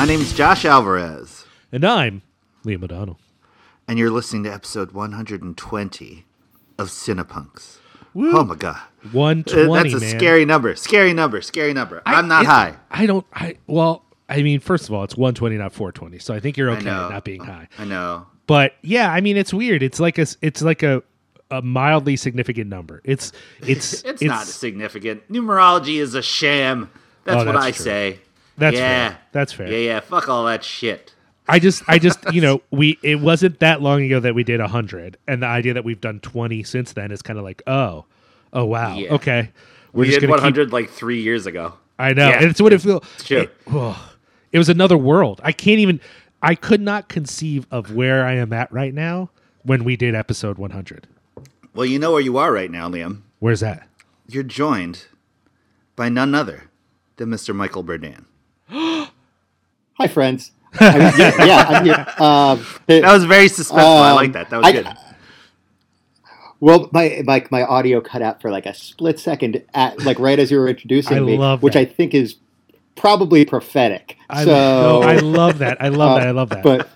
My name's Josh Alvarez, And I'm Liam O'Donnell. and you're listening to episode 120 of Cinepunks. Woo. Oh my god, Uh, 120, that's a man. scary number. Scary number. Scary number. I- I'm not it- high. I don't. I well. I mean, first of all, it's 120, not 420. So I think you're okay not being high. I know. But yeah, I mean, it's weird. It's like a. It's like a. A mildly significant number. It's it's It's, not significant. Numerology is a sham. That's Oh, what I true. say. That's yeah. fair. That's fair. Yeah, yeah. Fuck all that shit. I just, I just, you know, we it wasn't that long ago that we did hundred, and the idea that we've done twenty since then is kind of like, oh, oh wow, Yeah. okay, we're We did gonna 100 like three years ago. I know, Yeah. and it's what it feels. Sure. It, oh, it was another world. I can't even. I could not conceive of where I am at right now when we did episode one hundred. Well, you know where you are right now, Liam. Where's that? You're joined by none other than Mr. Michael Berdan. Hi, friends. I mean, yeah, yeah, here. Um, That was very suspenseful. I Um, like that. That was I- good. well, my like my audio cut out for like a split second, at like right as you were introducing I me, which that. I think is probably prophetic. I, so, no, I love that. I love uh, that. I love that. but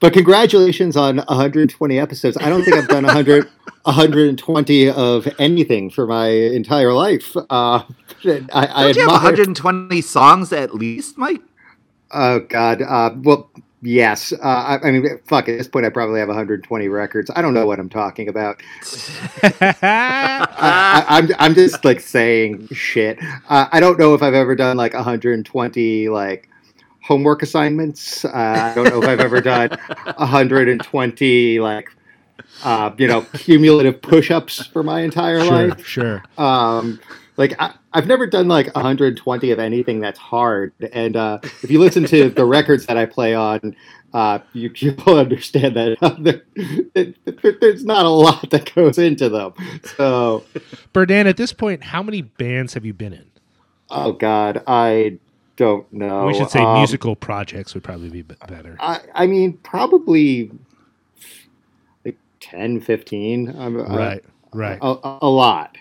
but congratulations on 120 episodes. I don't think I've done 100 120 of anything for my entire life. Uh, I, I Don't you have 120 songs at least, Mike? Oh God. Uh, well, yes. Uh, I, I mean, fuck. At this point, I probably have 120 records. I don't know what I'm talking about. I, I, I'm I'm just like saying shit. Uh, I don't know if I've ever done like 120 like homework assignments. Uh, I don't know if I've ever done 120 like uh, you know cumulative push-ups for my entire sure, life. sure. Um, like I, I've never done like 120 of anything that's hard. And uh, if you listen to the records that I play on, uh, you you'll understand that uh, there, there- there's not a lot that goes into them. So, Berdan, at this point, how many bands have you been in? oh God, I don't know. we should say Um, musical projects would probably be better. I, I mean, probably like 10, 15. Um, uh, right, right. A, a- a lot.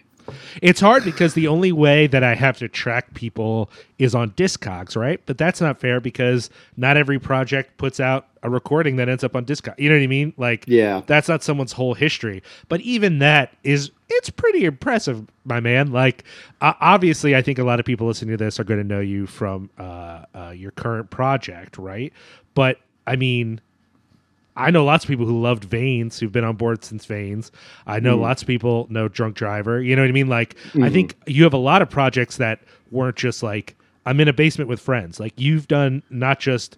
It's hard because the only way that I have to track people is on Discogs, right? But that's not fair because not every project puts out a recording that ends up on Discogs. You know what I mean? Like, Yeah. that's not someone's whole history. But even that is it's pretty impressive, my man. Like, uh, obviously, I think a lot of people listening to this are going to know you from uh, uh, your current project, right? But I mean, I know lots of people who loved Veins who've been on board since Veins. I know mm. lots of people know Drunk Driver. You know what I mean? Like, I think mm. you have a lot of projects that weren't just like, I'm in a basement with friends. Like, you've done not just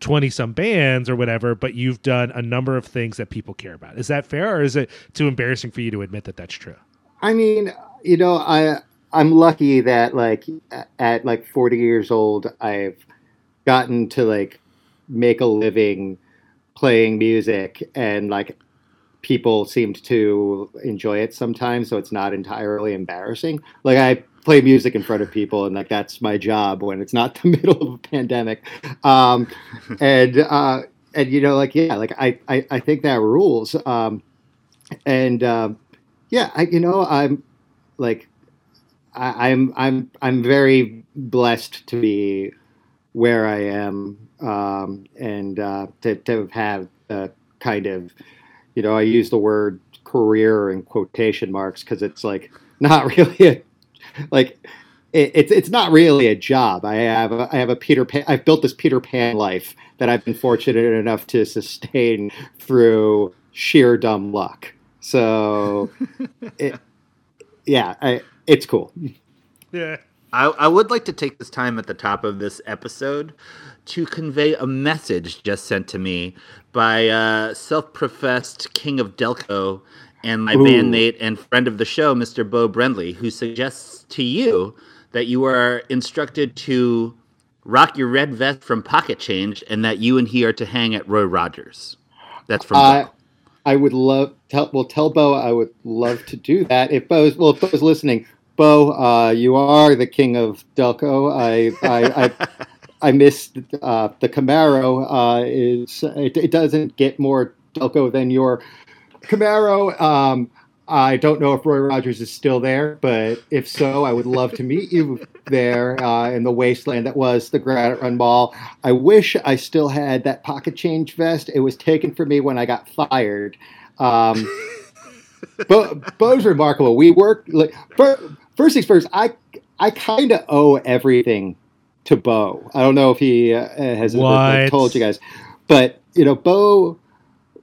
20 some bands or whatever, but you've done a number of things that people care about. Is that fair or is it too embarrassing for you to admit that that's true? I mean, you know, I I'm lucky that like at like 40 years old, I've gotten to like make a living playing music, and like people seemed to enjoy it sometimes, so it's not entirely embarrassing. Like I play music in front of people, and like that's my job when it's not the middle of a pandemic. Um, and uh, and you know, like yeah, like I I, I think that rules. Um, and um, yeah, I you know I'm like I, I'm I'm I'm very blessed to be where I am um, and uh, to to have a kind of you know I use the word career in quotation marks because it's like not really a like it, it's it's not really a job. I have a, I have a Peter Pan. I've built this Peter Pan life that I've been fortunate enough to sustain through sheer dumb luck. So, it, yeah, I, it's cool. Yeah. I, I would like to take this time at the top of this episode to convey a message just sent to me by uh, self-professed king of Delco and my Ooh. bandmate and friend of the show, Mr. Bo Brendley, who suggests to you that you are instructed to rock your red vest from Pocket Change and that you and he are to hang at Roy Rogers. That's from I Bo. I would love tell well tell Bo I would love to do that if Bo's well if Bo's listening. Bo, uh, you are the king of Delco. I I I, I missed uh, the Camaro. Uh, is it, it doesn't get more Delco than your Camaro. Um, I don't know if Roy Rogers is still there, but if so, I would love to meet you. there uh, in the wasteland that was the Granite Run Mall. I wish I still had that pocket change vest. It was taken from me when I got fired. Um, Bo, Bo's remarkable. We worked. Like, first things first, I I kind of owe everything to Bo. I don't know if he uh, has like, told you guys, but you know, Bo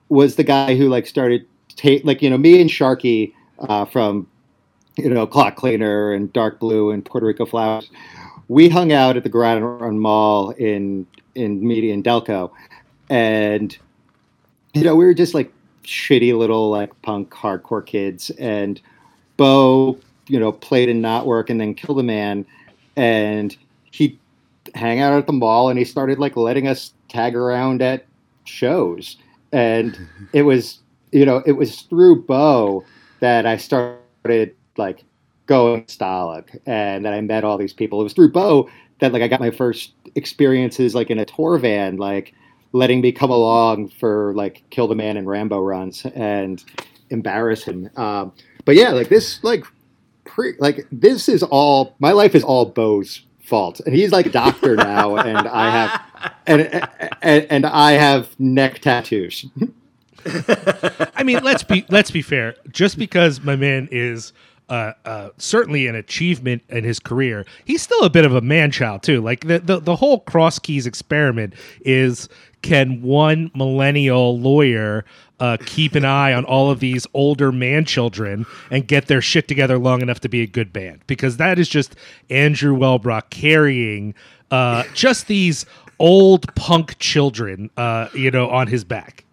was the guy who like started take like you know me and Sharky uh, from you know Clockcleaner and Dark Blue and Puerto Rico Flowers. We hung out at the Granite Run Mall in in Media and Delco, and you know we were just like shitty little like punk hardcore kids, and Bo you know played in Not Work and then Kill the Man, and he hang out at the mall and he started like letting us tag around at shows. And it was you know it was through bo that i started like going Stalag and that i met all these people. It was through bo that like i got my first experiences like in a tour van like letting me come along for like kill the man and rambo runs and embarrass him. Um, but yeah like this like pre like this is all my life is all bo's fault. And he's like a doctor now, and I have and, and and I have neck tattoos. I mean, let's be let's be fair. Just because my man is uh, uh, certainly an achievement in his career, he's still a bit of a man child too. Like the the, the whole cross keys experiment is can one millennial lawyer uh, keep an eye on all of these older man children and get their shit together long enough to be a good band because that is just Andrew Wellbrock carrying uh, just these old punk children, uh, you know, on his back.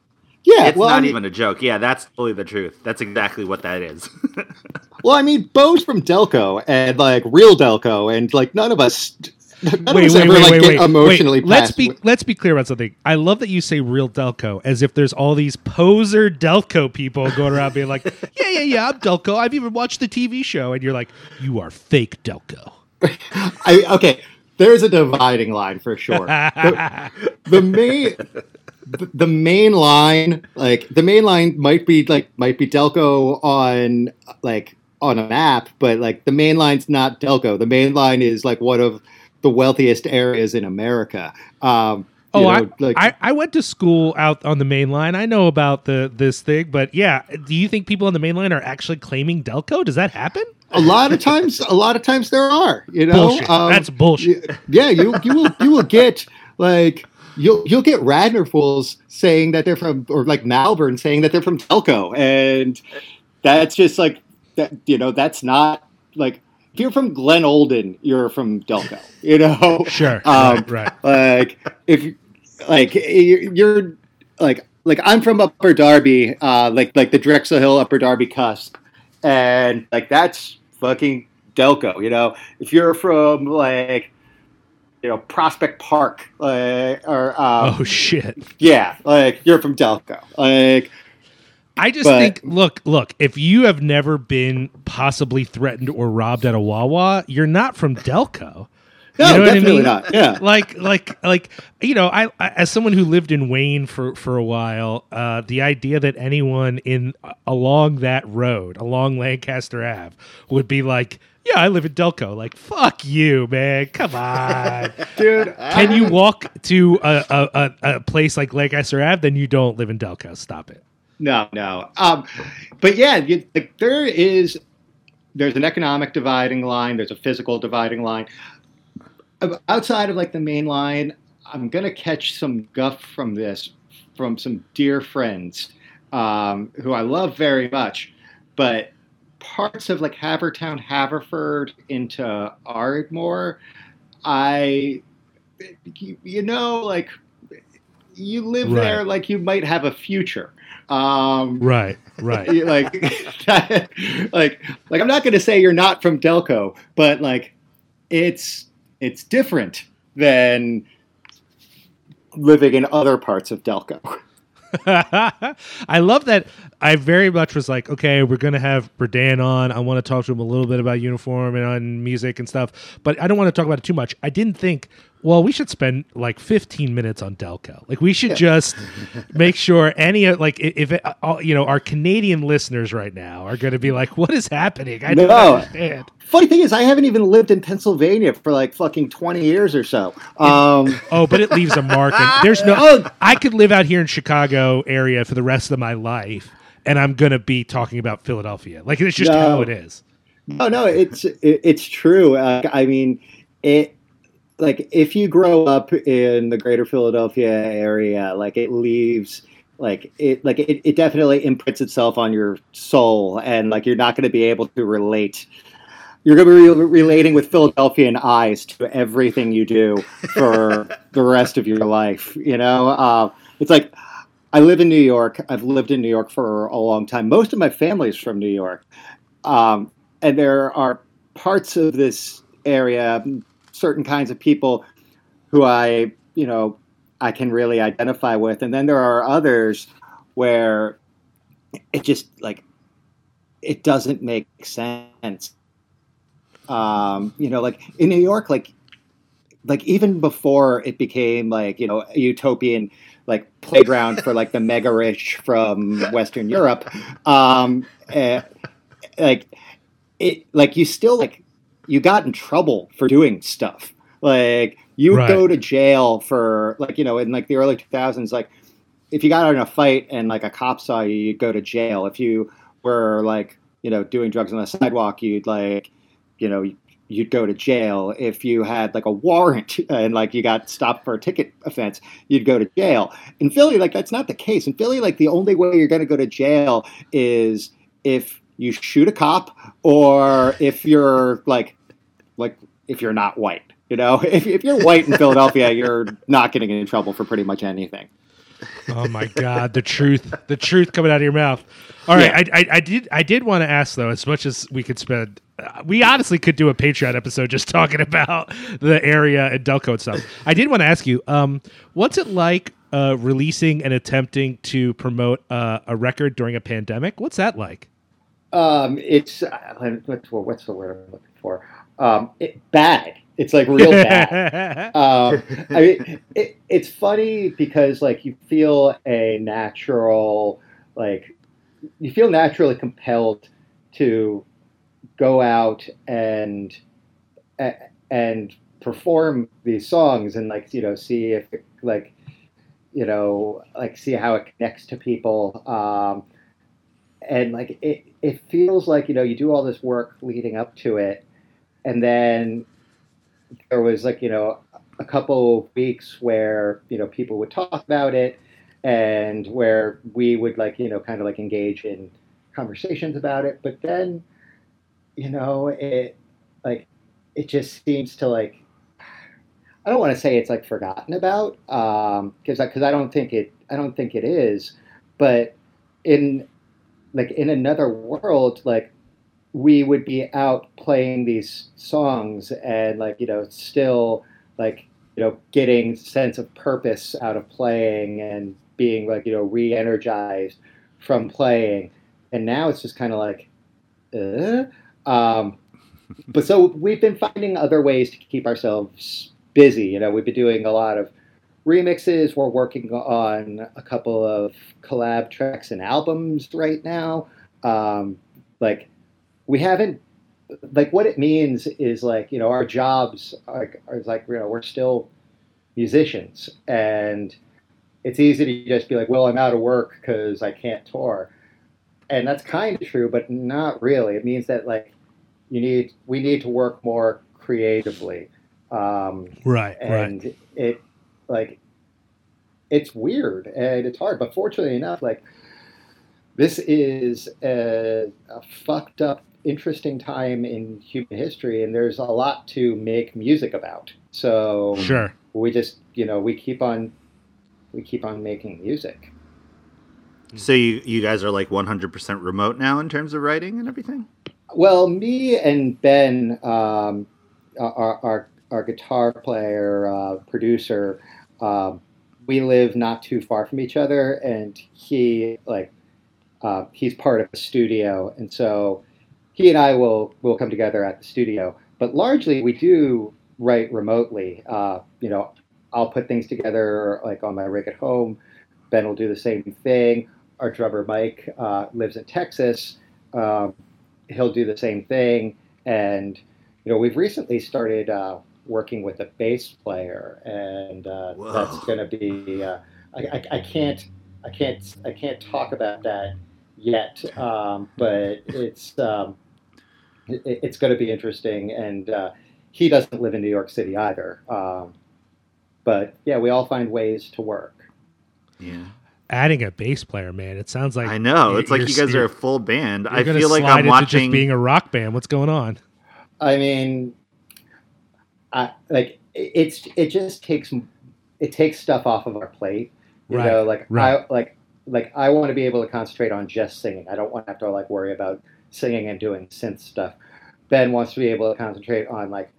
Yeah, it's well, not I mean, even a joke. Yeah, that's totally the truth. That's exactly what that is. well, I mean, Bo's from Delco and like real Delco, and like none of us wait, wait, ever, wait, like, wait, wait, emotionally wait. Let's be let's be clear about something. I love that you say real Delco as if there's all these poser Delco people going around being like, yeah, yeah, yeah, I'm Delco. I've even watched the TV show, and you're like, you are fake Delco. I okay. There's a dividing line for sure. the, the main the main line, like the main line, might be like might be Delco on like on a map, but like the main line's not Delco. The main line is like one of the wealthiest areas in America. Um, oh, know, I, like, I, I went to school out on the main line. I know about the this thing, but yeah, do you think people on the main line are actually claiming Delco? Does that happen? A lot of times, a lot of times there are. You know, bullshit. Um, that's bullshit. Yeah, you you will you will get like you'll you'll get Radnor fools saying that they're from or like Malvern saying that they're from Delco, and that's just like that. You know, that's not like if you're from Glenolden, you're from Delco. You know, sure, um, right, right. Like if like you're like like I'm from Upper Darby, uh, like like the Drexel Hill Upper Darby cusp, and like that's fucking Delco. You know, if you're from like you know Prospect Park, like or um, oh shit, yeah, like you're from Delco, like I just but, think, look, look, if you have never been possibly threatened or robbed at a Wawa, you're not from Delco. No, you know definitely I mean? not. Yeah, like, like, like, you know, I, I, as someone who lived in Wayne for for a while, uh, the idea that anyone in uh, along that road, along Lancaster Ave, would be like, yeah, I live in Delco. Like, fuck you, man. Come on, dude. Can you walk to a, a, a, place like Lancaster Ave? Then you don't live in Delco. Stop it. No, no. Um, but yeah, you, like, there is there's an economic dividing line. There's a physical dividing line. Outside of like the main line, I'm gonna catch some guff from this from some dear friends um, who I love very much, but parts of like Havertown, Haverford into Ardmore, I you, you know like you live right. there like you might have a future um, right, right. Like, like, like I'm not going to say you're not from Delco, but like, it's it's different than living in other parts of Delco. I love that. I very much was like, okay, we're gonna have Berdan on. I want to talk to him a little bit about uniform and on music and stuff, but I don't want to talk about it too much. I didn't think well, we should spend like 15 minutes on Delco. Like we should just make sure any like if it, uh, you know our Canadian listeners right now are going to be like, what is happening? I don't understand. Funny thing is, I haven't even lived in Pennsylvania for like fucking twenty years or so. Um, Oh, but it leaves a mark. And there's no. Oh. I could live out here in Chicago area for the rest of my life, and I'm going to be talking about Philadelphia. Like it's just No. how it is. no, no, it's it, it's true. Uh, I mean, it like if you grow up in the greater Philadelphia area, like it leaves like it like it, it definitely imprints itself on your soul, and like you're not going to be able to relate. You're going to be re- relating with Philadelphian eyes to everything you do for the rest of your life. You know, uh, it's like I live in New York. I've lived in New York for a long time. Most of my family is from New York. Um, and there are parts of this area, certain kinds of people who I, you know, I can really identify with. And then there are others where it just like, it doesn't make sense. Um, you know, like in New York, like, like even before it became like, you know, a utopian like playground for like the mega rich from Western Europe. Um, eh, like it, like you still like you got in trouble for doing stuff. Like you would Right. go to jail for like you know in like the early two thousands. Like if you got in a fight and like a cop saw you, you'd go to jail. If you were like you know doing drugs on the sidewalk, you'd like you know you'd go to jail if you had like a warrant and like you got stopped for a ticket offense you'd go to jail in philly like that's not the case in philly like the only way you're going to go to jail is if you shoot a cop or if you're like like if you're not white you know if, if you're white in philadelphia you're not getting in trouble for pretty much anything Oh my God, the truth, the truth coming out of your mouth. All right, I, I, I did, I did want to ask though, as much as we could spend, uh, we honestly could do a Patreon episode just talking about the area and Delco and stuff. I did want to ask you, um, what's it like uh, releasing and attempting to promote uh, a record during a pandemic? What's that like? um it's uh, what's, what's the word i'm looking for um it, bad it's like real bad um, I mean, it, it's funny because like you feel a natural, like you feel naturally compelled to go out and and perform these songs and like you know see if it, like you know like see how it connects to people. Um, and like it it feels like you know you do all this work leading up to it and then there was like you know a couple of weeks where you know people would talk about it and where we would like you know kind of like engage in conversations about it. But then you know it like it just seems to like i don't want to say it's like forgotten about um because because I don't think it i don't think it is. But in like in another world like we would be out playing these songs and like you know still like you know getting sense of purpose out of playing and being like you know re-energized from playing. And now it's just kind of like uh? um, but so we've been finding other ways to keep ourselves busy you know we've been doing a lot of remixes. We're working on a couple of collab tracks and albums right now. Um, like we haven't like what it means is like you know our jobs are, are like you know we're still musicians. And it's easy to just be like well i'm out of work because i can't tour. And that's kind of true but not really. It means that like you need we need to work more creatively. Um, right, right. and it like it's weird and it's hard but fortunately enough like this is a, a fucked up interesting time in human history and there's a lot to make music about so Sure. we just you know we keep on we keep on making music So you you guys are like 100% remote now in terms of writing and everything? well me and ben um, our, our, our guitar player uh, producer um, we live not too far from each other and he like uh, he's part of a studio and so he and i will will come together at the studio but largely we do write remotely. Uh, you know, I'll put things together like on my rig at home. Ben will do the same thing. Our drummer Mike uh, lives in Texas. Um, he'll do the same thing. And you know, we've recently started uh, working with a bass player, and uh, that's going to be. Uh, I, I, I, can't, I can't, I can't talk about that yet, um, but it's um, it's going to be interesting. And uh, he doesn't live in New York City either. Um, but yeah, we all find ways to work. Yeah. Adding a bass player, man, it sounds like I know. It's like you guys are a full band. I feel like I'm watching being a rock band. What's going on? I mean, I like it's it just takes it takes stuff off of our plate. You right, know, like right. I like like I want to be able to concentrate on just singing. I don't want to have to like worry about singing and doing synth stuff. Ben wants to be able to concentrate on like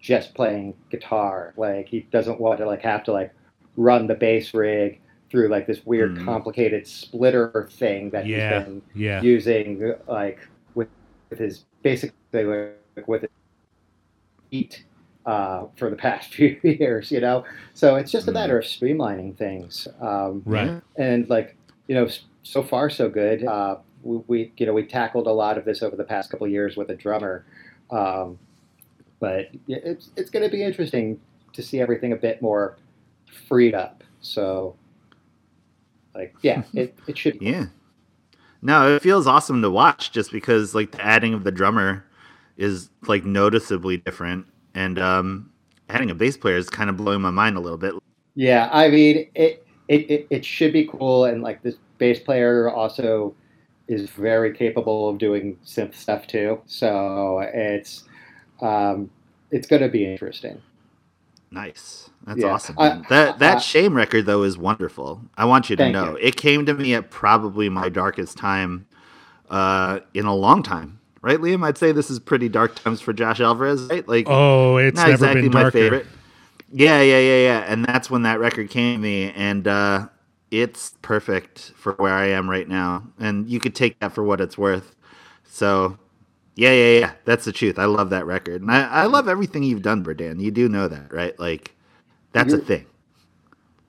just playing guitar. Like he doesn't want to like have to like run the bass rig through like this weird mm. complicated splitter thing that yeah, he's been yeah. using like with, with his basically like, with his feet uh, for the past few years, you know. So it's just a matter of streamlining things, um, right? And like you know, so far so good. Uh, we, we, you know we tackled a lot of this over the past couple years with a drummer, um, but it's it's going to be interesting to see everything a bit more freed up. So, like, yeah, it it should. yeah. No, it feels awesome to watch just because like the adding of the drummer is like noticeably different and um, adding a bass player is kind of blowing my mind a little bit. Yeah, I mean, it it, it, it should be cool, and like this bass player also is very capable of doing synth stuff too. So it's um, it's going to be interesting. Nice. That's yeah. awesome. Uh, that that uh, shame record though is wonderful. I want you to know you. it came to me at probably my darkest time uh, in a long time right, Liam? I'd say this is pretty dark times for Josh Alvarez, right? Like, oh, it's not exactly been my favorite. Yeah, yeah, yeah, yeah. And that's when that record came to me, and uh, it's perfect for where I am right now. And you could take that for what it's worth. So, yeah, yeah, yeah. That's the truth. I love that record, and I, I love everything you've done, Berdan. You do know that, right? Like, that's You're, a thing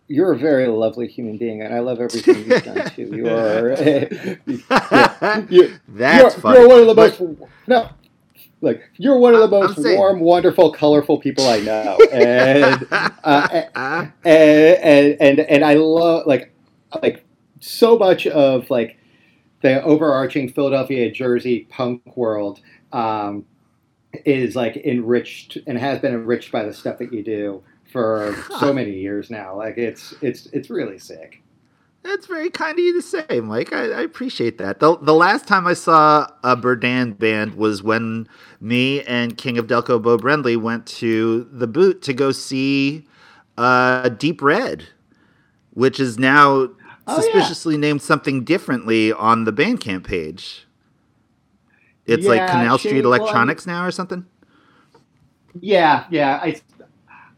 you're a very lovely human being, and I love everything you've done too. You are. you, That's you're, funny. You're one of the most. No, like you're one of the most warm, wonderful, colorful people I know, and, uh, and, and and and I love like like so much of like the overarching Philadelphia, Jersey punk world um, is like enriched and has been enriched by the stuff that you do for so many years now. Like it's it's it's really sick. That's very kind of you to say, Mike. I, I, appreciate that. The, the last time I saw a Berdan band was when me and King of Delco Bo Brendley went to the boot to go see uh, Deep Red, which is now oh, suspiciously yeah. named something differently on the Bandcamp page. It's yeah, like Canal Street Electronics well, now or something. Yeah, yeah. I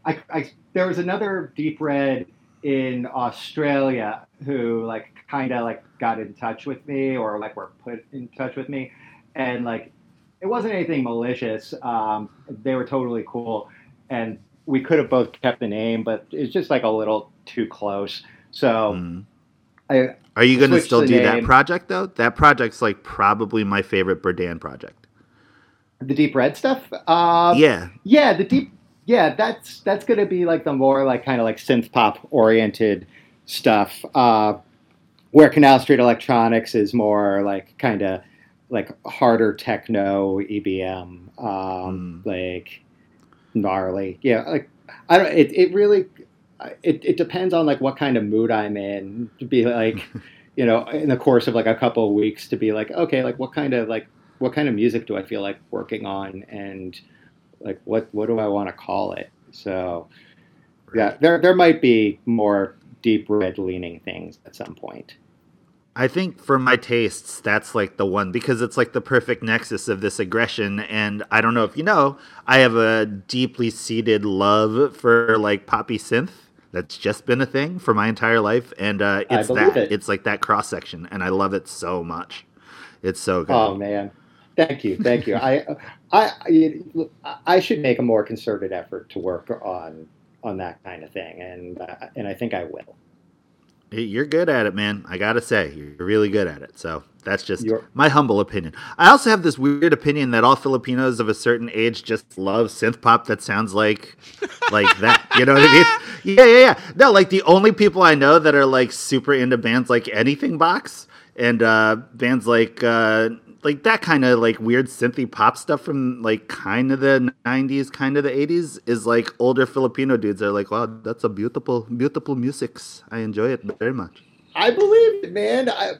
I, I there was another deep red in Australia who like kind of like got in touch with me or like were put in touch with me, and like it wasn't anything malicious. Um, they were totally cool, and we could have both kept the name, but it's just like a little too close. So. Mm. I, Are you going to still do name. that project though? That project's like probably my favorite Berdan project. The deep red stuff. Uh, yeah, yeah. The deep yeah, that's that's gonna be like the more like kind of like synth pop oriented stuff. Uh, where Canal Street Electronics is more like kind of like harder techno EBM, um, mm. like gnarly. Yeah, like I don't. It it really it it depends on like what kind of mood I'm in to be like. you know, in the course of like a couple of weeks, to be like, okay, like what kind of like what kind of music do I feel like working on, and like what what do I want to call it? So yeah, there there might be more deep red leaning things at some point. I think for my tastes, that's like the one because it's like the perfect nexus of this aggression. And I don't know if you know, I have a deeply seated love for like poppy synth. That's just been a thing for my entire life, and uh, it's that. It. It's like that cross section, and I love it so much. It's so good. Oh man, Thank you, thank you. I, I, I, should make a more concerted effort to work on on that kind of thing, and uh, and I think I will. You're good at it, man. I gotta say, you're really good at it. So that's just You're- my humble opinion. I also have this weird opinion that all Filipinos of a certain age just love synth pop that sounds like like that. You know what I mean? Yeah, yeah, yeah. No, like the only people I know that are like super into bands like Anything Box and uh bands like uh like that kind of like weird synthy pop stuff from like kind of the 90s kind of the 80s is like older filipino dudes are like wow that's a beautiful beautiful musics i enjoy it very much I believe it, man. I,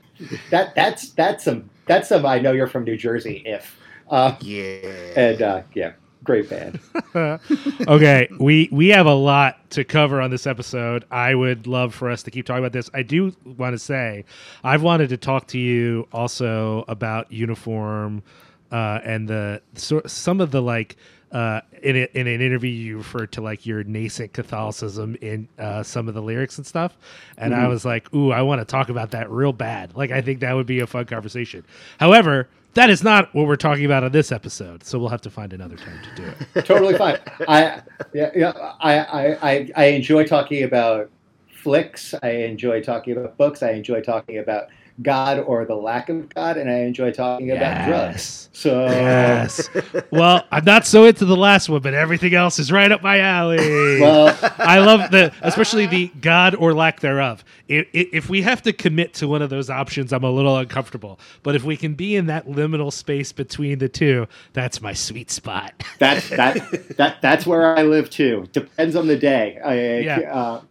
that that's that's some that's some. I know you're from New Jersey. If uh, yeah and uh, yeah, great band. okay, we we have a lot to cover on this episode. I would love for us to keep talking about this. I do want to say, I've wanted to talk to you also about uniform uh, and the so, some of the like. Uh, in, a, in an interview, you referred to like your nascent Catholicism in uh, some of the lyrics and stuff, and I was like, "Ooh, I want to talk about that real bad." Like, I think that would be a fun conversation. However, that is not what we're talking about on this episode, so we'll have to find another time to do it. totally fine. I yeah, yeah I, I, I, I enjoy talking about flicks. I enjoy talking about books. I enjoy talking about God or the lack of God, and I enjoy talking about drugs. So Yes. well, I'm not so into the last one, but everything else is right up my alley. well, I love the, especially the God or lack thereof. If, if we have to commit to one of those options, I'm a little uncomfortable. But if we can be in that liminal space between the two, that's my sweet spot. that's that that that's where I live too. Depends on the day. I, Yeah. uh,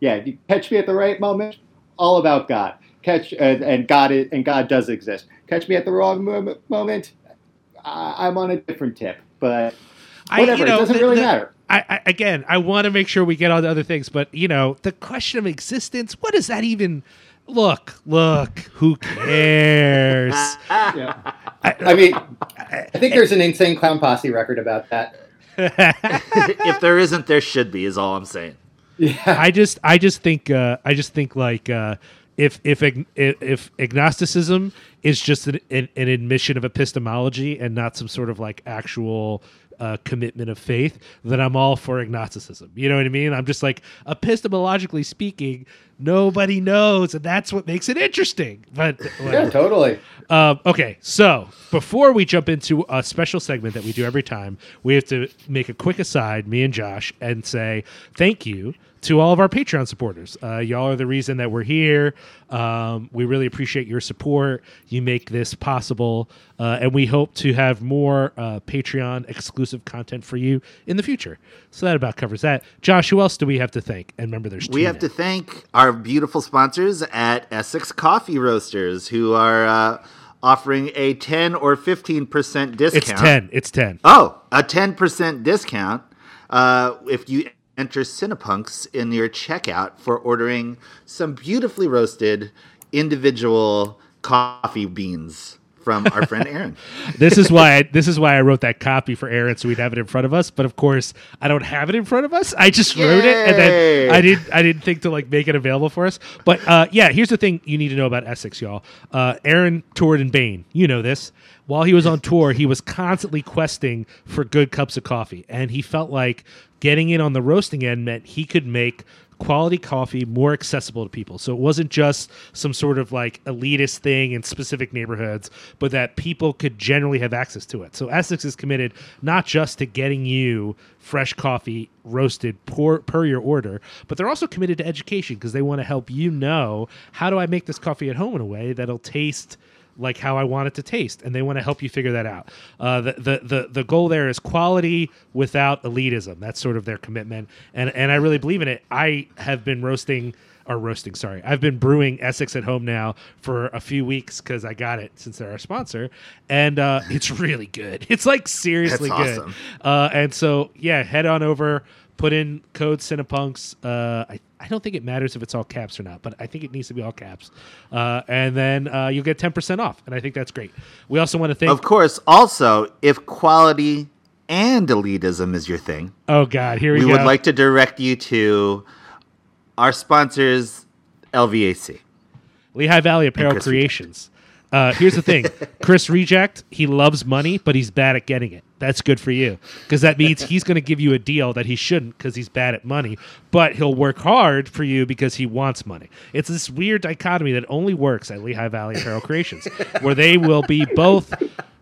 yeah. You catch me at the right moment. All about God. Catch uh, and God is, and God does exist. Catch me at the wrong moment. I, I'm on a different tip, but I- whatever. you know, it doesn't the- really the- matter. I, I again, I want to make sure we get on to other things, but you know, the question of existence, what does that even look? Look, who cares? Yeah. I mean, I think there's an insane clown posse record about that. if there isn't there should be is all i'm saying Yeah. I just I just think uh, I just think like uh, if if if agnosticism is just an, an, an admission of epistemology and not some sort of like actual uh, commitment of faith, then I'm all for agnosticism. You know what I mean? I'm just like epistemologically speaking, nobody knows, and that's what makes it interesting. But Yeah, totally. Um, okay, so before we jump into a special segment that we do every time, we have to make a quick aside, me and Josh, and say thank you to all of our Patreon supporters. Uh, y'all are the reason that we're here. Um, we really appreciate your support. You make this possible, uh, and we hope to have more uh, Patreon exclusive content for you in the future. So that about covers that. Josh, who else do we have to thank? And remember, there's two we have now. to thank our beautiful sponsors at essex coffee roasters who are uh, offering a 10 or 15% discount It's ten. It's ten. Oh, a 10% discount uh, if you enter Cinepunks in your checkout for ordering some beautifully roasted individual coffee beans from our friend Aaron. this is why I, this is why I wrote that copy for Aaron so we'd have it in front of us. But of course, I don't have it in front of us. I just wrote it and then I didn't I didn't think to like make it available for us. But uh, yeah, here's the thing you need to know about Essex, y'all. Uh, Aaron toured in Bane. You know this. While he was on tour, he was constantly questing for good cups of coffee, and he felt like getting in on the roasting end meant he could make quality coffee more accessible to people. So it wasn't just some sort of like elitist thing in specific neighborhoods, but that people could generally have access to it. So Essex is committed not just to getting you fresh coffee roasted per, per your order, but they're also committed to education because they want to help you know how do I make this coffee at home in a way that'll taste like how I want it to taste, and they want to help you figure that out. Uh, the, the the the goal there is quality without elitism. That's sort of their commitment, and and I really believe in it. I have been roasting or roasting. Sorry, I've been brewing Essex at home now for a few weeks because I got it since they're our sponsor, and uh, it's really good. It's like seriously That's good. awesome. Uh, and so yeah, head on over. Put in code Cinepunks. Uh, I, I don't think it matters if it's all caps or not, but I think it needs to be all caps. Uh, and then uh, you'll get 10% off. And I think that's great. We also want to thank. of course, also, if quality and elitism is your thing, oh, God. Here we, we go. would like to direct you to our sponsors, LVAC. Lehigh Valley Apparel Creations. Uh, here's the thing Chris Reject, he loves money, but he's bad at getting it. That's good for you because that means he's going to give you a deal that he shouldn't because he's bad at money, but he'll work hard for you because he wants money. It's this weird dichotomy that only works at Lehigh Valley Apparel Creations, where they will be both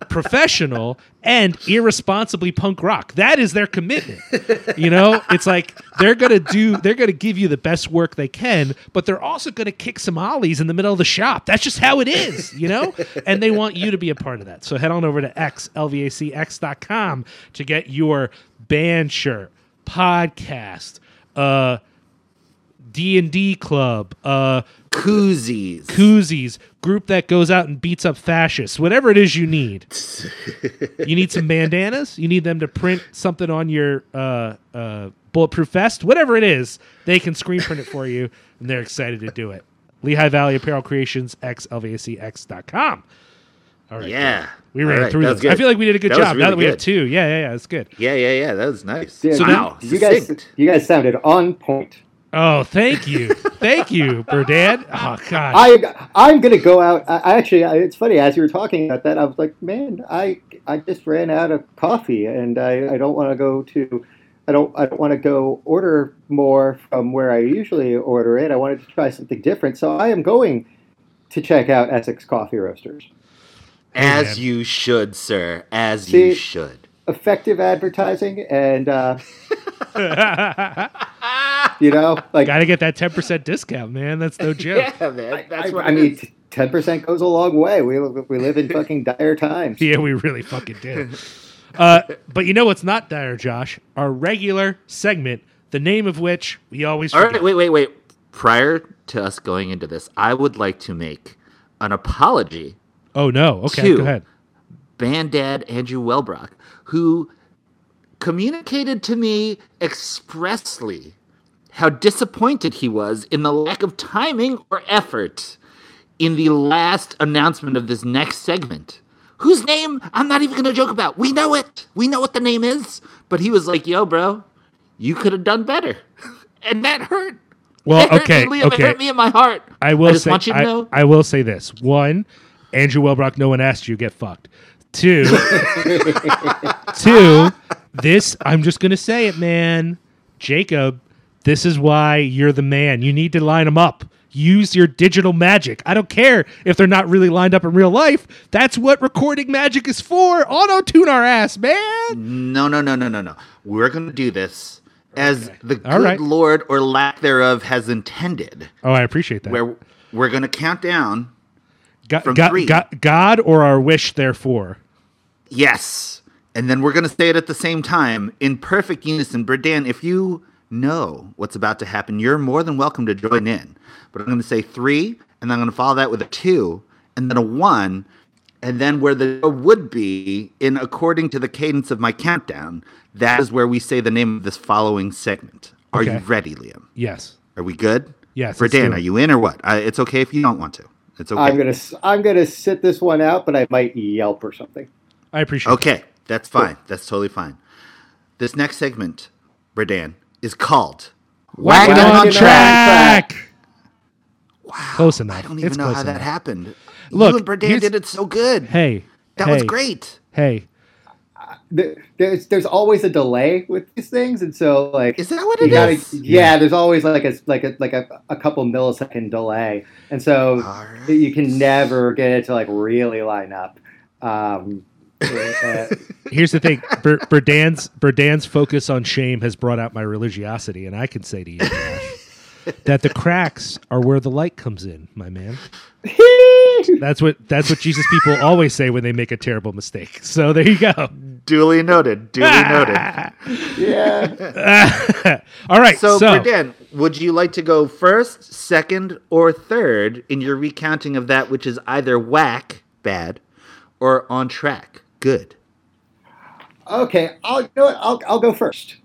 professional and irresponsibly punk rock. That is their commitment. You know, it's like they're gonna do, they're gonna give you the best work they can, but they're also gonna kick some ollies in the middle of the shop. That's just how it is, you know. And they want you to be a part of that. So head on over to xlvacx.com to get your band shirt, podcast, uh, D and D club, uh, Koozies. koozies, group that goes out and beats up fascists, whatever it is you need. you need some bandanas. You need them to print something on your uh, uh, bulletproof vest, whatever it is. They can screen print it for you, and they're excited to do it. Lehigh Valley Apparel Creations, xlvacx.com. All right. yeah. We ran All right, through that those. good. I feel like we did a good That was job. now that we have two. Yeah, yeah, yeah. It's good. Yeah, yeah, yeah. That was nice. Yeah, So wow. you guys, you guys sounded on point. Oh, thank you. thank you, Berdan. Oh, God. I I'm gonna go out. I, I actually, I, it's funny as you were talking about that. I was like, man, I I just ran out of coffee, and I, I don't want to go to. I don't I don't want to go order more from where I usually order it. I wanted to try something different, so I am going to check out Essex Coffee Roasters. As man. you should, sir. As See- you should. Effective advertising, and uh, you know, like Got to get that 10% discount, man. That's no joke. Yeah, man. That's I, what I it mean, ten percent goes a long way. We we live in fucking dire times. Yeah, we really fucking did. Uh, but you know what's not dire, Josh? Our regular segment, the name of which we always All forget. right, wait, wait, wait. Prior to us going into this, I would like to make an apology Oh no. Okay, Two. go ahead. band dad Andrew Welbrock, who communicated to me expressly how disappointed he was in the lack of timing or effort in the last announcement of this next segment. Whose name I'm not even going to joke about. We know it. We know what the name is. But he was like, yo, bro, you could have done better. and that hurt. Well, It hurt okay, me, Liam. It hurt me in my heart. I will just say want you to I, know. I will say this. One, Andrew Welbrock, no one asked you, get fucked. Two, two, this I'm just gonna say it, man. Jacob, this is why you're the man. You need to line them up. Use your digital magic. I don't care if they're not really lined up in real life. That's what recording magic is for. Auto tune our ass, man. No, no, no, no, no, no. We're going to do this as the good right. Lord or lack thereof has intended. Oh, I appreciate that. Where we're going to count down. God, from God, three. God, God or our wish, therefore. Yes. And then we're going to say it at the same time in perfect unison. Berdan, if you know what's about to happen, you're more than welcome to join in. But I'm going to say three, and then I'm going to follow that with a two, and then a one, and then where the would be in according to the cadence of my countdown, that is where we say the name of this following segment. Are you ready, Liam? Yes. Are we good? Yes, Berdan, are you in or what? Uh, it's okay if you don't want to. It's okay. I'm gonna s- I'm gonna sit this one out, but I might yelp or something. I appreciate it. Okay, that's fine. That's totally fine. This next segment, Berdan, is called Whack it on on track. track. Close enough. I don't even It's know close how that happened. Look, you and Berdan did it so good. Hey, that hey, was great. Hey, There- There's there's always a delay with these things, and so like Is that what you it gotta, is? yeah, there's always like a like a like a, a couple millisecond delay, and so All right. you can never get it to like really line up. Um, uh, here's the thing. Ber- Berdan's Berdan's focus on shame has brought out my religiosity, and I can say to you, Josh, that the cracks are where the light comes in, my man. That's what that's what Jesus people always say when they make a terrible mistake. So there you go. Duly noted. Duly noted. yeah, All right. So, So, Berdan, would you like to go first, second, or third in your recounting of that which is either whack, bad, or on track, good? okay. I'll you know what, I'll I'll go first.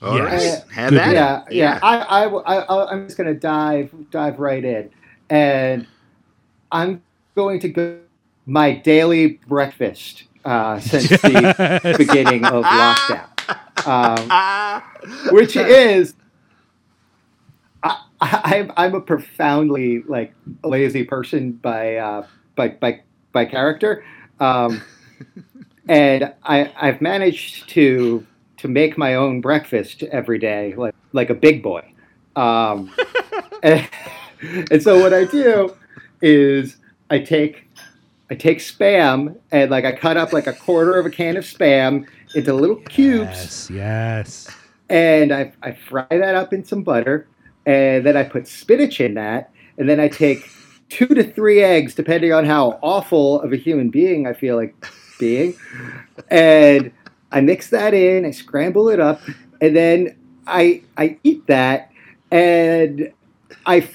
All Yes. right. Have yeah, yeah. I, I, will- I, I'll- I'm just going to dive, dive right in, and I'm going to go my daily breakfast uh, since the beginning of lockdown, um, Ah. which is. I, I, I'm I'm a profoundly like lazy person by uh, by by by character. Um, and I, I've managed to to make my own breakfast every day, like like a big boy. Um, and, and so what I do is I take I take spam and like I cut up like a quarter of a can of spam into little cubes Yes, yes. and I, I fry that up in some butter and then I put spinach in that and then I take two to three eggs depending on how awful of a human being I feel like being and I mix that in I scramble it up and then I I eat that and I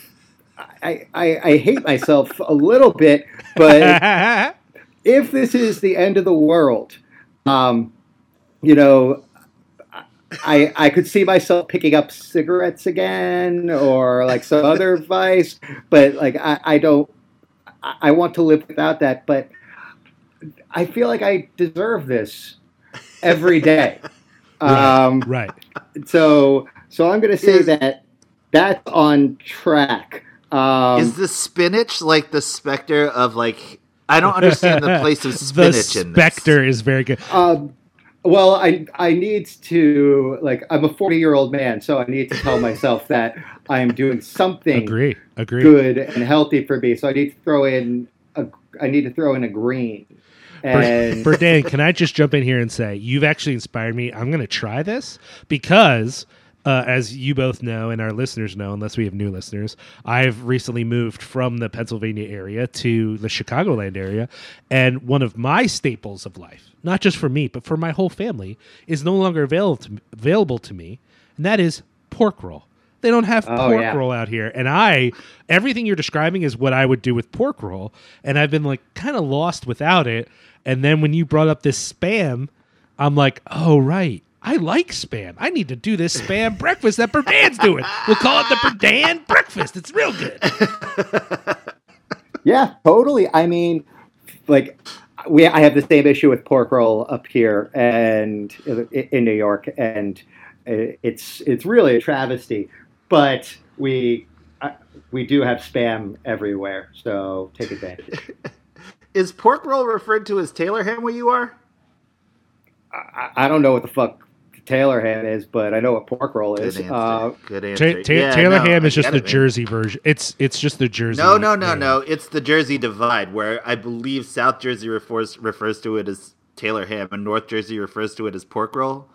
I, I, I hate myself a little bit but if this is the end of the world, um, you know, I I could see myself picking up cigarettes again or like some other vice, but like I, I don't. I I want to live without that, but I feel like I deserve this every day. Um, right. so so I'm going to say Is- that that's on track. Um, is the spinach like the specter of like? I don't understand the place of the spinach in this. specter is very good. Um, well, I I need to like I'm a 40 year old man, so I need to tell myself that I am doing something Agree. Agree. good and healthy for me. So I need to throw in a I need to throw in a green. And Berdan, can I just jump in here and say you've actually inspired me? I'm going to try this because, uh, as you both know and our listeners know, unless we have new listeners, I've recently moved from the Pennsylvania area to the Chicagoland area, and one of my staples of life, not just for me but for my whole family, is no longer available to, available to me, and that is pork roll. They don't have Oh, pork yeah. roll out here, and I everything you're describing is what I would do with pork roll, and I've been like kind of lost without it. And then when you brought up this spam, I'm like, oh right, I like spam. I need to do this spam breakfast that Berdan's doing. We'll call it the Berdan breakfast. It's real good. yeah, totally. I mean, like we I have the same issue with pork roll up here and in New York, and it's it's really a travesty. But we we do have spam everywhere, so take advantage. Is pork roll referred to as Taylor ham where you are? I, I don't know what the fuck Taylor ham is, but I know what pork roll Good is. answer. Uh, Good answer. Ta- Yeah, Taylor no, ham I is just the it, man. Jersey version. It's it's just the Jersey. No, no, no, ham. no. It's the Jersey divide where I believe South Jersey refers refers to it as Taylor ham and North Jersey refers to it as pork roll.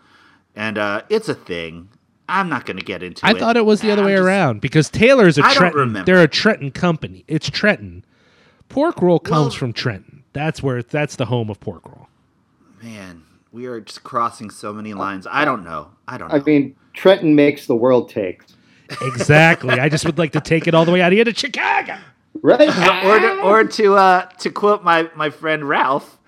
And uh, it's a thing. I'm not going to get into I it. thought it was the other I'm way just- around because Taylor's a I don't Trenton. remember. They're a Trenton company. It's Trenton. Pork roll comes Well- from Trenton. That's where that's the home of pork roll. Man, we are just crossing so many lines. I don't know. I don't know. I mean, Trenton makes the world take, Exactly. I just would like to take it all the way out here to Chicago. right? or to, or to uh, to quote my, my friend Ralph,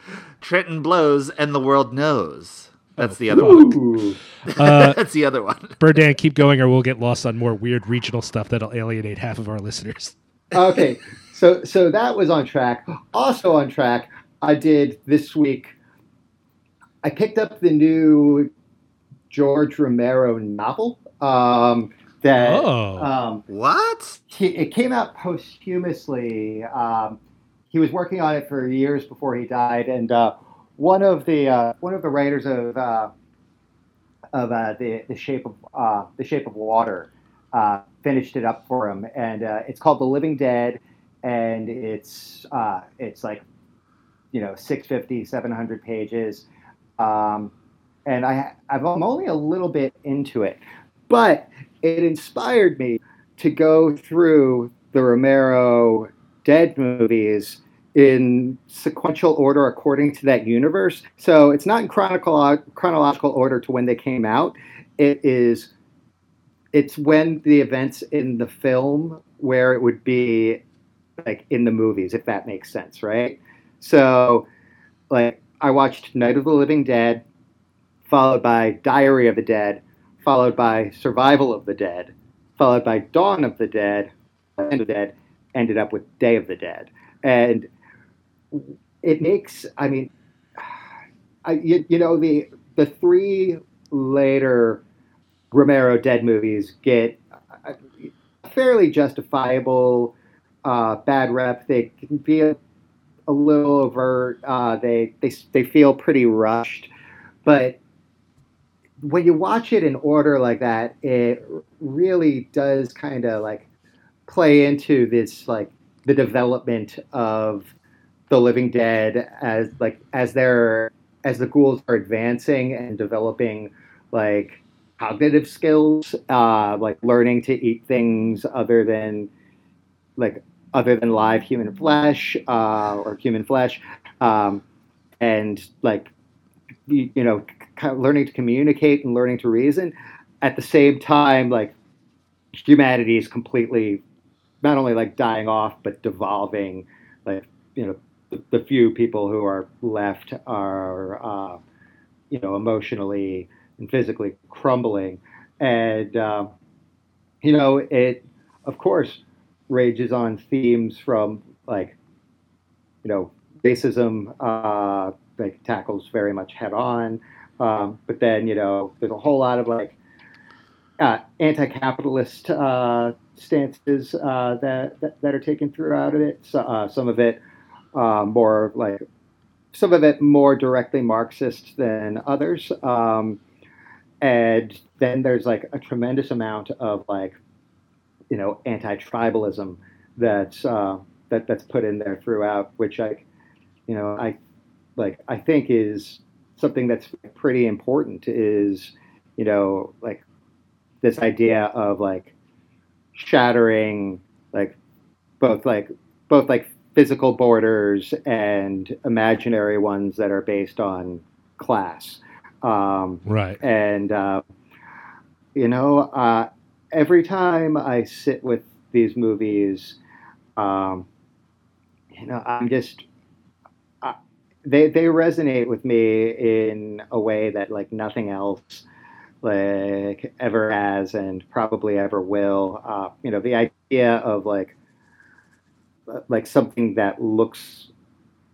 Trenton blows and the world knows. That's the other one. Ooh. Uh, That's the other one. Berdan, keep going, or we'll get lost on more weird regional stuff that'll alienate half of our listeners. okay, so so that was on track. Also on track, I did this week. I picked up the new George Romero novel. Um, that Oh. um, What? he, it came out posthumously. Um, he was working on it for years before he died, and uh, one of the uh, one of the writers of uh, of uh, the the shape of uh, the shape of water uh, finished it up for him, and uh, it's called The Living Dead, and it's uh, it's like you know 650 700 pages um, and I, I'm only a little bit into it, but it inspired me to go through the Romero Dead movies in sequential order according to that universe. So it's not in chronicle, chronological order to when they came out. It is it's when the events in the film where it would be like in the movies, if that makes sense, right? So like I watched Night of the Living Dead, followed by Diary of the Dead, followed by Survival of the Dead, followed by Dawn of the Dead, and the Dead, ended up with Day of the Dead. And it makes, I mean, I, you, you know, the the three later Romero Dead movies get a fairly justifiable uh, bad rep. They can be a, a little overt. Uh, they they they feel pretty rushed, but when you watch it in order like that, it really does kind of like play into this like the development of the Living Dead as like as they're as the ghouls are advancing and developing like cognitive skills, uh, like learning to eat things other than like other than live human flesh uh, or human flesh, um, and like you, you know, learning to communicate and learning to reason. At the same time, like humanity is completely not only like dying off but devolving. Like you know, the, the few people who are left are uh, you know emotionally and physically crumbling, and uh, you know it. Of course, rages on themes from like you know racism uh, like tackles very much head on. Um, but then you know there's a whole lot of like uh, anti-capitalist uh, stances uh, that, that, that are taken throughout of it. So, uh, some of it uh, more like some of it more directly Marxist than others. Um, and then there's like a tremendous amount of like you know anti-tribalism that's uh, that that's put in there throughout, which I, you know, I like I think is something that's pretty important. Is you know like this idea of like shattering like both like both like physical borders and imaginary ones that are based on class. Um, right. And uh, you know, uh, every time I sit with these movies, um, you know, I'm just uh, they they resonate with me in a way that like nothing else like ever has and probably ever will. Uh, you know, the idea of like like something that looks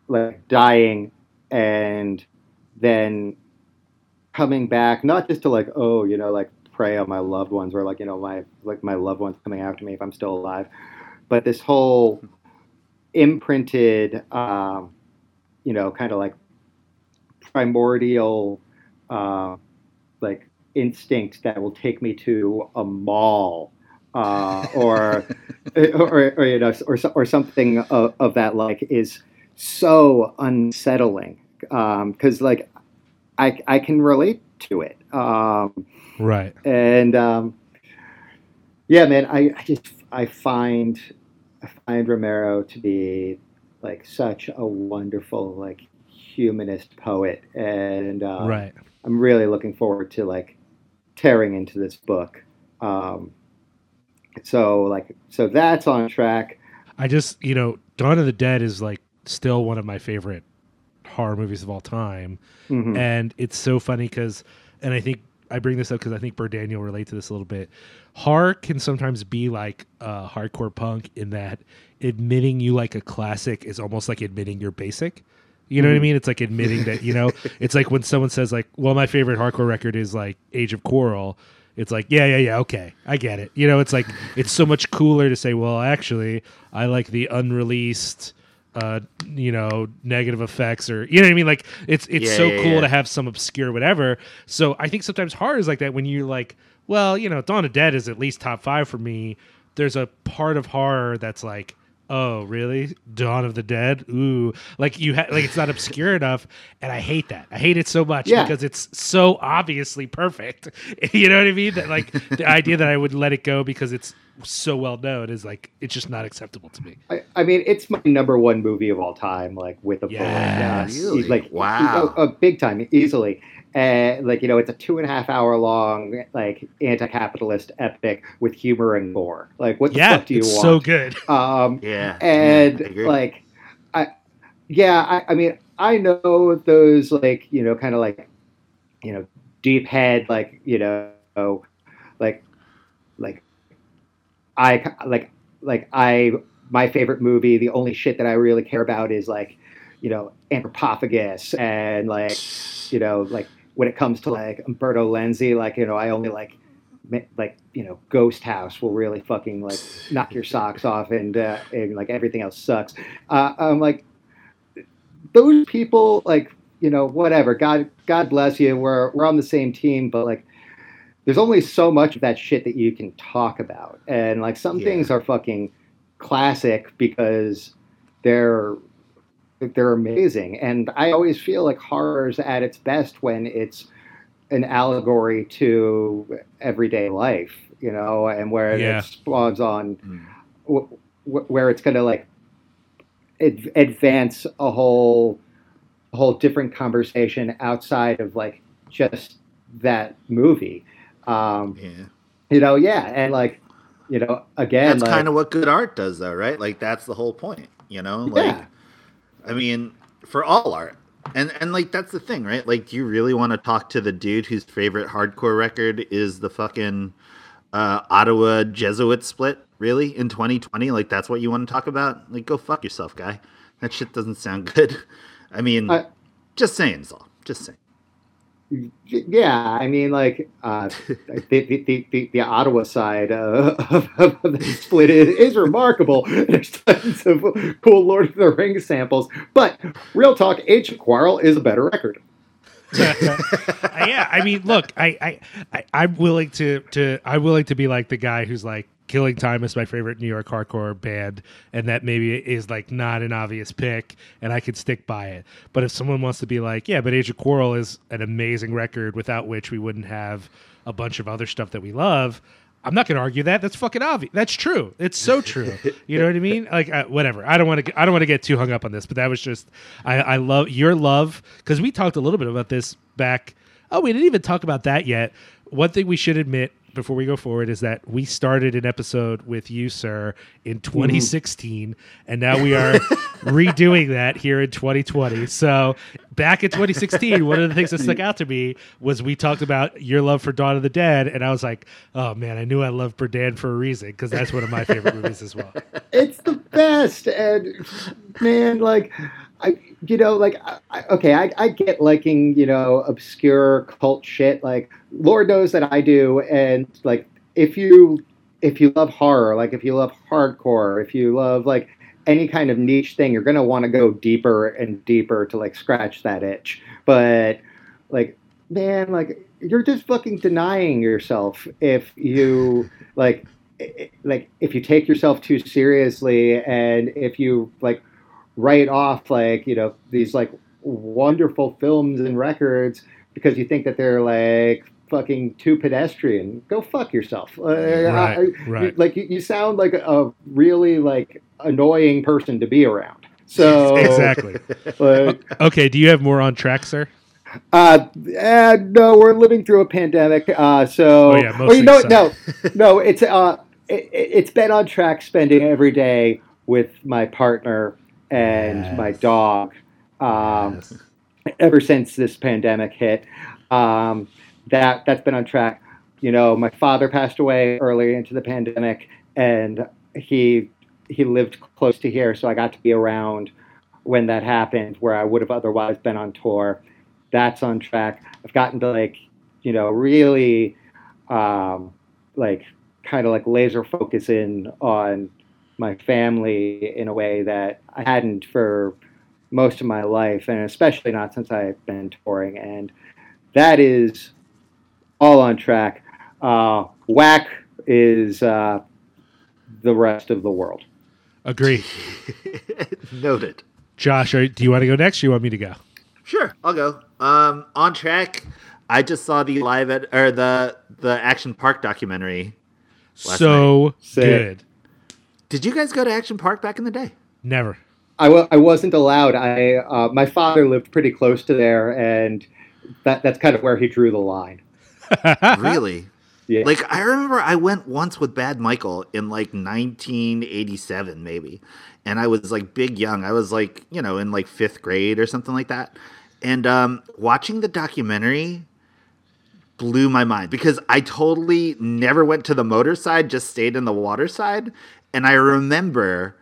like dying and then coming back, not just to like, oh, you know, like prey on my loved ones or like you know my like my loved ones coming after me if I'm still alive. But this whole imprinted, um, you know, kind of like primordial, uh, like instinct that will take me to a mall. Uh, or, or, or, you know, or, or something of, of that like is so unsettling because um, like I, I can relate to it. Um, Right. And um, yeah, man, I, I just I find I find Romero to be like such a wonderful like humanist poet, and uh, right. I'm really looking forward to like tearing into this book. Um, so like so that's on track. I just you know Dawn of the Dead is like still one of my favorite horror movies of all time, mm-hmm. and it's so funny because and I think I bring this up because I think Bert Daniel relate to this a little bit. Horror can sometimes be like uh, hardcore punk in that admitting you like a classic is almost like admitting you're basic. You know mm-hmm. what I mm-hmm. mean? It's like admitting that you know. it's like when someone says like, "Well, my favorite hardcore record is like Age of Quarrel." It's like, yeah, yeah, yeah, okay, I get it. You know, it's like it's so much cooler to say, "Well, actually, I like the unreleased." Uh, you know, negative effects or you know what I mean? Like it's it's yeah, so yeah, cool yeah. to have some obscure whatever. So I think sometimes horror is like that when you're like, well, you know, Dawn of Dead is at least top five for me. There's a part of horror that's like, oh, really? Dawn of the Dead? Ooh, like you ha- like it's not obscure enough, and I hate that. I hate it so much because it's so obviously perfect. you know what I mean? That like the idea that I would let it go because it's so well known is like it's just not acceptable to me. I, I mean, it's my number one movie of all time. Like with a yeah, really? like wow, a, a big time easily. And like you know, it's a two and a half hour long like anti-capitalist epic with humor and gore. Like what the yeah, fuck do you it's want? So good. Um, yeah, and yeah, I like I, yeah, I, I mean, I know those like you know, kind of like you know, deep head like you know, like like I like like I my favorite movie. The only shit that I really care about is like you know Anthropophagus and like you know like when it comes to like Umberto Lenzi, like you know I only like like you know Ghost House will really fucking like knock your socks off and uh, and like everything else sucks. Uh, I'm like those people like you know whatever god god bless you we're we're on the same team but like there's only so much of that shit that you can talk about and like some Yeah. things are fucking classic because they're they're amazing and i always feel like horror's at its best when it's an allegory to everyday life you know and where Yeah. it spawns on Mm. wh- wh- where it's going to like ad- advance a whole a whole different conversation outside of like just that movie um Yeah. you know yeah and like you know again That's like, kind of what good art does, though, right? Like that's the whole point, you know. Like, Yeah. I mean, for all art, and and like that's the thing, right? Like, do you really want to talk to the dude whose favorite hardcore record is the fucking uh, Ottawa Jesuit split? Really, in 2020, like that's what you want to talk about? Like, go fuck yourself, guy. That shit doesn't sound good. I mean, I- just saying, is all. Just saying. Yeah i mean like uh the, the, the, the, the ottawa side uh, of, of the split is, is remarkable. There's tons of cool lord of the rings samples. But real talk Age of Quarrel is a better record. Yeah, I mean, look, I, I, I, I'm willing to, to, I'm willing to be like the guy who's like, Killing Time is my favorite New York hardcore band, and that maybe is like not an obvious pick, and I could stick by it. But if someone wants to be like, yeah, but Age of Quarrel is an amazing record without which we wouldn't have a bunch of other stuff that we love. I'm not going to argue that. That's fucking obvious. That's true. It's so true. You know what I mean? Like uh, whatever. I don't want to. I don't want to get too hung up on this, but that was just. I, I love your love because we talked a little bit about this back. Oh, we didn't even talk about that yet. One thing we should admit before we go forward is that we started an episode with you, sir, in 2016, and now we are redoing that here in 2020. So back in 2016, one of the things that stuck out to me was we talked about your love for Dawn of the Dead, and I was like, oh man, I knew I loved Berdan for a reason because that's one of my favorite movies as well. it's the best and man like i you know like I, okay I, I get liking you know obscure cult shit. Like lord knows that i do. And like if you if you love horror like if you love hardcore if you love like any kind of niche thing you're gonna want to go deeper and deeper to like scratch that itch. But like man like you're just fucking denying yourself if you like like if you take yourself too seriously and if you like write off like you know these like wonderful films and records because you think that they're like fucking too pedestrian go fuck yourself Uh, Right, I- right. like you, you sound like a really like annoying person to be around so exactly. like, Okay, do you have more on track, sir? uh, eh, no, we're living through a pandemic. Uh, so, Oh, yeah, well, you know, mostly no, no, it's uh, it, it's been on track spending every day with my partner and Yes. my dog. Um, ever since this pandemic hit, um, that that's been on track. You know, my father passed away early into the pandemic, and he he lived close to here, so I got to be around when that happened, where I would have otherwise been on tour. That's on track. I've gotten to like, you know, really, um, like, kind of like laser focus in on my family in a way that I hadn't for most of my life, and especially not since I've been touring. And that is all on track. Uh, whack is uh, the rest of the world. Agree. Noted. Josh, are, do you want to go next? Or you want me to go? Sure, I'll go. Um, on track. I just saw the live at or the the Action Park documentary. Last so Sick. good. Did you guys go to Action Park back in the day? Never. I w- I wasn't allowed. I uh, my father lived pretty close to there, and that that's kind of where he drew the line. really? Yeah. Like I remember I went once with Bad Michael in like 1987 maybe. And I was like big young. I was like, you know, in like 5th grade or something like that. And um watching the documentary blew my mind because I totally never went to the motor side, just stayed in the water side. And I remember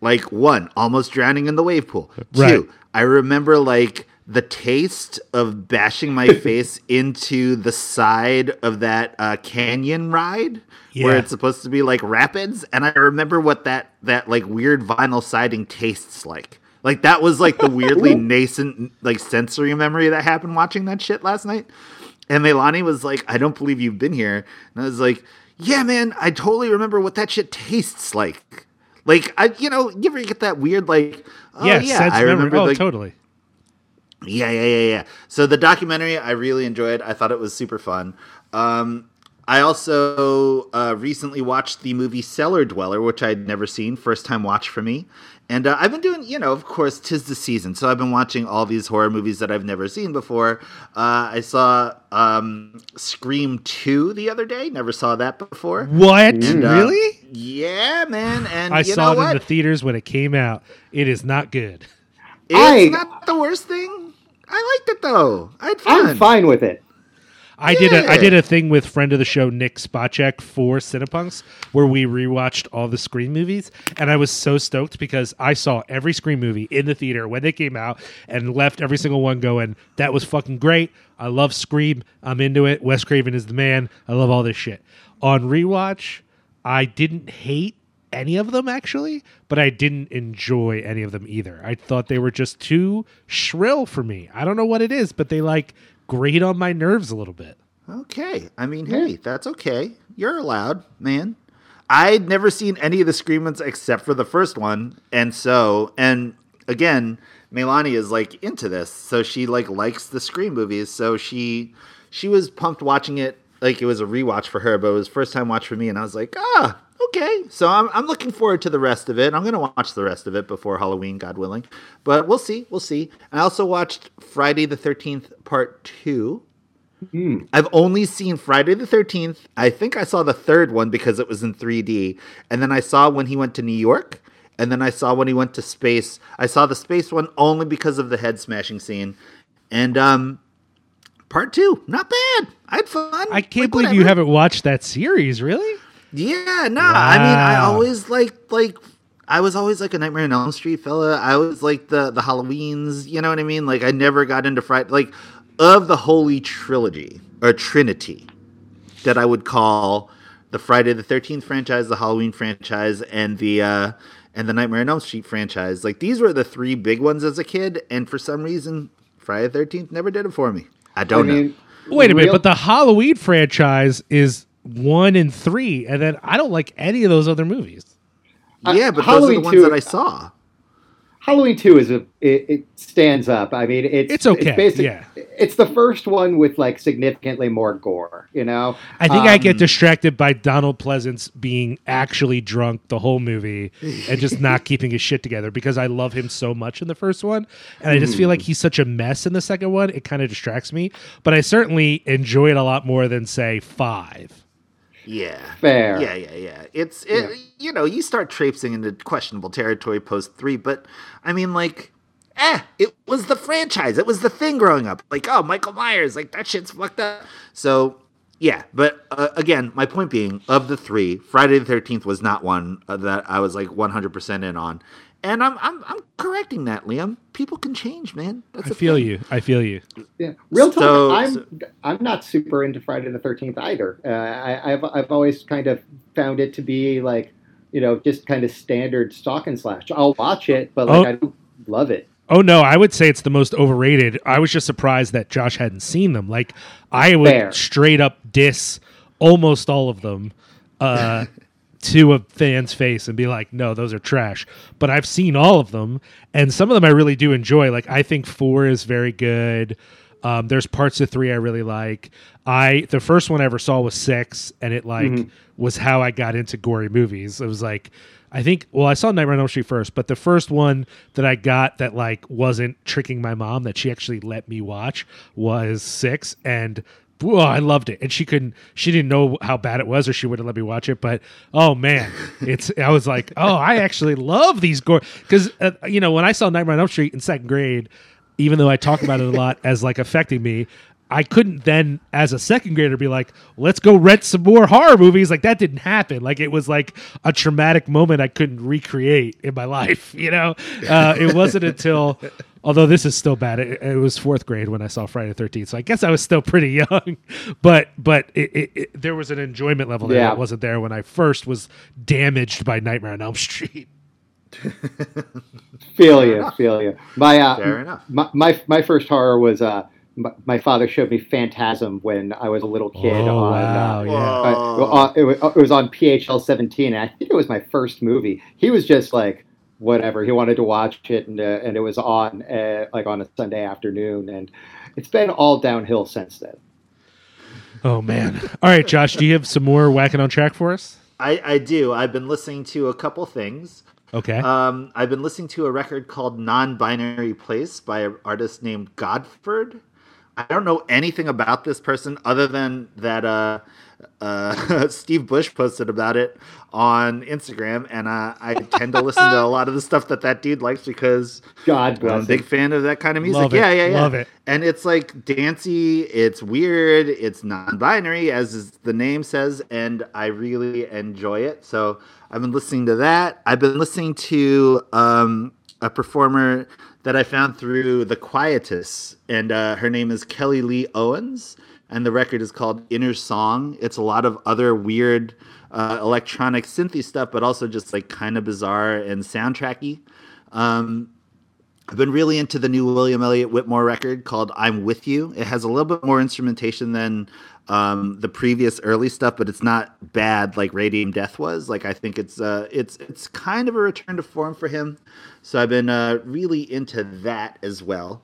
like one, almost drowning in the wave pool. Right. Two, I remember like the taste of bashing my face into the side of that uh, canyon ride where it's supposed to be like rapids, and I remember what that that like weird vinyl siding tastes like. Like that was like the weirdly nascent like sensory memory that happened watching that shit last night. And Melani was like, "I don't believe you've been here," and I was like, "Yeah, man, I totally remember what that shit tastes like." Like I, you know, you ever get that weird like, oh, yeah, yeah, sense I memory. remember Oh, like, totally. yeah, yeah, yeah, yeah. So the documentary I really enjoyed. I thought it was super fun. Um, I also uh, recently watched the movie Cellar Dweller, which I'd never seen, first time watch for me. And uh, I've been doing, you know, of course, tis the season, so I've been watching all these horror movies that I've never seen before. Uh, I saw um, Scream Two the other day. Never saw that before. What? And, uh, really? Yeah, man. And I you saw know it what? in the theaters when it came out. It is not good. it's I- not the worst thing. I liked it though. I had fun. I'm fine with it. I did a I did a thing with friend of the show Nick Spacek for Cinepunks where we rewatched all the Scream movies, and I was so stoked because I saw every Scream movie in the theater when they came out and left every single one going, "That was fucking great! I love Scream. I'm into it. Wes Craven is the man. I love all this shit." On rewatch, I didn't hate any of them actually, but I didn't enjoy any of them either. I thought they were just too shrill for me. I don't know what it is, but they like grate on my nerves a little bit. Okay. I mean, hey, that's okay. You're allowed, man. I'd never seen any of the Scream ones except for the first one. And so, and again, Melani is like into this. So she like likes the Scream movies. So she she was pumped watching it. Like it was a rewatch for her, but it was first time watch for me. And I was like, ah, okay. So I'm, I'm looking forward to the rest of it. I'm going to watch the rest of it before Halloween, God willing. But we'll see. We'll see. I also watched Friday the 13th, part two. I've only seen Friday the 13th. I think I saw the third one because it was in 3D. And then I saw when he went to New York. And then I saw when he went to space. I saw the space one only because of the head smashing scene. And um part two, not bad. I had fun. I can't Like, believe you haven't watched that series, really? Yeah, no. I mean, I always like like I was always like a Nightmare on Elm Street fella. I was like the the Halloweens. You know what I mean? Like I never got into Friday. Like of the Holy Trilogy or Trinity, that I would call the Friday the Thirteenth franchise, the Halloween franchise, and the uh, and the Nightmare on Elm Street franchise. Like these were the three big ones as a kid, and for some reason, Friday the Thirteenth never did it for me. I I don't know. mean, Wait a minute, but the Halloween franchise is one and three, and then I don't like any of those other movies. Uh, yeah, but Halloween those are the ones 2 that I saw. Halloween Two is a it, it stands up. I mean, it's It's okay, basic- yeah. it's the first one with like significantly more gore. You know, I think I get Um, distracted by Donald Pleasence being actually drunk the whole movie and just not keeping his shit together because I love him so much in the first one. And I just feel like he's such a mess in the second one. It kind of distracts me. But I certainly enjoy it a lot more than, say, five. Yeah. Fair. Yeah, yeah, yeah. It's it, Yeah. you know, you start traipsing into questionable territory post three, but I mean like eh, it was the franchise. It was the thing growing up. Like, oh, Michael Myers, like that shit's fucked up. So yeah, but uh, again, my point being, of the three, Friday the Thirteenth was not one uh, that I was like one hundred percent in on, and I'm I'm I'm correcting that, Liam. People can change, man. That's I a feel thing. you. I feel you. Yeah, real talk. So- I'm so- I'm not super into Friday the Thirteenth either. Uh, I, I've I've always kind of found it to be like, you know, just kind of standard stalk and slash. I'll watch it, but like Oh. I don't love it. Oh no, I would say it's the most overrated. I was just surprised that Josh hadn't seen them. Like I would Fair. straight up diss almost all of them uh, to a fan's face and be like, "No, those are trash." But I've seen all of them, and some of them I really do enjoy. Like I think four is very good. Um, there's parts of three I really like. I the first one I ever saw was six, and it like was how I got into gory movies. It was like I think well I saw Nightmare on Elm Street first, but the first one that I got that like wasn't tricking my mom that she actually let me watch was six, and I loved it. And she couldn't she didn't know how bad it was, or she wouldn't let me watch it. But oh man, it's I was like oh I actually love these gore because uh, you know when I saw Nightmare on Elm Street in second grade even though I talk about it a lot as like affecting me, I couldn't then, as a second grader, be like, let's go rent some more horror movies. Like that didn't happen. Like it was like a traumatic moment I couldn't recreate in my life. You know, uh, it wasn't until, although this is still bad. It, it was fourth grade when I saw Friday the Thirteenth, so I guess I was still pretty young. But but it, it, it, there was an enjoyment level there Yeah. that wasn't there when I first was damaged by Nightmare on Elm Street. feel you, feel you. My uh, Fair enough. my, my my first horror was uh my, my father showed me Phantasm when I was a little kid Oh, on wow, uh, yeah. uh, uh, it, was, it was on PHL 17 and I think it was my first movie. He was just like whatever he wanted to watch it and uh, and it was on uh, like on a Sunday afternoon and it's been all downhill since then. Oh man. All right, Josh, do you have some more whacking on track for us? I, I do. I've been listening to a couple things. Okay. Um, I've been listening to a record called Non-Binary Place by an artist named Godford. I don't know anything about this person other than that uh, uh, Steve Bush posted about it on Instagram, and uh, I tend to listen to a lot of the stuff that that dude likes because God I'm a big fan of that kind of music. Love it. Yeah, yeah, yeah. Love it. And it's like dancey, it's weird, it's non-binary, as the name says, and I really enjoy it. So I've been listening to that. I've been listening to um, a performer that I found through The Quietus, and uh, her name is Kelly Lee Owens, and the record is called Inner Song. It's a lot of other weird uh, electronic synthy stuff, but also just like kind of bizarre and soundtracky. Um, I've been really into the new William Elliott Whitmore record called "I'm With You." It has a little bit more instrumentation than um, the previous early stuff, but it's not bad like Radium Death was. Like I think it's uh, it's it's kind of a return to form for him. So I've been uh, really into that as well.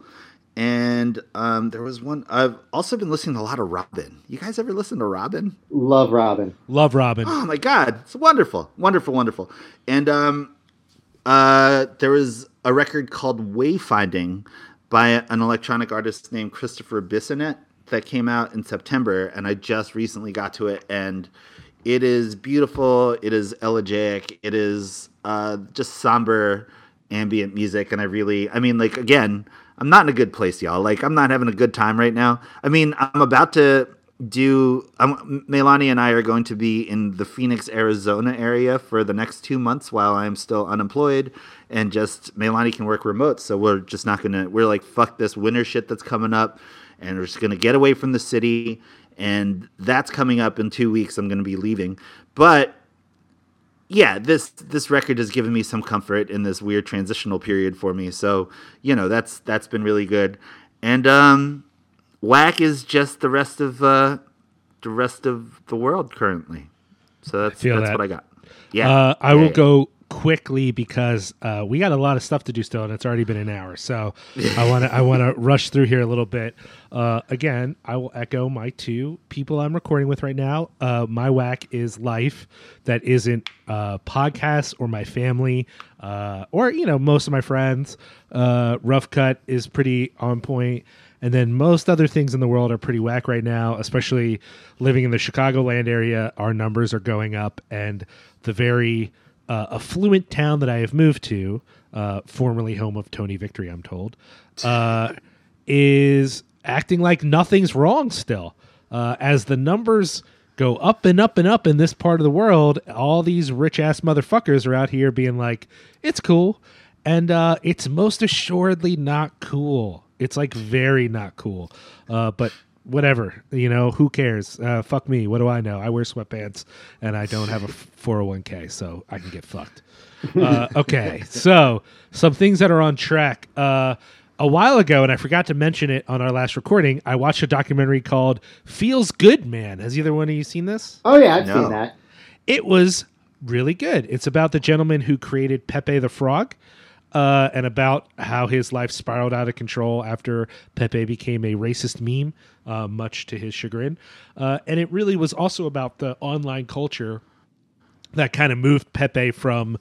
And um, there was one. I've also been listening to a lot of Robyn. You guys ever listen to Robyn? Love Robyn. Love Robyn. Oh my god, it's wonderful, wonderful, wonderful. And um, uh, there was a record called Wayfinding by an electronic artist named Christopher Bissonnette that came out in September, and I just recently got to it, and it is beautiful. It is elegiac. It is uh, just somber ambient music, and I really, I mean, like again, I'm not in a good place, y'all. Like I'm not having a good time right now. I mean, I'm about to do. I'm, Melania and I are going to be in the Phoenix, Arizona area for the next two months while I'm still unemployed, and just Melania can work remote. So we're just not gonna. We're like, fuck this winter shit that's coming up, and we're just gonna get away from the city. And that's coming up in two weeks. I'm gonna be leaving, but yeah, this this record has given me some comfort in this weird transitional period for me. So you know that's that's been really good, and um, whack is just the rest of uh, the rest of the world currently. So that's that's that. what I got. Yeah, Uh, I Yeah, will yeah. go quickly because uh, we got a lot of stuff to do still, and it's already been an hour. So I want to I want to rush through here a little bit. Uh, again, I will echo my two people I'm recording with right now. Uh, my whack is life that isn't uh, podcasts or my family uh, or you know most of my friends. Uh, Rough Cut is pretty on point. And then most other things in the world are pretty whack right now, especially living in the Chicagoland area. Our numbers are going up, and the very uh, affluent town that I have moved to, uh, formerly home of Tony Victory, I'm told, uh, is acting like nothing's wrong still. Uh, as the numbers go up and up and up in this part of the world, all these rich ass motherfuckers are out here being like, it's cool. And uh, it's most assuredly not cool. It's like very not cool. Uh, but whatever, you know, who cares? Uh, fuck me. What do I know? I wear sweatpants and I don't have a 401k, so I can get fucked. Uh, okay, so some things that are on track. Uh, a while ago, and I forgot to mention it on our last recording, I watched a documentary called Feels Good Man. Has either one of you seen this? Oh yeah, I've No. seen that. It was really good. It's about the gentleman who created Pepe the Frog. Uh, and about how his life spiraled out of control after Pepe became a racist meme, uh, much to his chagrin. Uh, and it really was also about the online culture that kind of moved Pepe from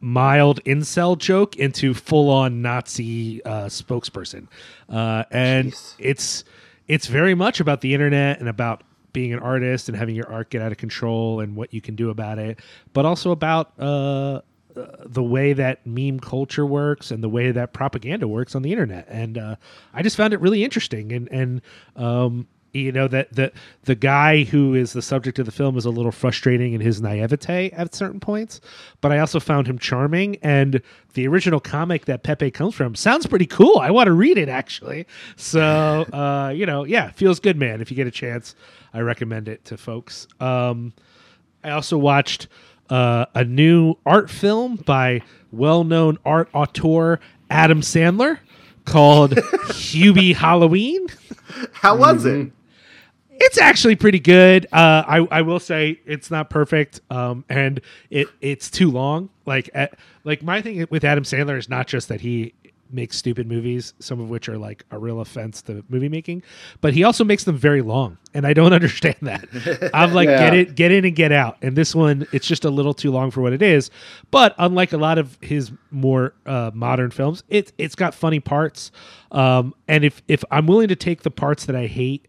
mild incel joke into full on Nazi uh, spokesperson. Uh, and Jeez. it's it's very much about the internet and about being an artist and having your art get out of control and what you can do about it, but also about uh, uh, the way that meme culture works and the way that propaganda works on the internet. And uh, I just found it really interesting. And and um, you know that the the guy who is the subject of the film is a little frustrating in his naivete at certain points, but I also found him charming. And the original comic that Pepe comes from sounds pretty cool. I want to read it actually. So uh, you know, yeah, feels good, man. If you get a chance, I recommend it to folks. Um, I also watched uh, a new art film by well-known art auteur Adam Sandler called Hubie Halloween. How was it? It's actually pretty good. Uh, I I will say it's not perfect, um, and it it's too long. Like at, like my thing with Adam Sandler is not just that he makes stupid movies, some of which are like a real offense to movie making, but he also makes them very long, and I don't understand that. I'm like, Yeah. get it, get in and get out. And this one, it's just a little too long for what it is. But unlike a lot of his more uh, modern films, it it's got funny parts. Um, and if if I'm willing to take the parts that I hate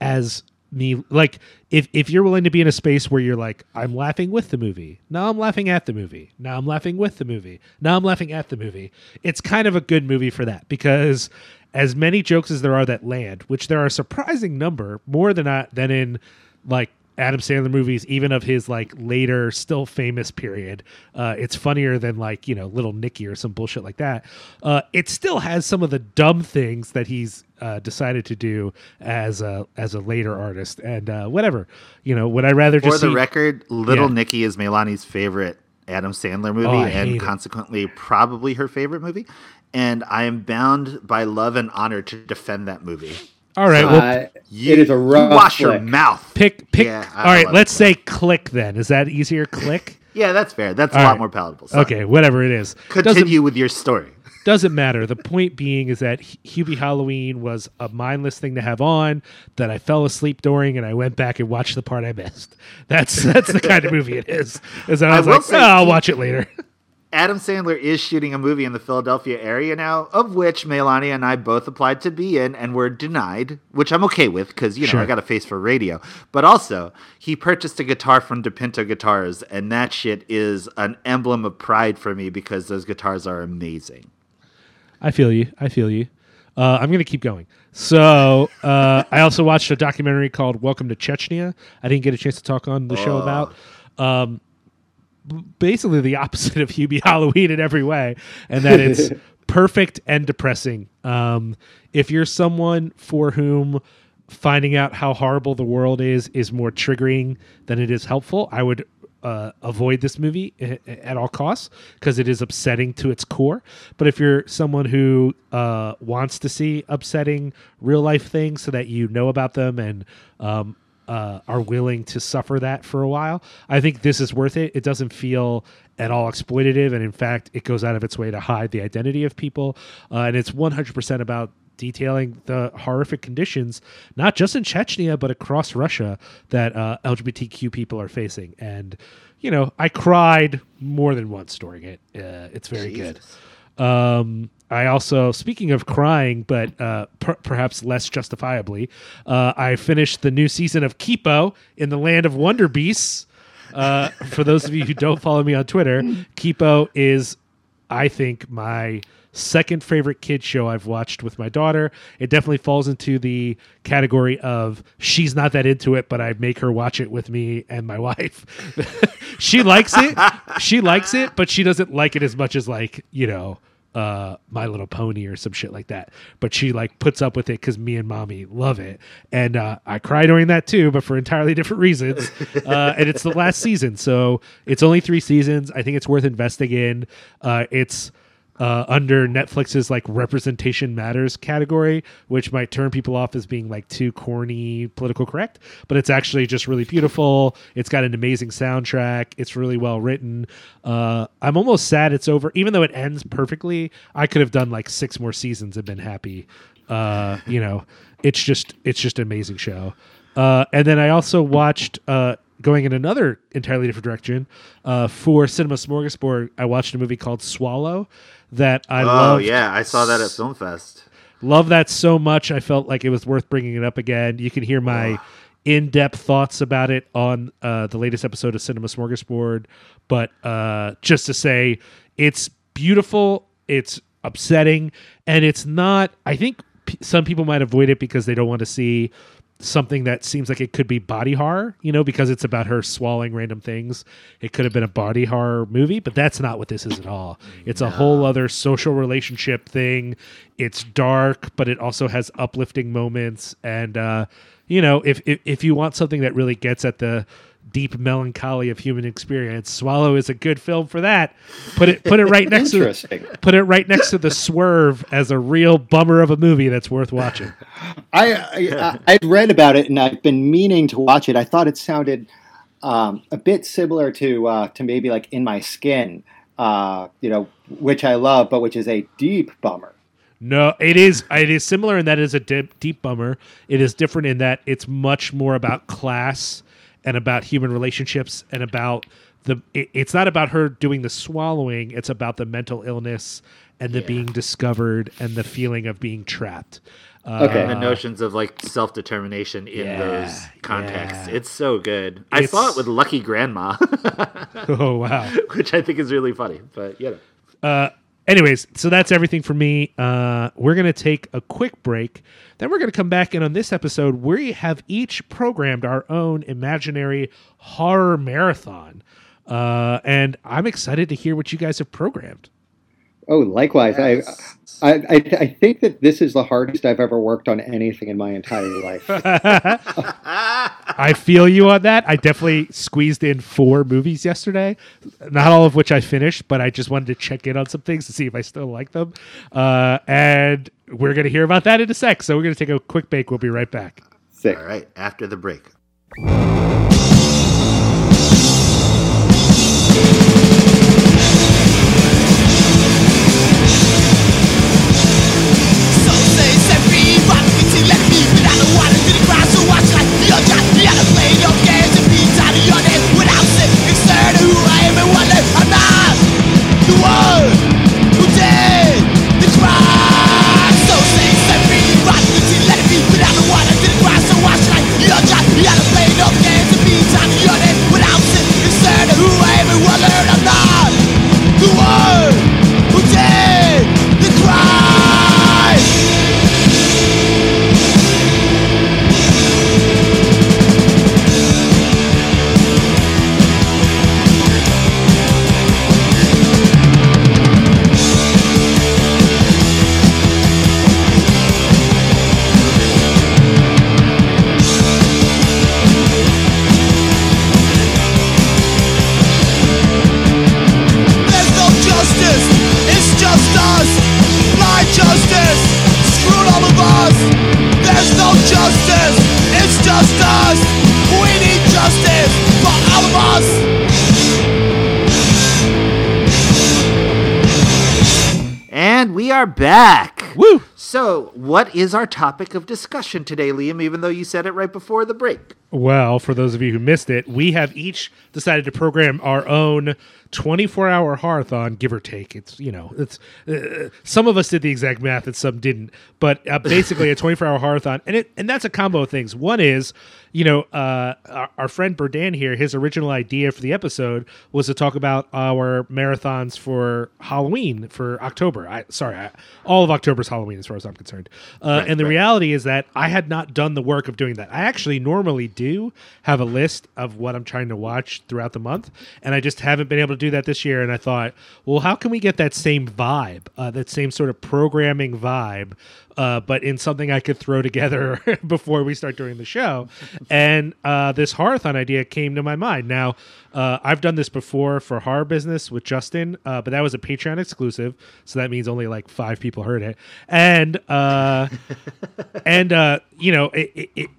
as me like if if you're willing to be in a space where you're like I'm laughing with the movie. Now I'm laughing at the movie. Now I'm laughing with the movie. Now I'm laughing at the movie. It's kind of a good movie for that because as many jokes as there are that land which there are a surprising number more than I, than in like Adam Sandler movies, even of his like later, still famous period, uh, it's funnier than like you know Little Nicky or some bullshit like that. Uh, it still has some of the dumb things that he's uh, decided to do as a as a later artist, and uh, whatever. You know, would I rather For just the see- record, Little Yeah. Nicky is Melani's favorite Adam Sandler movie, Oh, and it. consequently probably her favorite movie. And I am bound by love and honor to defend that movie. All right, well, Uh, You, it is a rough you wash your mouth. pick pick. Yeah, all right, let's it. say click. Then is that easier? Click. Yeah, that's fair. That's a lot right. more palatable. Sorry. Okay, whatever it is. Doesn't Continue with your story. doesn't matter. The point being is that Hubie Halloween was a mindless thing to have on that I fell asleep during, and I went back and watched the part I missed. That's that's the kind of movie it is. Is that I I was will like, say oh, I'll watch it later. Adam Sandler is shooting a movie in the Philadelphia area now, of which Melania and I both applied to be in and were denied, which I'm okay with because, you know, Sure. I got a face for radio. But also, he purchased a guitar from DePinto Guitars, and that shit is an emblem of pride for me because those guitars are amazing. I feel you. I feel you. Uh, I'm going to keep going. So uh, I also watched a documentary called "Welcome to Chechnya." I didn't get a chance to talk on the show Oh. about. Um, b- basically, the opposite of Hubie Halloween in every way, and that it's perfect and depressing. Um, if you're someone for whom finding out how horrible the world is is more triggering than it is helpful, I would uh, avoid this movie at all costs because it is upsetting to its core. But if you're someone who uh, wants to see upsetting real life things so that you know about them and um, uh, are willing to suffer that for a while, I think this is worth it. It doesn't feel at all exploitative, and in fact, it goes out of its way to hide the identity of people. Uh, and it's 100% about detailing the horrific conditions, not just in Chechnya, but across Russia that uh, LGBTQ people are facing. And, you know, I cried more than once during it. Uh, it's very good. Um, I also, speaking of crying, but uh, per- perhaps less justifiably, uh, I finished the new season of Kipo in the Land of Wonder Beasts. Uh, for those of you who don't follow me on Twitter, Kipo is, I think, my second favorite kid show I've watched with my daughter. It definitely falls into the category of she's not that into it, but I make her watch it with me and my wife. she likes it. She likes it, but she doesn't like it as much as like, you know, uh my little pony or some shit like that. But she like puts up with it because me and mommy love it. And uh i cry during that too but for entirely different reasons. Uh and it's the last season so it's only three seasons. I think it's worth investing in. Uh it's uh, under Netflix's like representation matters category, which might turn people off as being like too corny, political correct, but it's actually just really beautiful. It's got an amazing soundtrack. It's really well written. Uh, I'm almost sad it's over, even though it ends perfectly. I could have done like six more seasons and been happy. Uh, you know, it's just it's just an amazing show. Uh, and then I also watched uh, going in another entirely different direction uh, for Cinema Smorgasbord. I watched a movie called Swallow that I oh, love. yeah. I saw that at Film Fest. Love that so much. I felt like it was worth bringing it up again. You can hear my in-depth thoughts about it on uh, the latest episode of Cinema Smorgasbord. But uh, just to say, it's beautiful. It's upsetting, and it's not. I think p- some people might avoid it because they don't want to see something that seems like it could be body horror, you know, because it's about her swallowing random things. It could have been a body horror movie, but that's not what this is at all. It's a whole other social relationship thing. It's dark, but it also has uplifting moments. And, uh, you know, if, if, if you want something that really gets at the deep melancholy of human experience. Swallow is a good film for that. Put it put it right next to Interesting. put it right next to the Swerve as a real bummer of a movie that's worth watching. I, I I'd read about it and I've been meaning to watch it. I thought it sounded um, a bit similar to uh, to maybe like In My Skin, uh, you know, which I love, but which is a deep bummer. No, it is. It is similar in that it is a deep, deep bummer. It is different in that it's much more about class and about human relationships and about the. It, it's not about her doing the swallowing. It's about the mental illness and the being discovered and the feeling of being trapped. Uh, Okay. And the notions of like self determination in Yeah, those contexts. yeah. It's so good. I saw it with Lucky Grandma, Oh wow. which I think is really funny. But you know. Uh, anyways, so that's everything for me. Uh, we're going to take a quick break. Then we're going to come back. And on this episode, we have each programmed our own imaginary horror marathon. Uh, and I'm excited to hear what you guys have programmed. Oh, likewise. Yes. I, I I I think that this is the hardest I've ever worked on anything in my entire life. I feel you on that. I definitely squeezed in four movies yesterday, not all of which I finished, but I just wanted to check in on some things to see if I still like them. Uh, and we're going to hear about that in a sec. So we're going to take a quick break. We'll be right back. Sick. All right, after the break. So say, set your job You are back. Woo! So, what is our topic of discussion today, Liam, even though you said it right before the break? Well, for those of you who missed it, we have each decided to program our own 24 hour horathon, give or take. It's, you know, it's uh, some of us did the exact math and some didn't, but uh, basically a 24 hour horathon. And it, and that's a combo of things. One is, you know, uh, our, our friend Berdan here, his original idea for the episode was to talk about our marathons for Halloween for October. I, sorry, I, all of October's Halloween as far as I'm concerned. Uh, and the right. reality is that I had not done the work of doing that. I actually normally do have a list of what I'm trying to watch throughout the month, and I just haven't been able to do that this year. And I thought, well, how can we get that same vibe, uh, that same sort of programming vibe, uh, but in something I could throw together before we start doing the show? And uh, this horathon idea came to my mind. Now, uh, I've done this before for horror business with Justin, uh, but that was a Patreon exclusive, so that means only like five people heard it. And uh, and uh, you know, it, it,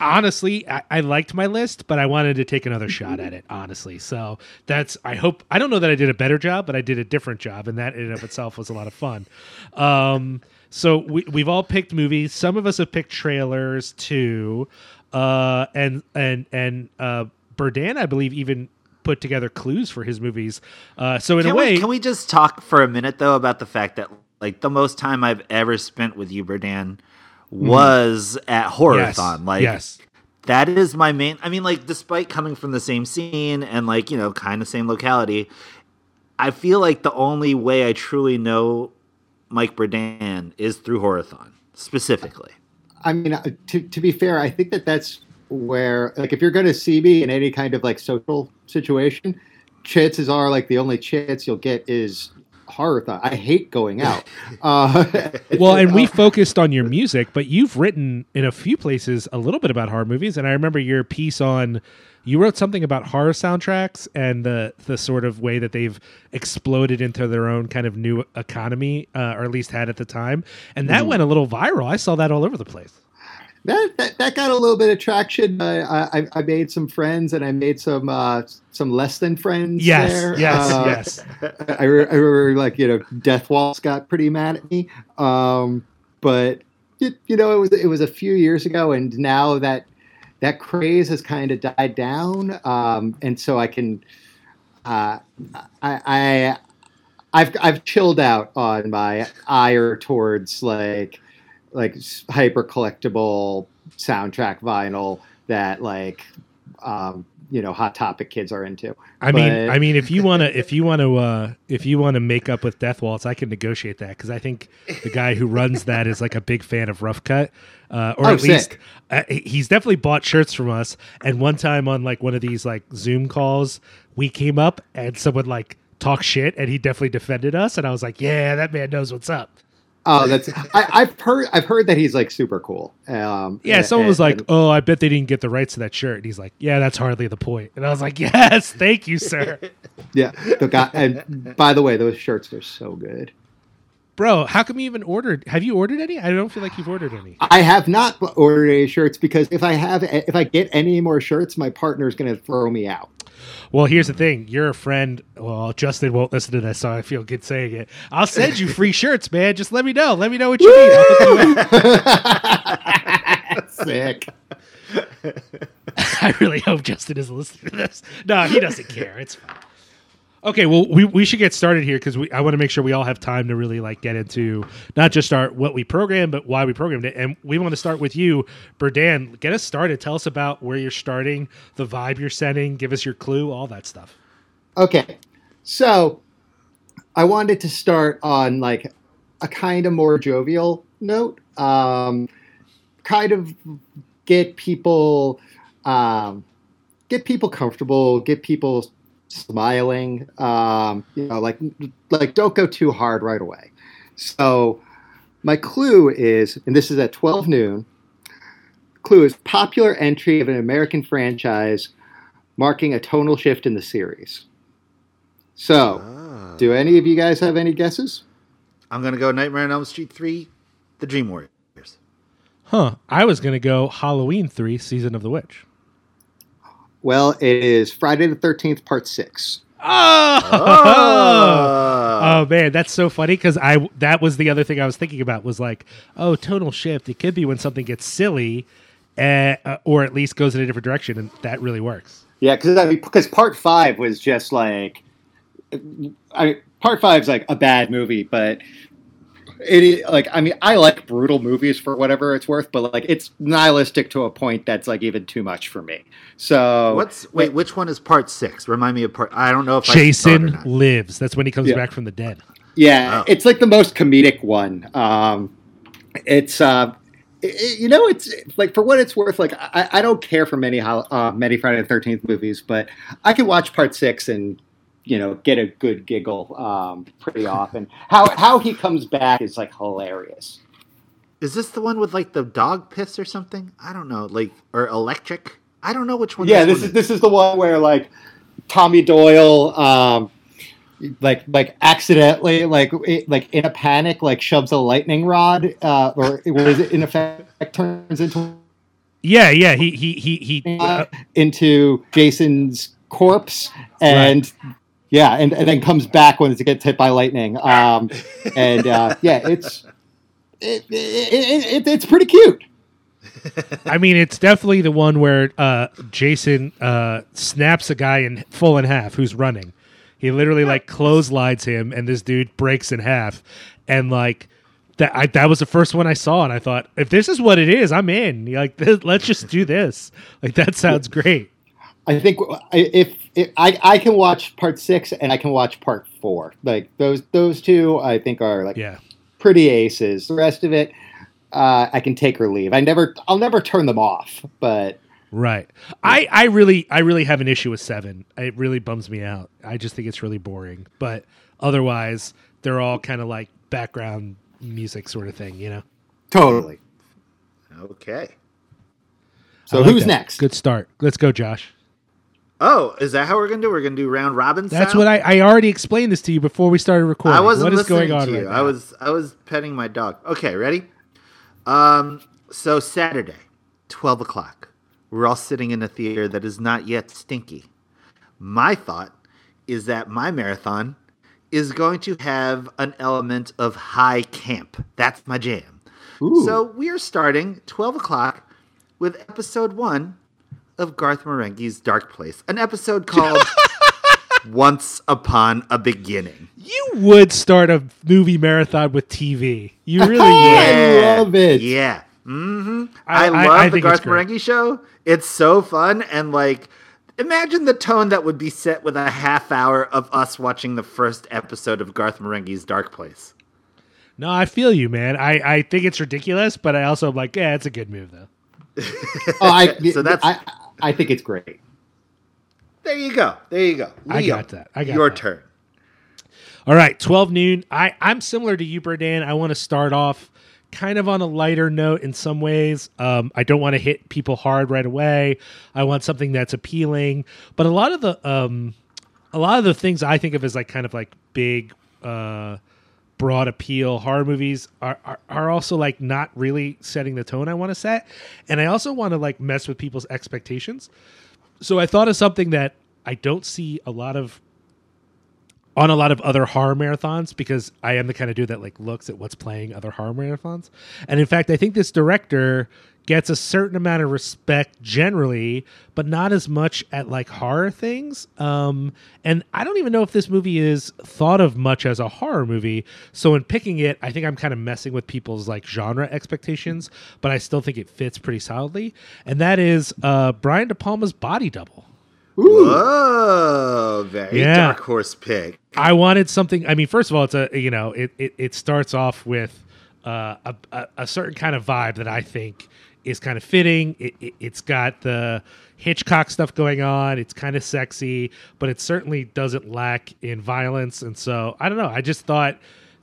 honestly, I, I liked my list, but I wanted to take another shot at it. Honestly, so that's. I hope. I don't know that I did a better job, but I did a different job, and that in and of itself was a lot of fun. Um, so we we've all picked movies. Some of us have picked trailers too, uh, and and and uh, Berdan, I believe, even put together clues for his movies. Uh, so in Can a way, we, can we just talk for a minute though about the fact that like the most time I've ever spent with you, Berdan, was at yes, Horathon. Like yes, that is my main I mean, like, despite coming from the same scene and like, you know, kind of same locality, I feel like the only way I truly know Mike Berdan is through Horathon, specifically. I mean, uh, to to be fair, I think that that's where, like, if you're going to see me in any kind of like social situation, chances are like the only chance you'll get is horror. thought. I hate going out. Uh, well, and we focused on your music, but you've written in a few places a little bit about horror movies, and I remember your piece on. You wrote something about horror soundtracks and the the sort of way that they've exploded into their own kind of new economy, uh, or at least had at the time, and that went a little viral. I saw that all over the place. That, that that got a little bit of traction. I, I I made some friends and I made some uh, some less than friends. Yes, there. yes, Uh, yes. I, re- I remember like you know Death Waltz got pretty mad at me, um, but it, you know it was it was a few years ago, and now that that craze has kind of died down, um, and so I can uh, I, I I've I've chilled out on my ire towards like like hyper collectible soundtrack vinyl that like um, you know hot topic kids are into. I mean, I mean, if you want to, if you want to, uh, if you want to make up with Death Waltz, I can negotiate that because I think the guy who runs that is like a big fan of Rough Cut, uh, or Oh, at least uh, he's definitely bought shirts from us. And one time on like one of these like Zoom calls, we came up and someone like talked shit, and he definitely defended us, and I was like, yeah, that man knows what's up. Oh, that's I, I've heard. I've heard that he's like super cool. Um, Yeah, and- someone was like, and- "Oh, I bet they didn't get the rights to that shirt." And he's like, "Yeah, that's hardly the point." And I was like, "Yes, thank you, sir." yeah, the guy. And by the way, those shirts are so good. Bro, how come you even ordered? Have you ordered any? I don't feel like you've ordered any. I have not ordered any shirts because if I have, if I get any more shirts, my partner's going to throw me out. Well, here's the thing. You're a friend. Well, Justin won't listen to this, so I feel good saying it. I'll send you free shirts, man. Just let me know. Let me know what you need. I'll hook you up. Sick. I really hope Justin is listening to this. No, he doesn't care. It's fine. Okay, well, we, we should get started here because I want to make sure we all have time to really like get into not just our what we programmed, but why we programmed it. And we want to start with you, Berdan. Get us started. Tell us about where you're starting, the vibe you're setting. Give us your clue, all that stuff. Okay, so I wanted to start on like a kind of more jovial note, um, kind of get people, um, get people comfortable, get people smiling. Um, you know, like like don't go too hard right away. So my clue is, and this is at twelve noon. Clue is popular entry of an American franchise marking a tonal shift in the series. So, Ah. do any of you guys have any guesses? I'm gonna go Nightmare on Elm Street three, The Dream Warriors. Huh. I was going to go Halloween 3, Season of the Witch. Well, it is Friday the 13th, part six. Oh! Oh, Oh man, that's so funny because I that was the other thing I was thinking about was like, oh, tonal shift. It could be when something gets silly, uh, uh, or at least goes in a different direction, and that really works. Yeah, because I mean, because part five was just like, I mean, part five's like a bad movie, but it is like, I mean, I like brutal movies for whatever it's worth, but like, it's nihilistic to a point that's like even too much for me. So What's wait? Which one is part six? Remind me of part. I don't know if I or Jason not. lives. That's when he comes Yeah. back from the dead. Yeah, Oh. it's like the most comedic one. Um, it's uh, it- you know, it's like for what it's worth. Like I, I don't care for many hol- uh, many Friday the Thirteenth movies, but I can watch Part Six and you know get a good giggle um, pretty often. How how he comes back is like hilarious. Is this the one with like the dog piss or something? I don't know, like or electric. I don't know which one. Yeah, this one is this is the one where like Tommy Doyle. Um, like like accidentally like it, like in a panic like shoves a lightning rod uh or what is it in effect turns into Yeah, yeah. He he he he. Uh, uh, into Jason's corpse and yeah, and, and then comes back when it gets hit by lightning. Um, and uh, yeah, it's it, it, it, it, it's pretty cute. I mean, it's definitely the one where uh, Jason uh, snaps a guy in full in half who's running. He literally like clotheslines him, and this dude breaks in half. And like that, I, that was the first one I saw, and I thought, if this is what it is, I'm in. Like, let's just do this. Like, that sounds great. I think if, if I I can watch part six and I can watch part four, like those those two, I think are like Yeah. pretty aces. The rest of it, uh, I can take or leave. I never I'll never turn them off, but. Right. I, I really I really have an issue with seven. It really bums me out. I just think it's really boring. But otherwise, they're all kind of like background music sort of thing, you know. Totally. Okay. So like who's that. next? Good start. Let's go, Josh. Oh, is that how we're gonna do? We're gonna do round robin. That's what I, I already explained this to you before we started recording. I wasn't What is listening going on to you. right I was I was petting my dog. Okay, ready? Um, so Saturday, twelve o'clock. We're all sitting in a theater that is not yet stinky. My thought is that my marathon is going to have an element of high camp. That's my jam. Ooh. So we are starting twelve o'clock with episode one of Garth Marenghi's Dark Place, an episode called "Once Upon a Beginning." You would start a movie marathon with TV. You really would. I love it. Yeah. hmm I- I, I- love I the Garth. Marenghi show. It's so fun and like imagine the tone that would be set with a half hour of us watching the first episode of Garth Marenghi's Dark Place. No, I feel you, man. I, I think it's ridiculous, but I also am like, yeah, it's a good move though. Oh, I, So that's- I, I think it's great. There you go. There you go. I got that. I got your that. turn. All right, 12 noon. I, I'm similar to you, Berdan. I want to start off kind of on a lighter note in some ways. Um, I don't want to hit people hard right away. I want something that's appealing. But a lot of the um, a lot of the things I think of as like kind of like big uh, broad appeal horror movies are, are, are also like not really setting the tone I want to set. And I also want to like mess with people's expectations. So I thought of something that I don't see a lot of on a lot of other horror marathons because I am the kind of dude that like looks at what's playing other horror marathons. And in fact, I think this director gets a certain amount of respect generally, but not as much at like horror things. Um, and I don't even know if this movie is thought of much as a horror movie. So in picking it, I think I'm kind of messing with people's like genre expectations, but I still think it fits pretty solidly. And that is uh, Brian De Palma's Body Double. Ooh. Whoa, very Yeah. dark horse pick. I wanted something. I mean, first of all, it's a you know it it, it starts off with uh, a, a a certain kind of vibe that I think is kind of fitting. It, it it's got the Hitchcock stuff going on. It's kind of sexy, but it certainly doesn't lack in violence. And so I don't know. I just thought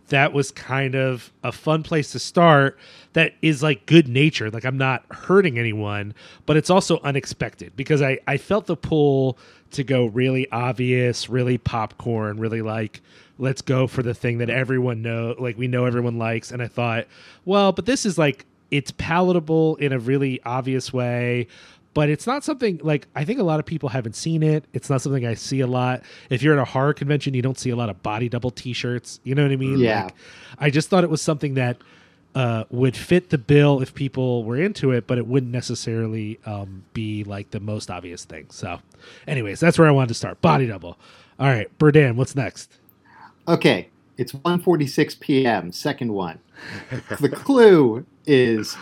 that was kind of a fun place to start that is like good natured like i'm not hurting anyone but it's also unexpected because i i felt the pull to go really obvious really popcorn really like let's go for the thing that everyone know like we know everyone likes and i thought well but this is like it's palatable in a really obvious way but it's not something like I think a lot of people haven't seen it. It's not something I see a lot. If you're at a horror convention, you don't see a lot of body double T-shirts. You know what I mean? Yeah. Like, I just thought it was something that uh, would fit the bill if people were into it, but it wouldn't necessarily um, be like the most obvious thing. So, anyways, that's where I wanted to start. Body double. All right, Berdan, what's next? Okay, it's 1:46 p.m. Second one. the clue is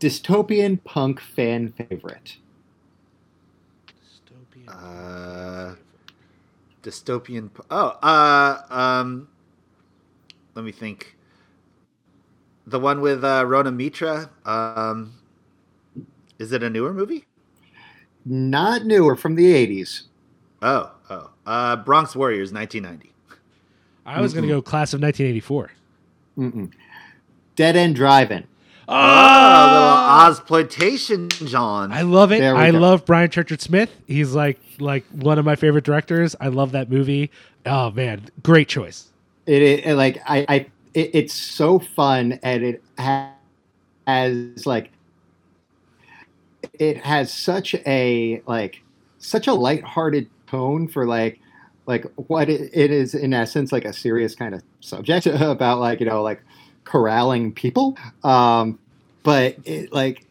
dystopian punk fan favorite. Uh, dystopian. p- Oh, uh, um, let me think. The one with uh, Rona Mitra. Um, is it a newer movie? Not newer from the 80s. Oh, oh. Uh, Bronx Warriors, 1990. I was going to go class of 1984. Mm-mm. Dead End Drive-In. Oh, ah! ah, a little Ozploitation, John. I love it. I go. love Brian Trenchard-Smith. He's like like one of my favorite directors. I love that movie. Oh man, great choice. It, it, it, like I, I it, it's so fun and it ha- has like it has such a like such a lighthearted tone for like like what it, it is in essence like a serious kind of subject about like you know like corralling people um but it like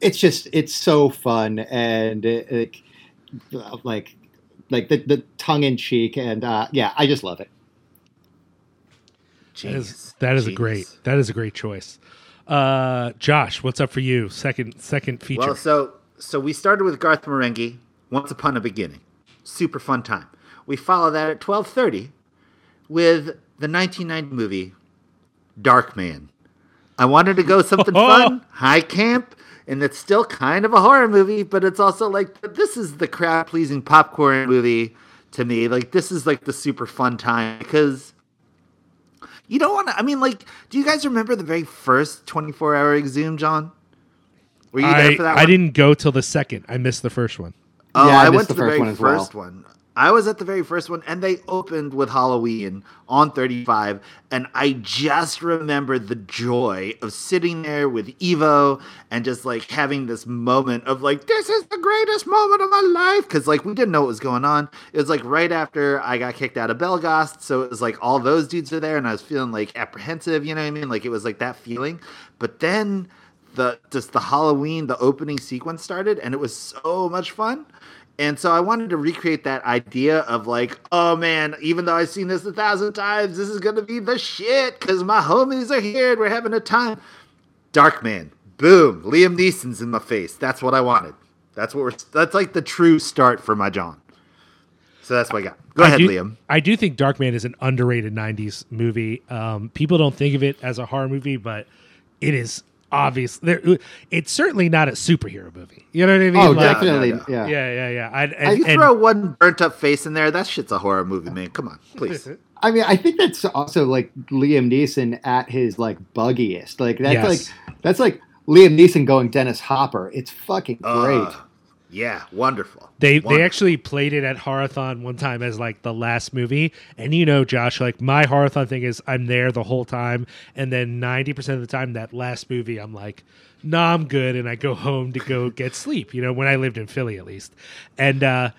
it's just it's so fun and it, it, like like the, the tongue in cheek and uh yeah i just love it That is, that is a great that is a great choice. Uh, Josh, what's up for you? Second second feature. Well, so so we started with Garth Marenghi, Once Upon a Beginning. Super fun time. We follow that at 12:30 with the 1990 movie Darkman. I wanted to go something fun, high camp, and it's still kind of a horror movie, but it's also like this is the crowd pleasing popcorn movie to me. Like this is like the super fun time because You don't want to. I mean, like, do you guys remember the very first 24 hour Exhumed, John? Were you there for that I one? didn't go till the second. I missed the first one. Oh, Yeah, I I, went to the first very one as well. first one. I was at the very first one, and they opened with Halloween on 35, and I just remember the joy of sitting there with Evo and just like having this moment of like, this is the greatest moment of my life, because like we didn't know what was going on. It was like right after I got kicked out of Belgast, so it was like all those dudes are there, and I was feeling like apprehensive, you know what I mean? Like it was like that feeling, but then the just the Halloween, the opening sequence started, and it was so much fun. And so I wanted to recreate that idea of like, oh man, even though I've seen this a thousand times, this is gonna be the shit because my homies are here and we're having a time. Darkman, boom, Liam Neeson's in my face. That's what I wanted. That's what we're. That's like the true start for my John. So that's what I got. Go I ahead, do, Liam. I do think Darkman is an underrated '90s movie. Um, people don't think of it as a horror movie, but it is obvious. There, it's certainly not a superhero movie. You know what I mean? Oh, Like- definitely. no, no. Yeah. Yeah, yeah, yeah. I, You and, and- throw one burnt up face in there. That shit's a horror movie, man. Come on, please. I mean, I think that's also like Liam Neeson at his like buggiest. Like that's Yes. like that's like Liam Neeson going Dennis Hopper. It's fucking great. Uh, yeah, wonderful. They Wonderful. they actually played it at Horathon one time as like the last movie, and you know, Josh, like my Horathon thing is I'm there the whole time, and then ninety percent of the time that last movie I'm like, nah, I'm good, and I go home to go get sleep. You know, when I lived in Philly at least, and uh,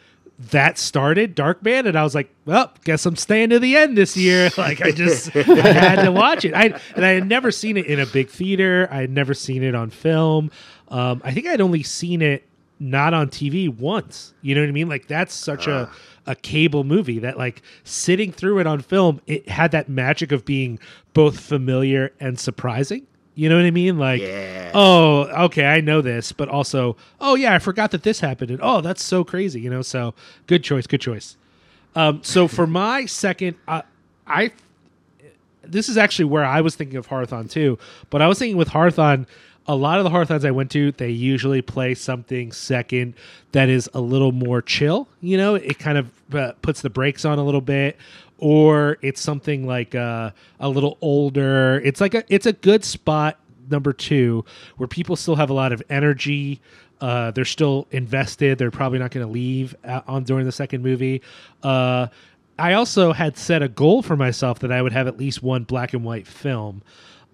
that started Darkman, and I was like, well, guess I'm staying to the end this year. Like I just I had to watch it. I and I had never seen it in a big theater. I had never seen it on film. Um, I think I'd only seen it not on TV once. You know what I mean? Like that's such a a cable movie that like sitting through it on film, it had that magic of being both familiar and surprising. You know what I mean? Like, Yeah. oh, okay, I know this, but also, oh yeah, I forgot that this happened, and oh, that's so crazy. You know, so good choice, good choice. Um, so for my second, uh, I this is actually where I was thinking of Horathon too, but I was thinking with Horathon, a lot of the Horathons I went to, they usually play something second that is a little more chill. You know, it kind of uh, puts the brakes on a little bit, or it's something like uh, a little older. It's like a it's a good spot number two where people still have a lot of energy. Uh, they're still invested. They're probably not going to leave uh, on during the second movie. Uh, I also had set a goal for myself that I would have at least one black and white film.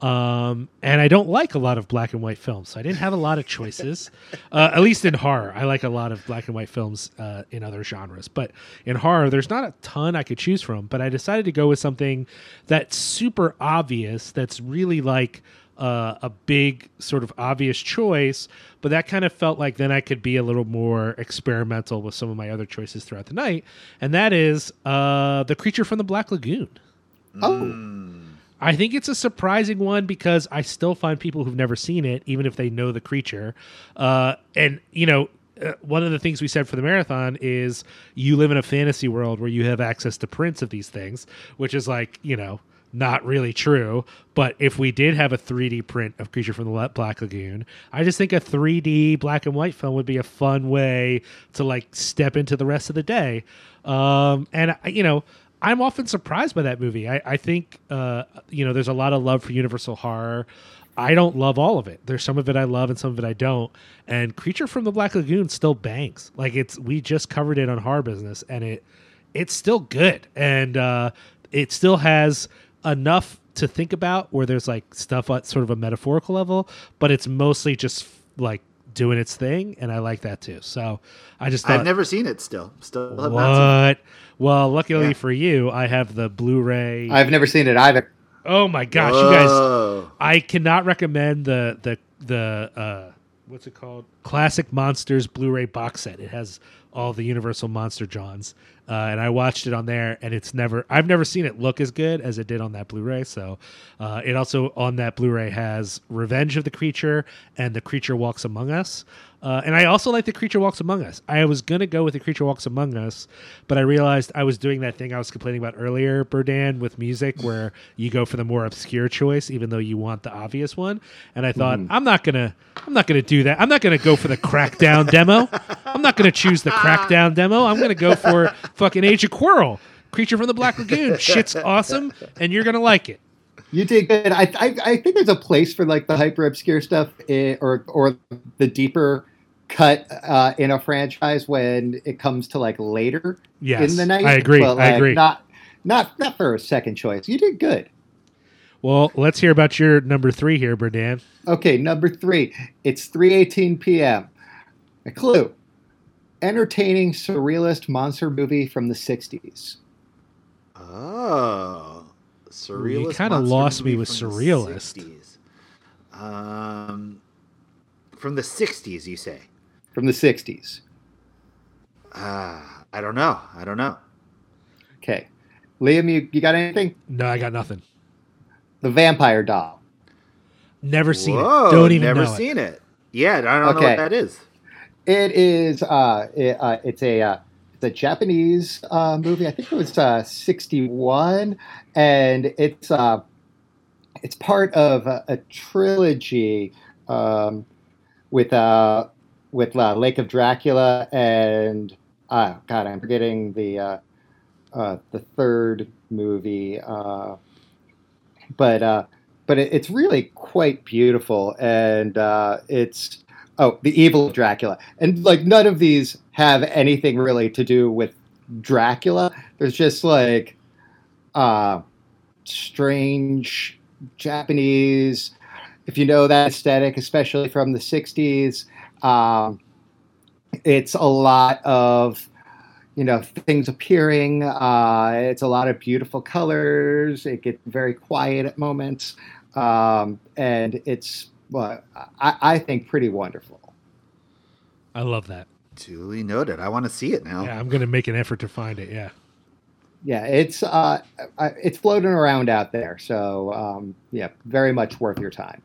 Um, and I don't like a lot of black and white films, so I didn't have a lot of choices. uh, at least in horror, I like a lot of black and white films uh, in other genres, but in horror, there's not a ton I could choose from. But I decided to go with something that's super obvious, that's really like uh, a big sort of obvious choice, but that kind of felt like then I could be a little more experimental with some of my other choices throughout the night, and that is uh, the creature from the Black Lagoon. Oh, I think it's a surprising one because I still find people who've never seen it, even if they know the creature. Uh, and, you know, uh, one of the things we said for the marathon is you live in a fantasy world where you have access to prints of these things, which is like, you know, not really true. But if we did have a 3D print of Creature from the Black Lagoon, I just think a 3D black and white film would be a fun way to like step into the rest of the day. Um, and, you know, I'm often surprised by that movie. I, I think uh, you know there's a lot of love for Universal horror. I don't love all of it. There's some of it I love and some of it I don't. And Creature from the Black Lagoon still bangs. Like it's we just covered it on Horror Business, and it it's still good, and uh, it still has enough to think about where there's like stuff at sort of a metaphorical level, but it's mostly just like doing its thing, and I like that too. So I just thought I've never seen it. Still, still have not seen it. what? Well, luckily Yeah. for you, I have the Blu-ray. I've never seen it either. oh my gosh, you guys! I cannot recommend the the the uh, what's it called? Classic Monsters Blu-ray box set. It has all the Universal Monster Johns, uh, and I watched it on there, and it's never I've never seen it look as good as it did on that Blu-ray. So, uh, it also on that Blu-ray has Revenge of the Creature and The Creature Walks Among Us. Uh, and I also like The Creature Walks Among Us. I was going to go with The Creature Walks Among Us, but I realized I was doing that thing I was complaining about earlier, Berdan, with music, where you go for the more obscure choice, even though you want the obvious one. And I thought, I'm not going to. I'm not going to do that. I'm not going to go for the Crackdown demo. I'm not going to choose the Crackdown demo. I'm going to go for fucking Age of Quarrel, Creature from the Black Lagoon. Shit's awesome, and you're going to like it. You did good. I, I I think there's a place for like the hyper obscure stuff, eh, or or the deeper cut uh, in a franchise when it comes to like later Yes, in the night. I agree. but, I agree. Not not not for a second choice. You did good. Well, let's hear about your number three here, Berdan. Okay, number three. It's 3:18 p.m. A clue: entertaining surrealist monster movie from the 60s. Oh, surrealist. You kinda lost me with from surrealist. Um, from the '60s, you say? From the 60s. Ah, I don't know. I don't know. Okay, Liam, you, you got anything? No, I got nothing. The Vampire Doll. Never seen Whoa, it. Don't even never know it. seen it. Yeah, I don't know what that is. It is. Uh, it, uh, it's a. Uh, it's a Japanese uh, movie. I think it was uh, '61, and it's. Uh, it's part of a, a trilogy um, with uh, with uh, Lake of Dracula and uh, God, I'm forgetting the uh, uh, the third movie. Uh, but uh, but it, it's really quite beautiful, and it's oh, the evil of Dracula, and like none of these have anything really to do with Dracula. There's just like uh, strange Japanese. If you know that aesthetic, especially from the '60s, um, it's a lot of you know things appearing. Uh, it's a lot of beautiful colors. It gets very quiet at moments, um, and it's well, I, I think pretty wonderful. I love that. Duly noted. I want to see it now. Yeah, I'm gonna make an effort to find it. Yeah. Yeah, it's uh, it's floating around out there, so um, yeah, very much worth your time.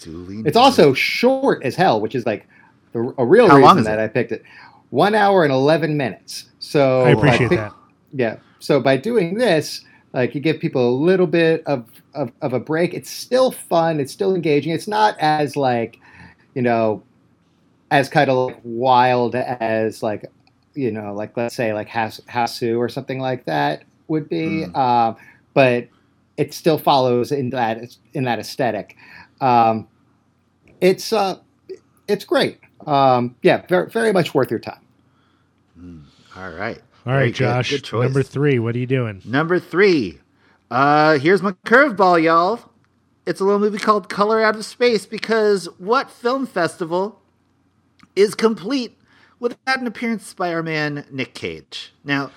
Duly. It's also short as hell, which is like the, a real How reason that it? I picked it. One hour and eleven minutes. So I appreciate by that. Yeah. So by doing this, like you give people a little bit of, of, of a break. It's still fun. It's still engaging. It's not as like, you know, as kind of like wild as like, you know, like let's say like Has- Hausu or something like that would be. Mm. Um, but it still follows in that in that aesthetic. Um, it's uh, it's great. Um, yeah, very very much worth your time. Mm, all right. All Very right, good. Josh. Good. Number three. What are you doing? Number three. Uh, here's my curveball, y'all. It's a little movie called Color Out of Space because what film festival is complete without an appearance by our man Nick Cage? Now,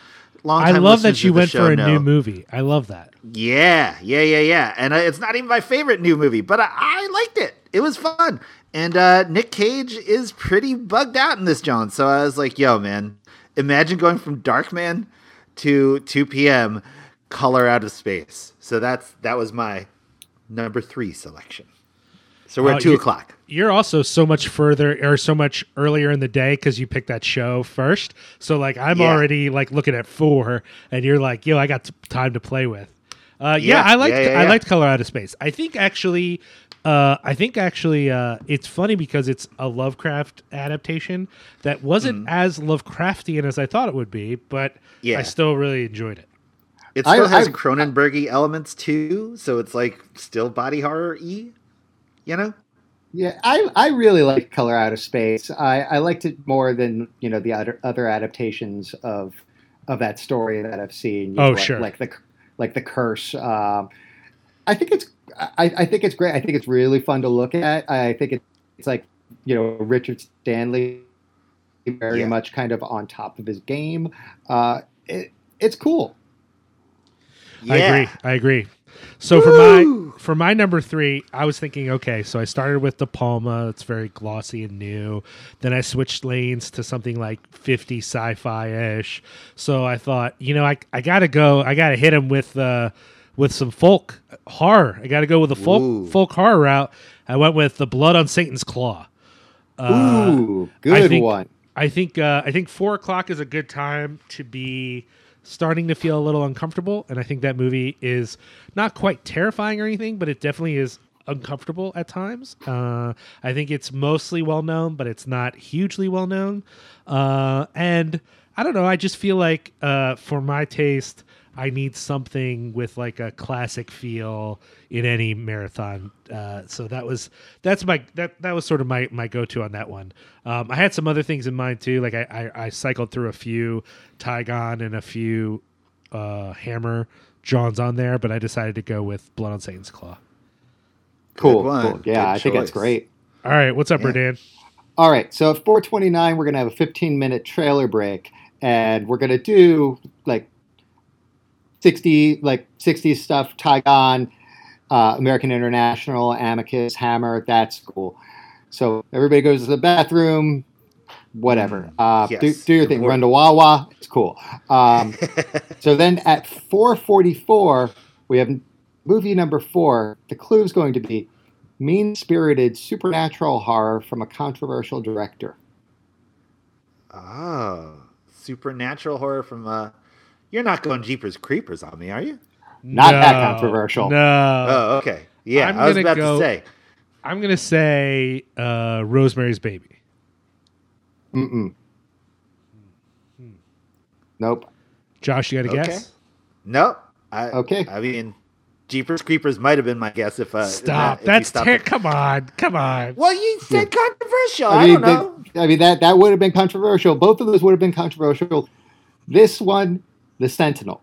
long I love that you went for a know- new movie. I love that. Yeah, yeah, yeah, yeah. And uh, it's not even my favorite new movie, but I, I liked it. It was fun. And uh, Nick Cage is pretty bugged out in this, John. So I was like, yo, man, imagine going from Darkman to 2 p.m. Color Out of Space. So that's that was my number three selection. So we're Oh, at 2 you- o'clock. You're also so much further or so much earlier in the day because you picked that show first. So like I'm Yeah. already like looking at four, and you're like, yo, I got t- time to play with. Uh, yeah, Yeah, I liked yeah, yeah, I liked Color Out of Space. I think actually, uh, I think actually, uh, it's funny because it's a Lovecraft adaptation that wasn't as Lovecraftian as I thought it would be, but Mm. Yeah. I still really enjoyed it. It I- still has I- Cronenbergy elements too, so it's like still body horror y, you know? Yeah, I, I really like Color Out of Space. I, I liked it more than you know the other other adaptations of of that story that I've seen. You Oh, know, like, sure. like the like the Curse. Um, I think it's I, I think it's great. I think it's really fun to look at. I think it, it's like you know Richard Stanley, very Yeah. much kind of on top of his game. Uh, it, it's cool. I agree. I agree. So for my for my number three, I was thinking, okay, so I started with De Palma. It's very glossy and new. Then I switched lanes to something like 50 sci-fi ish. So I thought, you know, I I gotta go. I gotta hit him with uh with some folk horror. I gotta go with a folk Ooh. folk horror route. I went with the Blood on Satan's Claw. Uh, Ooh, I good think- one. I think uh, I think four o'clock is a good time to be starting to feel a little uncomfortable, and I think that movie is not quite terrifying or anything, but it definitely is uncomfortable at times. Uh, I think it's mostly well known, but it's not hugely well known, uh, and I don't know. I just feel like uh, for my taste. I need something with like a classic feel in any marathon. Uh, so that was that's my that that was sort of my my go to on that one. Um, I had some other things in mind too. Like I I, I cycled through a few Tigon and a few uh, Hammer Johns on there, but I decided to go with Blood on Satan's Claw. Cool, cool. Yeah, Good I think that's great. All right, what's up, Yeah. Redan? All right, so at 429, we're going to have a 15 minute trailer break, and we're going to do like 60, like 60 stuff, Tigon, uh, American International, Amicus, Hammer. That's cool. So everybody goes to the bathroom, whatever. Uh, do, Yes, do your thing. Run to Wawa. It's cool. Um, so then at 444, we have movie number four. The clue is going to be mean spirited supernatural horror from a controversial director. Oh, supernatural horror from uh You're not going Jeepers Creepers on me, are you? Not that controversial. No, oh, okay. Yeah, I'm I was gonna about go- to say. I'm gonna say uh, Rosemary's Baby. Mm-mm. Nope. Josh, you got a Okay. guess? No. I, Okay. I mean, Jeepers Creepers might have been my guess if uh, Stop. if you That's ter- come on, come on. Well, you said controversial. I, I mean, don't know. the- I mean that that would have been controversial. Both of those would have been controversial. This one, The Sentinel.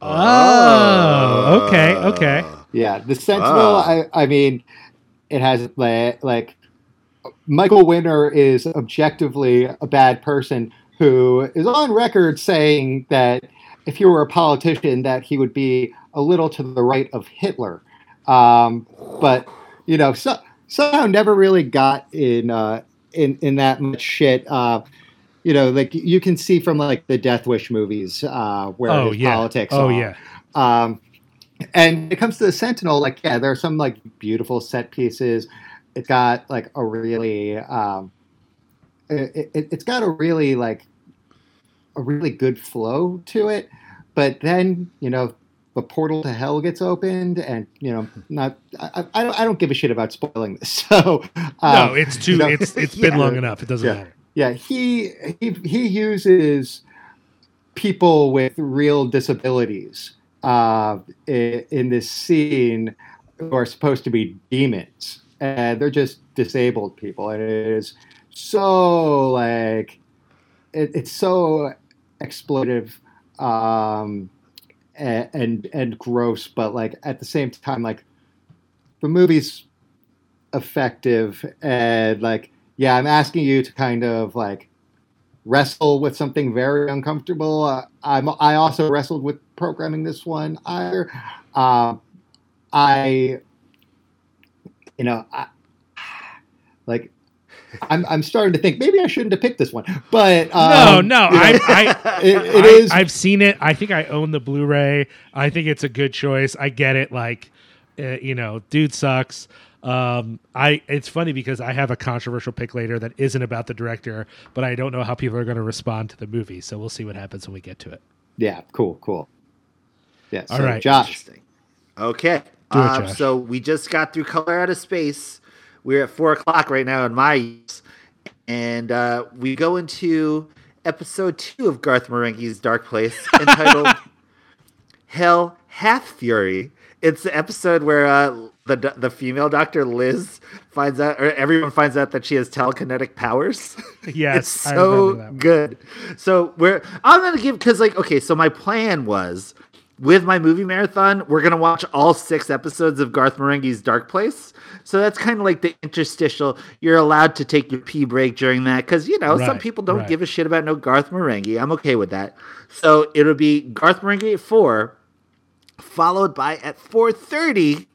Oh, okay, okay. Yeah, The Sentinel. Ah. I, I mean, it has like, like Michael Winner is objectively a bad person who is on record saying that if he were a politician, that he would be a little to the right of Hitler. Um, but you know, so, somehow never really got in uh, in in that much shit. Uh, you know, like you can see from like the Death Wish movies uh, where Oh yeah. politics. oh are. yeah. Um, and when it comes to the Sentinel, like yeah, there are some like beautiful set pieces. It's got like a really, um, it, it, it's got a really like a really good flow to it. But then you know the portal to hell gets opened, and you know not I, I don't I don't give a shit about spoiling this. So um, no, it's too. you know, It's it's been yeah. long enough. It doesn't Yeah. matter. Yeah, he he he uses people with real disabilities uh, in, this scene who are supposed to be demons, and they're just disabled people, and it is so like it, it's so exploitive um, and, and and gross, but like at the same time, like the movie's effective and like yeah, I'm asking you to kind of like wrestle with something very uncomfortable. Uh, I'm I also wrestled with programming this one. I, um, I, you know, I, like. I'm, I'm starting to think maybe I shouldn't have picked this one, but um, no, no. I, I it, it I, is I've seen it. I think I own the Blu-ray. I think it's a good choice. I get it. Like, uh, you know, dude sucks. Um, I. It's funny because I have a controversial pick later that isn't about the director, but I don't know how people are going to respond to the movie. So we'll see what happens when we get to it. yeah, cool, cool. Yeah, so All right. Josh. Interesting. Okay. Do it, Um, so we just got through Color Out of Space. We're at four o'clock right now in my years. And uh, we go into episode two of Garth Marenghi's Dark Place entitled Hell Hath Fury. It's the episode where uh, the the female doctor Liz finds out, or everyone finds out that she has telekinetic powers. Yes, it's so remember that one. good. So we're I'm gonna give because like okay, so my plan was with my movie marathon, we're gonna watch all six episodes of Garth Marenghi's Dark Place. So that's kind of like the interstitial. You're allowed to take your pee break during that because you know some people don't right. give a shit about no Garth Marenghi. I'm okay with that. So it'll be Garth Marenghi at four, followed by at four thirty,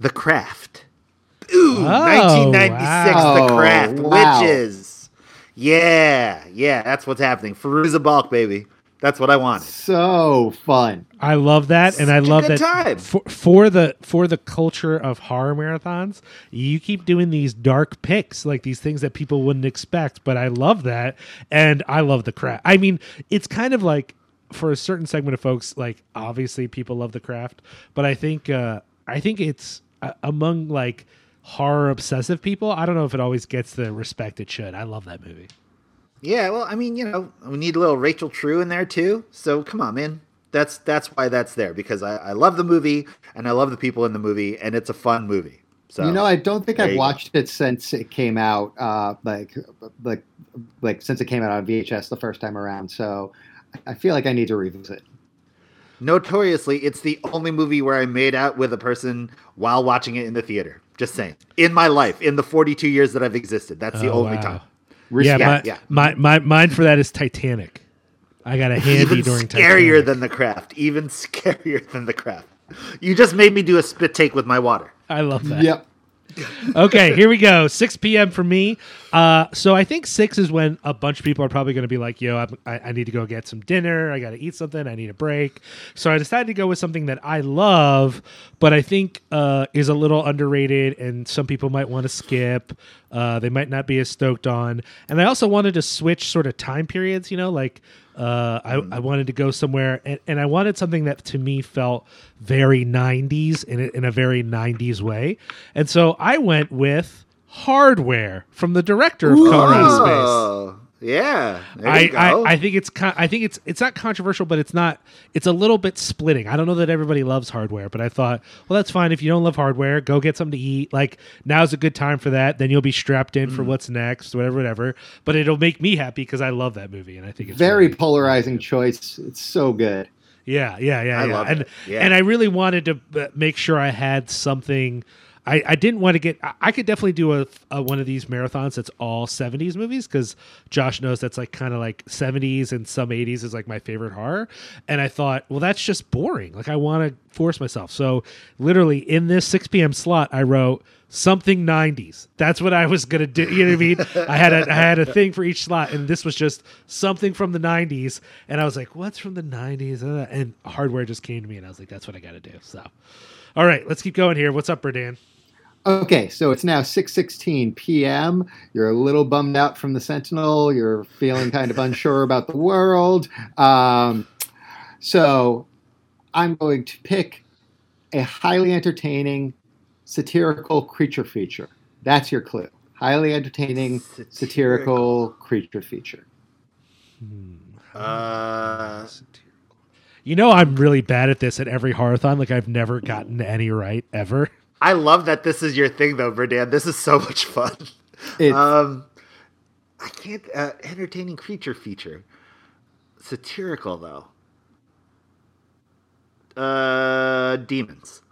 The Craft. Ooh, 1996, wow. The Craft, Oh, wow. Witches. Yeah, yeah, that's what's happening. Fairuza Balk, baby. That's what I wanted. So fun. I love that, and I Such a love good that time. for for the for the culture of horror marathons. You keep doing these dark picks, like these things that people wouldn't expect. But I love that, and I love the craft. I mean, it's kind of like for a certain segment of folks, like obviously people love the craft, but I think uh, I think it's among like horror obsessive people. I don't know if it always gets the respect it should. I love that movie. Yeah, well, I mean, you know, we need a little Rachel True in there too. So come on, man. that's that's why that's there because I, I love the movie and I love the people in the movie and it's a fun movie. So you know, I don't think I've you go. watched it since it came out, uh, like, like, like since it came out on VHS the first time around. So I feel like I need to revisit. Notoriously, it's the only movie where I made out with a person while watching it in the theater. Just saying, in my life, in the 42 years that I've existed, that's the Oh, only wow. time. Yeah, Respect. my, yeah. my my mine for that is Titanic. I got a handy Even during scarier Titanic. than the craft. Even scarier than the craft. You just made me do a spit take with my water. I love that. Yep. okay, here we go. 6 p.m. for me. Uh, so I think 6 is when a bunch of people are probably going to be like, yo, I'm, I, I need to go get some dinner. I got to eat something. I need a break. So I decided to go with something that I love, but I think uh, is a little underrated and some people might want to skip. Uh, they might not be as stoked on. And I also wanted to switch sort of time periods, you know, like uh, I, I wanted to go somewhere and, and I wanted something that to me felt very 90s in a, in a very 90s way. And so I went with Hardware from the director of Color Out of Space. Yeah. There I, you go. I, I think it's con- I think it's it's not controversial, but it's not it's a little bit splitting. I don't know that everybody loves hardware, but I thought, well, that's fine. If you don't love hardware, go get something to eat. Like now's a good time for that. Then you'll be strapped in for Mm. what's next, whatever, whatever. But it'll make me happy because I love that movie, and I think it's Very really- polarizing choice. It's so good. Yeah, yeah, yeah, I yeah. love and it. Yeah. and I really wanted to uh, make sure I had something. I, I didn't want to get. I- I could definitely do a, a one of these marathons that's all '70s movies because Josh knows that's like kind of like '70s and some '80s is like my favorite horror. And I thought, well, that's just boring. Like I want to force myself. So literally in this 6 p.m. slot, I wrote something 90s. That's what I was gonna do. You know what I mean? I had a I had a thing for each slot, and this was just something from the 90s. And I was like, what's from the 90s? Uh, And hardware just came to me, and I was like, that's what I got to do. So, all right, let's keep going here. What's up, Berdan? Okay, so it's now 6:16 p.m. You're a little bummed out from the Sentinel. You're feeling kind of unsure about the world. Um, so I'm going to pick a highly entertaining satirical creature feature. That's your clue. Highly entertaining satirical creature feature. Uh, You know, I'm really bad at this at every horathon. Like I've never gotten any right ever. I love that this is your thing, though, Berdan. This is so much fun. It's, Um, I can't. Uh, entertaining creature feature. Satirical though. Uh, demons.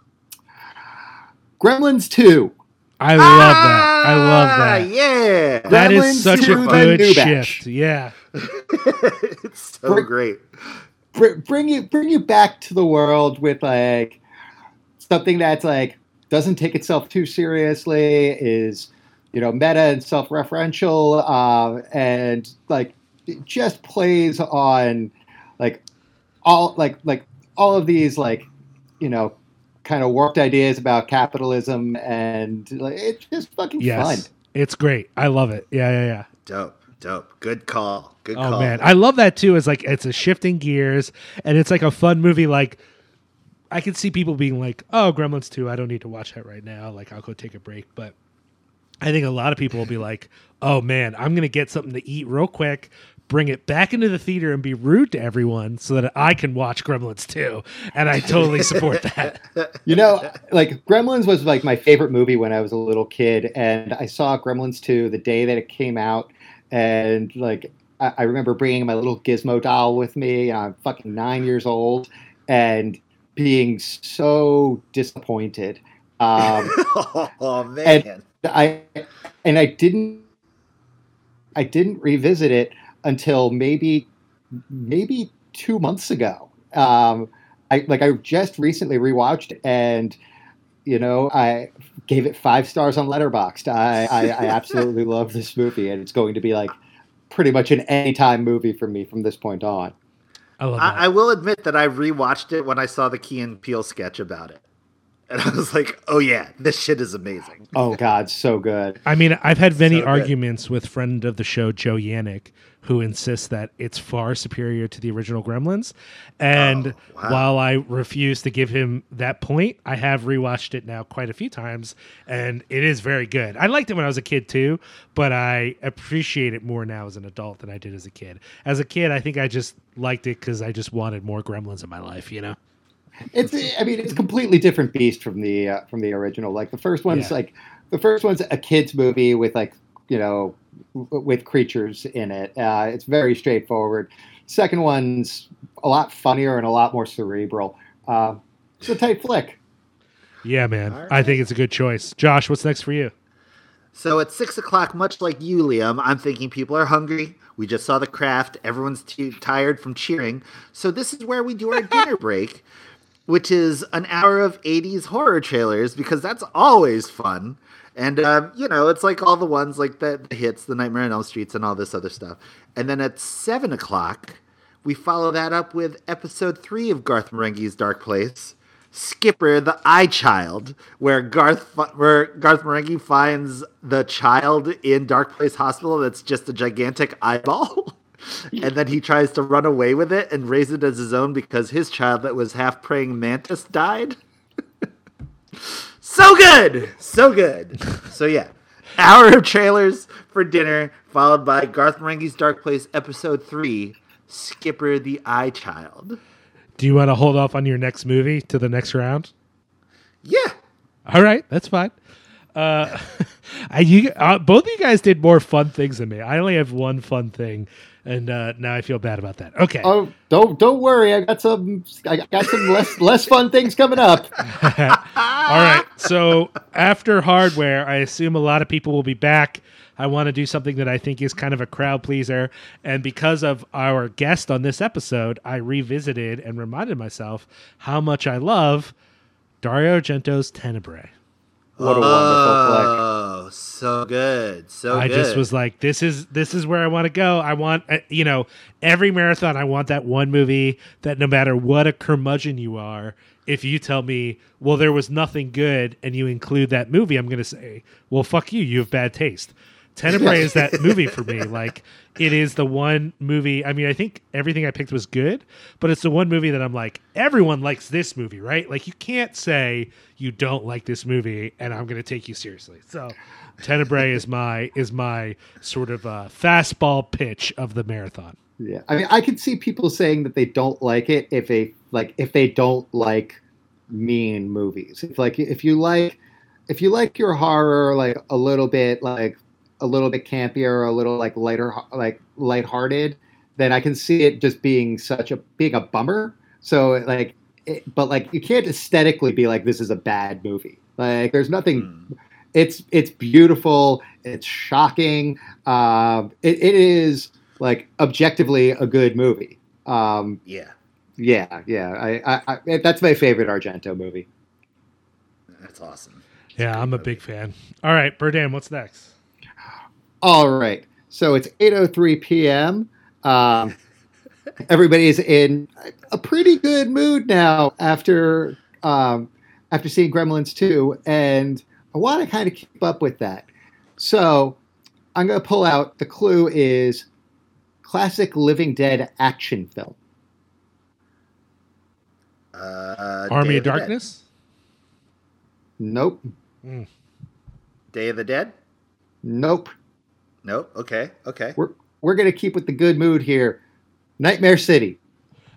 Gremlins 2. I love that. I love Ah, that. Yeah, That Gremlins is such a good shift. Yeah. it's so Bring- great. br- bring you bring you back to the world with like something that's like doesn't take itself too seriously is you know meta and self-referential uh, and like it just plays on like all like like all of these like you know kind of warped ideas about capitalism and like it's just fucking Yes. fun It's great. I love it. Yeah, yeah, yeah. Dope, dope. Good call. Good Oh call. man, I love that too. It's like it's a shifting gears, and it's like a fun movie. Like I can see people being like, "Oh, Gremlins 2, I don't need to watch that right now. Like I'll go take a break." But I think a lot of people will be like, "Oh man, I'm gonna get something to eat real quick." Bring it back into the theater and be rude to everyone so that I can watch Gremlins 2. And I totally support that. You know, like Gremlins was like my favorite movie when I was a little kid, and I saw Gremlins 2 the day that it came out, and like I, I remember bringing my little Gizmo doll with me. I'm fucking nine years old, and being so disappointed. Um, oh man. I and I didn't I didn't revisit it until maybe maybe two months ago. Um, I like I just recently rewatched it and you know I gave it five stars on Letterboxd. I, I, I absolutely love this movie and it's going to be like pretty much an anytime movie for me from this point on. I. I, I will admit that I rewatched it when I saw the Key and Peele sketch about it, and I was like, "Oh yeah, this shit is amazing." Oh God, so good. I mean, I've had many So good. arguments with friend of the show Joe Yannick, who insists that it's far superior to the original Gremlins. And Oh, wow. while I refuse to give him that point, I have rewatched it now quite a few times, and it is very good. I liked it when I was a kid too, but I appreciate it more now as an adult than I did as a kid. As a kid, I think I just liked it because I just wanted more Gremlins in my life. You know? It's I mean it's a completely different beast from the uh, from the original. Like the first one's Yeah. like the first one's a kids movie with like you know with creatures in it. Uh, it's very straightforward. Second one's a lot funnier and a lot more cerebral. Uh, it's a tight flick. Yeah, man. All I think it's a good choice. Josh, what's next for you? So at six o'clock, much like you, Liam, I'm thinking people are hungry. We just saw the craft. Everyone's too tired from cheering. So this is where we do our dinner break, which is an hour of 80s horror trailers because that's always fun. And, um, you know, it's like all the ones like the, the hits, the Nightmare on Elm Streets, and all this other stuff. And then at seven o'clock, we follow that up with episode three of Garth Marenghi's Dark Place. Skipper the Eye Child, where Garth where Garth Marenghi finds the child in Dark Place Hospital that's just a gigantic eyeball. and then he tries to run away with it and raise it as his own because his child that was half praying mantis died. so good. So good. So yeah. Hour of trailers for dinner, followed by Garth Marenghi's Dark Place episode three, Skipper the Eye Child. Do you want to hold off on your next movie to the next round? Yeah. All right, that's fine. Uh, I, you, uh, both of you guys did more fun things than me. I only have one fun thing, and uh, now I feel bad about that. Okay. Oh, don't don't worry. I got some I got some less less fun things coming up. All right. So after hardware, I assume a lot of people will be back. I want to do something that I think is kind of a crowd pleaser. And because of our guest on this episode, I revisited and reminded myself how much I love Dario Argento's Tenebrae. What a wonderful flick. So good. So good. I good. just was like, this is this is where I want to go. I want uh, you know every marathon. I want that one movie that no matter what a curmudgeon you are, if you tell me, well, there was nothing good, and you include that movie, I'm going to say, well, fuck you. You have bad taste. Tenebrae is that movie for me. Like it is the one movie. I mean, I think everything I picked was good, but it's the one movie that I'm like, everyone likes this movie, right? Like you can't say you don't like this movie, and I'm going to take you seriously. So, Tenebrae is my is my sort of uh, fastball pitch of the marathon. Yeah, I mean, I could see people saying that they don't like it if they like if they don't like mean movies. If like if you like if you like your horror like a little bit like a little bit campier, or a little like lighter like lighthearted, then I can see it just being such a being a bummer. So like, it, but like you can't aesthetically be like this is a bad movie. Like there's nothing it's it's beautiful it's shocking um it, it is like objectively a good movie um yeah. yeah yeah I, I, I that's my favorite argento movie That's awesome. Yeah, I'm a big fan. All right, Berdan, what's next? All right so it's 8.03 p.m um everybody's in a pretty good mood now after um after seeing gremlins 2 and i want to kind of keep up with that so i'm going to pull out the clue is classic living dead action film Uh, Army Day of the Dead. Darkness. Nope. Day of the Dead. Nope. Nope. Okay. Okay. We're we're gonna keep with the good mood here. Nightmare City.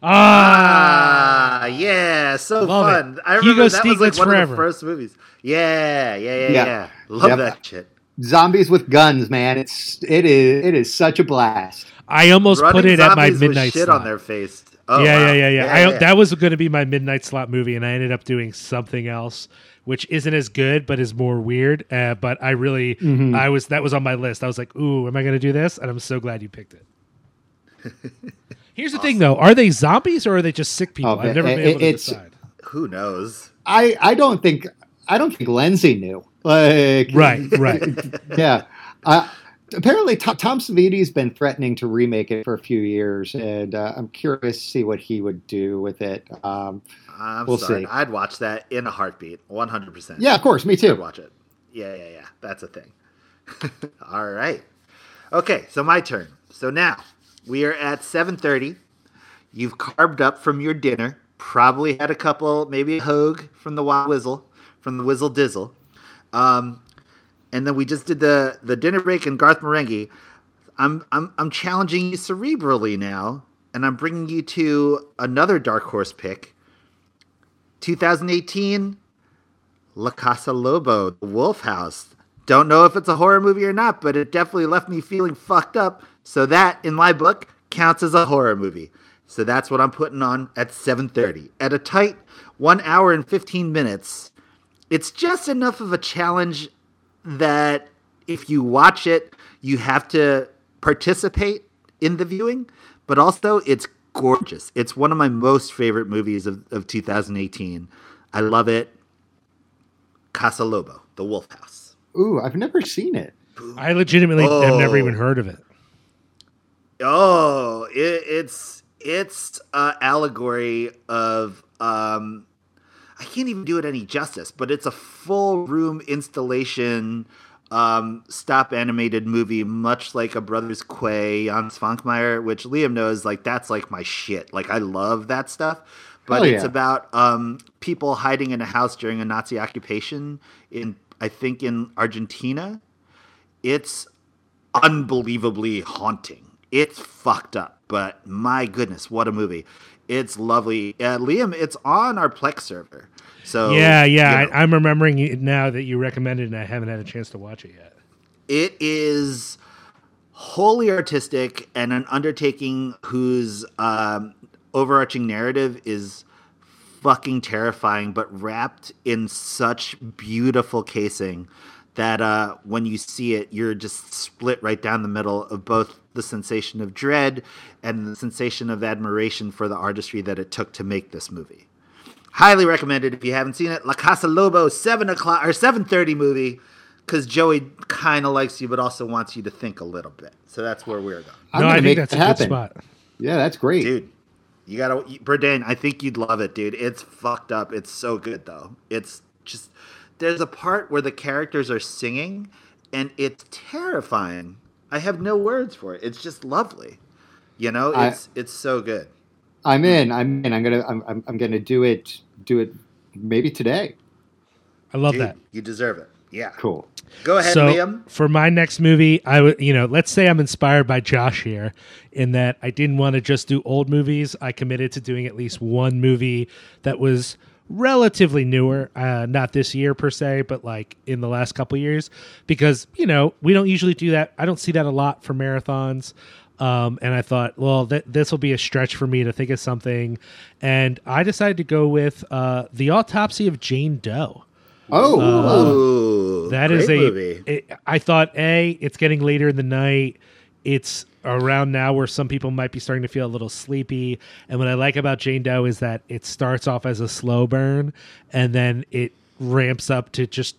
Ah, Ah, yeah, so Love it. fun. I remember Hugo that was like one forever. of the first movies. Yeah, yeah, yeah, Yeah. yeah. Love Yep. that shit. Zombies with guns, man. It's it is it is such a blast. I almost Running put it at my zombies with midnight shit slot. on their face. Oh, yeah, wow. yeah, yeah, yeah, I, That was going to be my midnight slot movie, and I ended up doing something else, which isn't as good, but is more weird. Uh, but I really, Mm-hmm. I was that was on my list. I was like, "Ooh, am I going to do this?" And I'm so glad you picked it. Here's the thing, though: are they zombies or are they just sick people? Oh, I've never it- been able to decide. Who knows? I I don't think I don't think Lenzi knew. Like Right, right. yeah. I apparently Tom, Tom Savini's been threatening to remake it for a few years, and uh, I'm curious to see what he would do with it. Um, I'm We'll sorry. see. I'd watch that in a heartbeat, 100. percent yeah, of course, me I'd too. watch it. Yeah, yeah, yeah. That's a thing. All right. Okay, so my turn. So now we are at 7:30. You've carved up from your dinner. Probably had a couple, maybe a hogue from the Wild Whizzle, from the Whizzle Dizzle. Um, and then we just did the the dinner break and Garth Marenghi. I'm I'm I'm challenging you cerebrally now, and I'm bringing you to another dark horse pick. 2018, La Casa Lobo, The Wolf House. Don't know if it's a horror movie or not, but it definitely left me feeling fucked up. So that, in my book, counts as a horror movie. So that's what I'm putting on at 7:30 at a tight one hour and 15 minutes. It's just enough of a challenge that if you watch it, you have to participate in the viewing, but also it's gorgeous. It's one of my most favorite movies of, of 2018. I love it. Casa Lobo, The Wolf House. Ooh, I've never seen it. I legitimately have never Oh. even heard of it. Oh, it, it's it's a allegory of um I can't even do it any justice, but it's a full room installation um stop animated movie much like a Brothers Quay on Svankmajer, which Liam knows like that's like my shit. Like I love that stuff. But Hell it's about um people hiding in a house during a Nazi occupation in I think in Argentina. It's unbelievably haunting. It's fucked up, but my goodness, what a movie! It's lovely. Uh, Liam, it's on our Plex server. So yeah, yeah. you know, I, I'm remembering it now that you recommended, and I haven't had a chance to watch it yet. it is wholly artistic and an undertaking whose um, overarching narrative is fucking terrifying, but wrapped in such beautiful casing that uh, when you see it, you're just split right down the middle of both the sensation of dread and the sensation of admiration for the artistry that it took to make this movie. Highly recommended if you haven't seen it. La Casa Lobo, seven o'clock or seven thirty movie, because Joey kind of likes you, but also wants you to think a little bit. So that's where we're going, I'm no, gonna I think make that's it a good spot. Yeah, that's great. dude. You gotta, Berdan. I think you'd love it, dude. It's fucked up. It's so good though. It's just there's a part where the characters are singing, and it's terrifying. I have no words for it. It's just lovely. You know, I- it's it's so good. I'm in. I'm in. I'm gonna. I'm. I'm, I'm gonna do it. Do it. Maybe today. I love Dude, that. you deserve it. Yeah. Cool. Go ahead, so Liam. for my next movie, I would, you know, let's say I'm inspired by Josh here, in that I didn't want to just do old movies. I committed to doing at least one movie that was relatively newer, uh, not this year per se, but like in the last couple years, because you know we don't usually do that. I don't see that a lot for marathons. Um, and I thought, well, th- this will be a stretch for me to think of something, and I decided to go with uh, the autopsy of Jane Doe. Oh, Ooh, That is a. movie. it- I thought a. It's getting later in the night. It's around now where some people might be starting to feel a little sleepy. And what I like about Jane Doe is that it starts off as a slow burn, and then it ramps up to just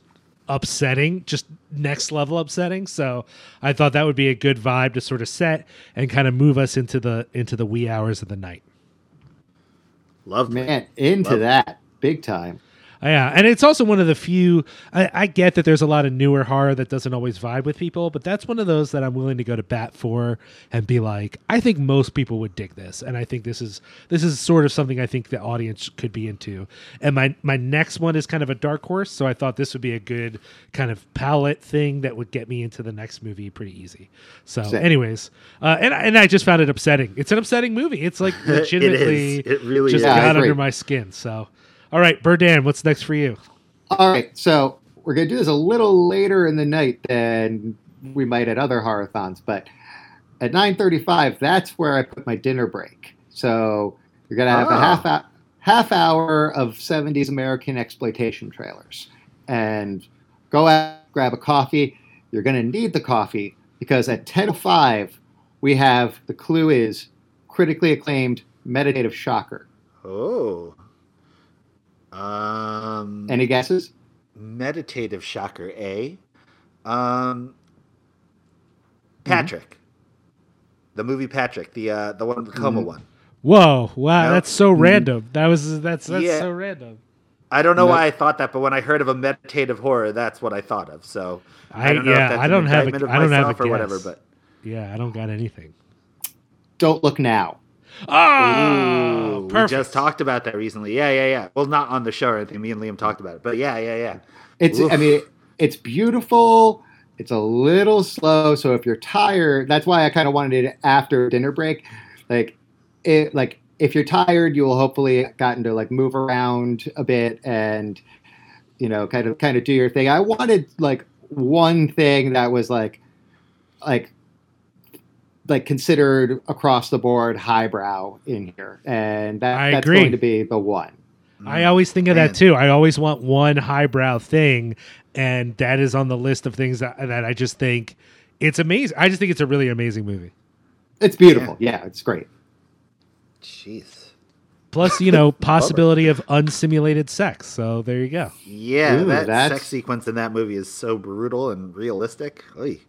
upsetting, just next level upsetting. So I thought that would be a good vibe to sort of set and kind of move us into the into the wee hours of the night. Love man, into Love that big time. Yeah, and it's also one of the few. I, I get that there's a lot of newer horror that doesn't always vibe with people, but that's one of those that I'm willing to go to bat for and be like, I think most people would dig this, and I think this is this is sort of something I think the audience could be into. And my my next one is kind of a dark horse, so I thought this would be a good kind of palette thing that would get me into the next movie pretty easy. So, Sick. anyways, uh, and and I just found it upsetting. It's an upsetting movie. It's like It is. legitimately It really just is. Got agree. under my skin. So. All right, Berdan, what's next for you? All right, so we're gonna do this a little later in the night than we might at other horathons, but at 9:35, that's where I put my dinner break. So you're gonna have a Ah. half a, half hour of 70s American exploitation trailers, and go out grab a coffee. You're gonna need the coffee because at 10:05 we have the clue is critically acclaimed meditative shocker. Oh. Um. Any guesses? meditative shocker, eh? Um. Patrick. The movie Patrick, the uh, the one the coma one. Whoa! Wow, No. that's so random. That was that's that's Yeah. so random. I don't know No. why I thought that, but when I heard of a meditative horror, that's what I thought of. So I, I- don't know yeah, if that's I an don't have a- indictment of I don't have a myself or whatever, but Yeah, I don't got anything. Don't look now. Oh, Ooh, we just talked about that recently. Yeah, yeah, yeah. Well, not on the show or anything. Me and Liam talked about it, but yeah, yeah, yeah. It's Oof. I mean it's beautiful. It's a little slow, so if you're tired, that's why I kind of wanted it after dinner break. Like it like if you're tired, you will hopefully gotten to like move around a bit and you know, kind of kind of do your thing. I wanted like one thing that was like like like considered across the board highbrow in here. And that, I that's agree. going to be the one. I always think of Man. that too. I always want one highbrow thing, and that is on the list of things that, that I just think it's amazing. I just think it's a really amazing movie. It's beautiful. yeah it's great. Jeez. Plus, you know, possibility of unsimulated sex. So there you go. Yeah, Ooh, that that's- sex sequence in that movie is so brutal and realistic. Oy.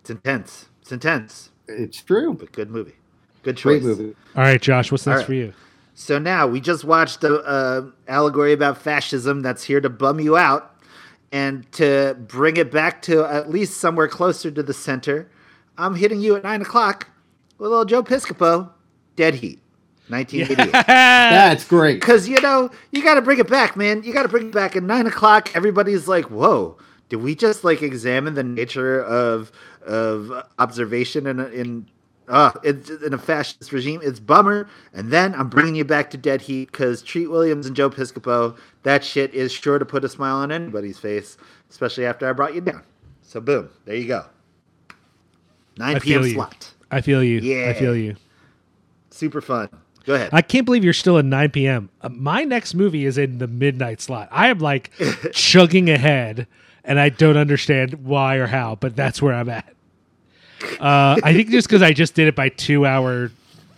It's intense. It's intense, It's true. but good movie. Good choice. Great movie. All right, Josh, what's next All right. for you? So now we just watched a, a uh, allegory about fascism that's here to bum you out, and to bring it back to at least somewhere closer to the center. I'm hitting you at nine o'clock with little Joe Piscopo, Dead Heat, 1988. That's great. Because you know you got to bring it back, man. You got to bring it back at nine o'clock. Everybody's like, "Whoa, did we just like examine the nature of of observation in a, in uh it's in a fascist regime?" It's bummer. And then I'm bringing you back to Dead Heat because Treat Williams and Joe Piscopo. That shit is sure to put a smile on anybody's face, especially after I brought you down. So boom, there you go. 9 I p.m. slot. I feel you. Yeah. I feel you. Super fun. Go ahead. I can't believe you're still at 9 p.m. Uh, my next movie is in the midnight slot. I am like chugging ahead, and I don't understand why or how, but that's where I'm at. Uh, I think just because I just did it by two hour,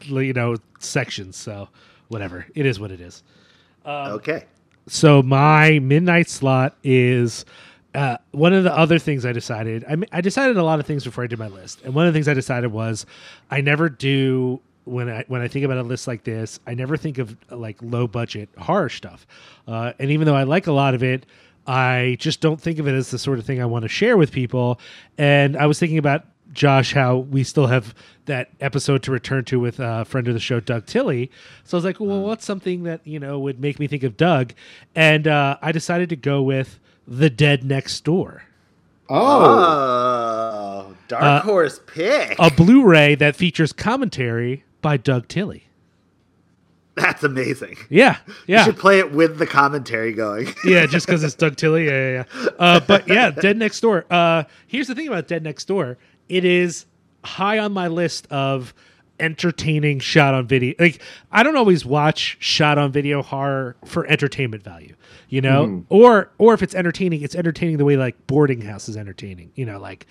you know, sections. So whatever, it is what it is. okay. So my midnight slot is uh, one of the other things I decided. I, mean, I decided a lot of things before I did my list, and one of the things I decided was I never do when I when I think about a list like this. I never think of like low budget horror stuff, uh, and even though I like a lot of it. I just don't think of it as the sort of thing I want to share with people. And I was thinking about Josh, how we still have that episode to return to with a friend of the show, Doug Tilley. So I was like, well, what's something that, you know, would make me think of Doug? And uh, I decided to go with The Dead Next Door, Oh, Oh, dark Uh, horse pick. a Blu ray that features commentary by Doug Tilley. That's amazing. Yeah. You Yeah. should play it with the commentary going. yeah, just because it's Doug Tilley. Yeah, yeah, yeah. Uh, but yeah, Dead Next Door. Uh, here's the thing about Dead Next Door. It is high on my list of entertaining shot on video. Like I don't always watch shot on video horror for entertainment value, you know, hmm. or or if it's entertaining, it's entertaining the way like Boarding House is entertaining, you know, like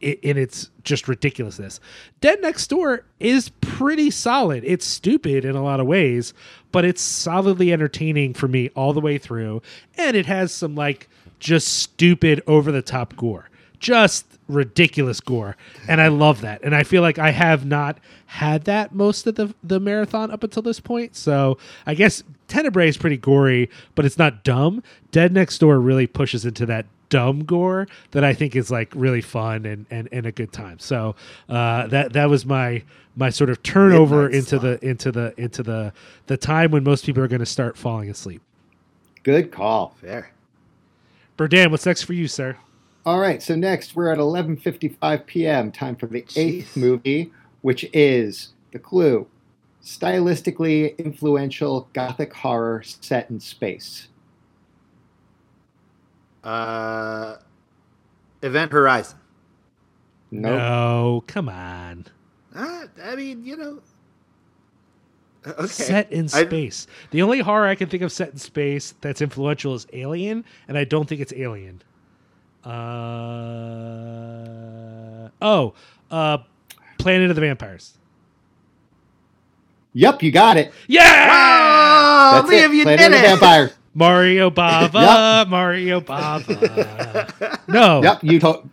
in its just ridiculousness. Dead Next Door is pretty solid. It's stupid in a lot of ways, but it's solidly entertaining for me all the way through, and it has some like just stupid over the top gore. Just ridiculous gore and i love that. And i feel like i have not had that most of the the marathon up until this point. So i guess tenebrae is pretty gory but it's not dumb. Dead next door really pushes into that dumb gore that i think is like really fun and and, and a good time. So uh that that was my my sort of turnover Midnight into the into the into the the time when most people are going to start falling asleep. Good call. Fair. Berdan, what's next for you sir All right, so next we're at 11:55 p.m. Time for the eighth movie, which is The Clue, stylistically influential gothic horror set in space. Uh, Event Horizon. Nope. no come on Uh, I mean, you know. Uh, Okay. set in I- space. the only horror I can think of set in space that's influential is Alien, and I don't think it's Alien. Uh oh, uh, Planet of the Vampires. Yep, you got it. Yeah, Oh, That's Liam, it. you Planet did of the it. Vampire. Mario Bava, yep. Mario Bava. No, Yep, you told.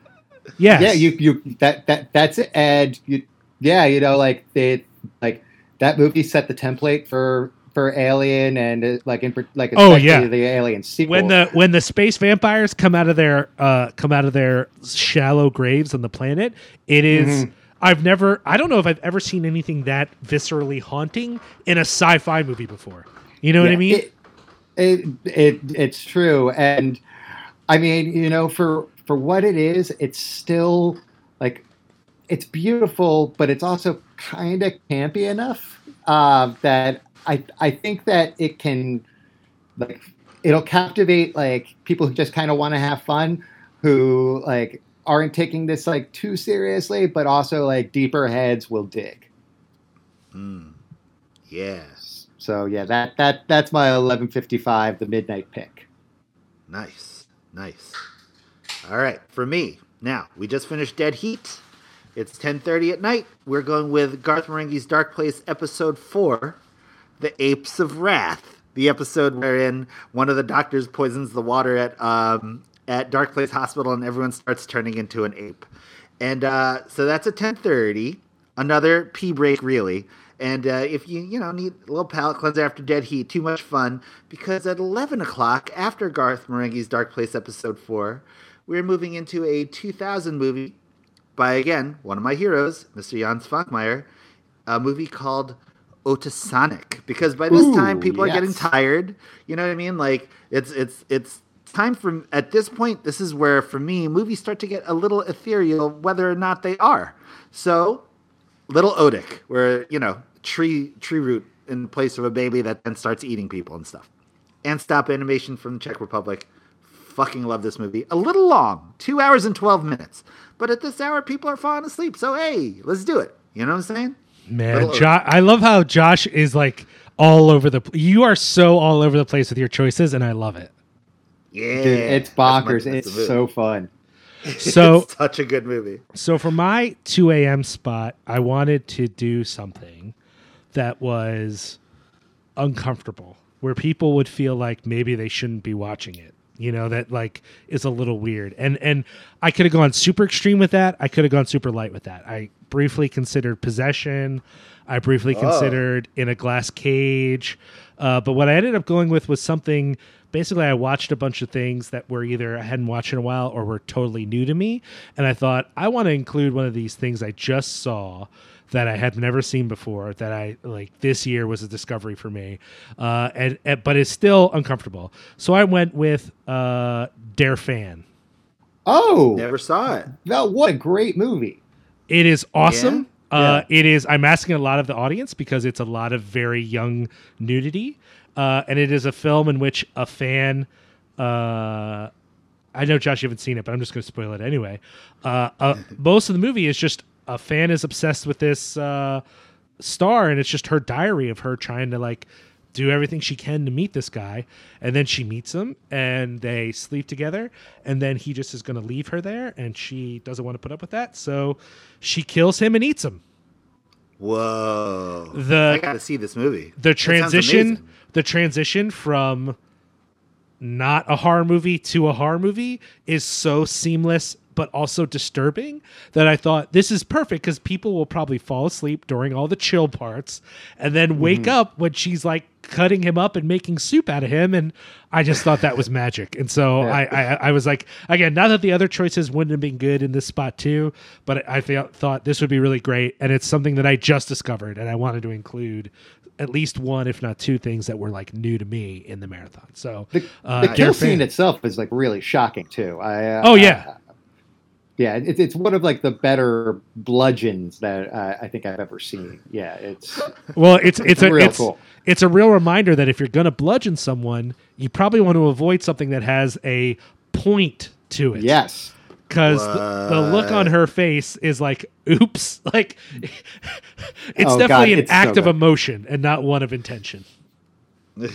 Yes. Yeah, you you that that that's it. And you, yeah, you know, like they like that movie set the template for for Alien and uh, like in like Oh, yeah. the Alien sequel. when the when the space vampires come out of their uh come out of their shallow graves on the planet it is- Mhm. i've never i don't know if i've ever seen anything that viscerally haunting in a sci-fi movie before you know what i mean It, it it it's true, and I mean, you know, for for what it is, it's still like it's beautiful, but it's also kind of campy enough uh, that I I think that it can like it'll captivate like people who just kind of want to have fun, who like aren't taking this like too seriously, but also like deeper heads will dig. Mm. Yeah. So yeah, that that that's my eleven fifty five, the midnight pick. Nice. Nice. All right, for me. Now, we just finished Dead Heat. It's 10:30 at night. We're going with Garth Marenghi's Dark Place episode 4, The Apes of Wrath. The episode wherein one of the doctors poisons the water at um, at Dark Place Hospital and everyone starts turning into an ape. And uh, so that's a 10:30. Another pee break really. And uh, if you you know need a little palate cleanser after Dead Heat, too much fun because at 11 o'clock after Garth Marenghi's Dark Place episode 4, we're moving into a 2000 movie by again one of my heroes, Mr. Jan Svankmajer, a movie called Otesánek. Because by this Ooh, time, people are getting tired. You know what I mean? Like it's it's it's time for at this point. This is where for me movies start to get a little ethereal, whether or not they are. So, Little Otik, where you know tree tree root in place of a baby that then starts eating people and stuff. And stop animation from the Czech Republic. Fucking love this movie. A little long, two hours and twelve minutes. But at this hour, people are falling asleep. So hey, let's do it. You know what I'm saying? Man Little- jo- i love how josh is like all over the you are so all over the place with your choices and i love it Yeah, Dude, it's that's bonkers. it's so fun. so it's such a good movie. So for my 2 a.m. spot, I wanted to do something that was uncomfortable, where people would feel like maybe they shouldn't be watching it. You know, that like is a little weird. And and I could have gone super extreme with that. I could have gone super light with that. I briefly considered possession. I briefly considered in a glass cage. Uh, but what I ended up going with was something basically I watched a bunch of things that were either I hadn't watched in a while or were totally new to me. And I thought, I want to include one of these things I just saw that I had never seen before that I like this year was a discovery for me. Uh, and, and but it's still uncomfortable. So I went with uh, Der Fan. Oh, Never saw it. no, what a great movie. It is awesome. Yeah? Uh, It is. I'm asking a lot of the audience because it's a lot of very young nudity, uh, and it is a film in which a fan. Uh, I know Josh, you haven't seen it, but I'm just going to spoil it anyway. Uh, uh, most of the movie is just a fan is obsessed with this uh, star, and it's just her diary of her trying to like do everything she can to meet this guy, and then she meets him, and they sleep together, and then he just is going to leave her there, and she doesn't want to put up with that, so she kills him and eats him. Whoa. The- I got to see this movie. the transition the transition from not a horror movie to a horror movie is so seamless but also disturbing that I thought this is perfect because people will probably fall asleep during all the chill parts and then wake Mm-hmm. up when she's like cutting him up and making soup out of him and I just thought that was magic and so I, I I was like again not that the other choices wouldn't have been good in this spot too but I thought this would be really great and it's something that I just discovered and I wanted to include at least one if not two things that were like new to me in the marathon so The, uh, the kill scene itself is like really shocking too. I, uh, Oh, yeah. Yeah. It's it's one of like the better bludgeons that uh, I think I've ever seen. Yeah, it's Well, it's it's a Real it's, cool. it's a real reminder that if you're going to bludgeon someone, you probably want to avoid something that has a point to it. yes. because the, the look on her face is like, "Oops!" Like it's Oh, definitely God, an it's so act of emotion and not one of intention.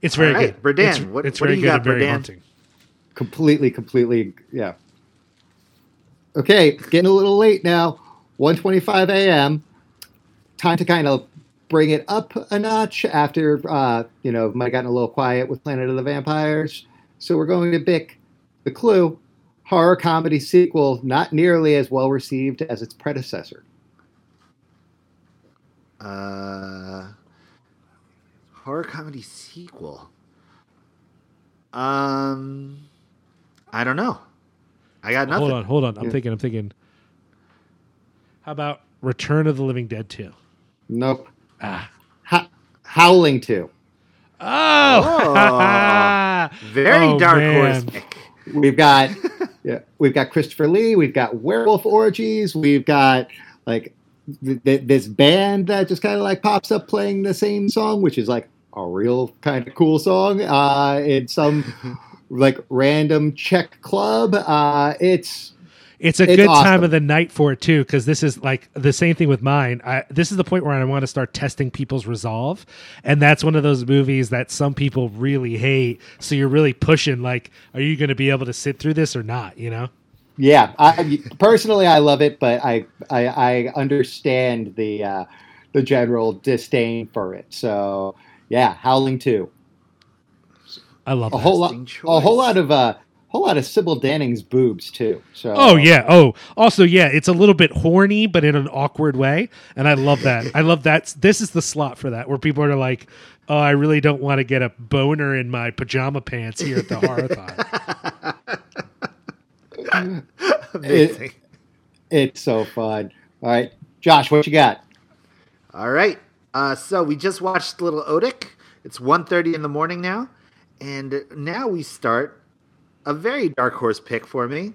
It's very All right, good. Berdan, It's, what- it's what do very you good got, and very Berdan? haunting. Completely, completely, yeah. Okay, getting a little late now. 1:25 a.m. Time to kind of bring it up a notch after uh, you know might gotten a little quiet with Planet of the Vampires. So we're going to pick the clue. horror comedy sequel not nearly as well received as its predecessor? Uh, horror comedy sequel. Um, I don't know. I got nothing. Hold on, hold on. I'm Yeah. thinking. I'm thinking. How about Return of the Living Dead 2? Nope. Ah. Ho- Howling 2. Oh, Very Oh, dark man. horse pick. We've got yeah, we've got Christopher Lee, we've got werewolf orgies, we've got like th- th- this band that just kind of like pops up playing the same song, which is like a real kind of cool song. Uh, in some like random Czech club. Uh, it's It's a It's good awesome. time of the night for it too, because this is like the same thing with mine. I, this is the point where I want to start testing people's resolve, and that's one of those movies that some people really hate. So you're really pushing, like, are you going to be able to sit through this or not? You know? yeah. I, personally, I love it, but I I, I understand the uh, the general disdain for it. So yeah, Howling Two. I love A whole lot. Interesting A whole lot of uh, whole lot of Sybil Danning's boobs too. So Oh yeah. Oh, also yeah, it's a little bit horny, but in an awkward way, and I love that. I love that. This is the slot for that, where people are like, "Oh, I really don't want to get a boner in my pajama pants here at the Horathon." Amazing. It's so fun. All right, Josh, what you got? All right. Uh, so we just watched Little Otik. It's 1.30 in the morning now. And now we start a very dark horse pick for me.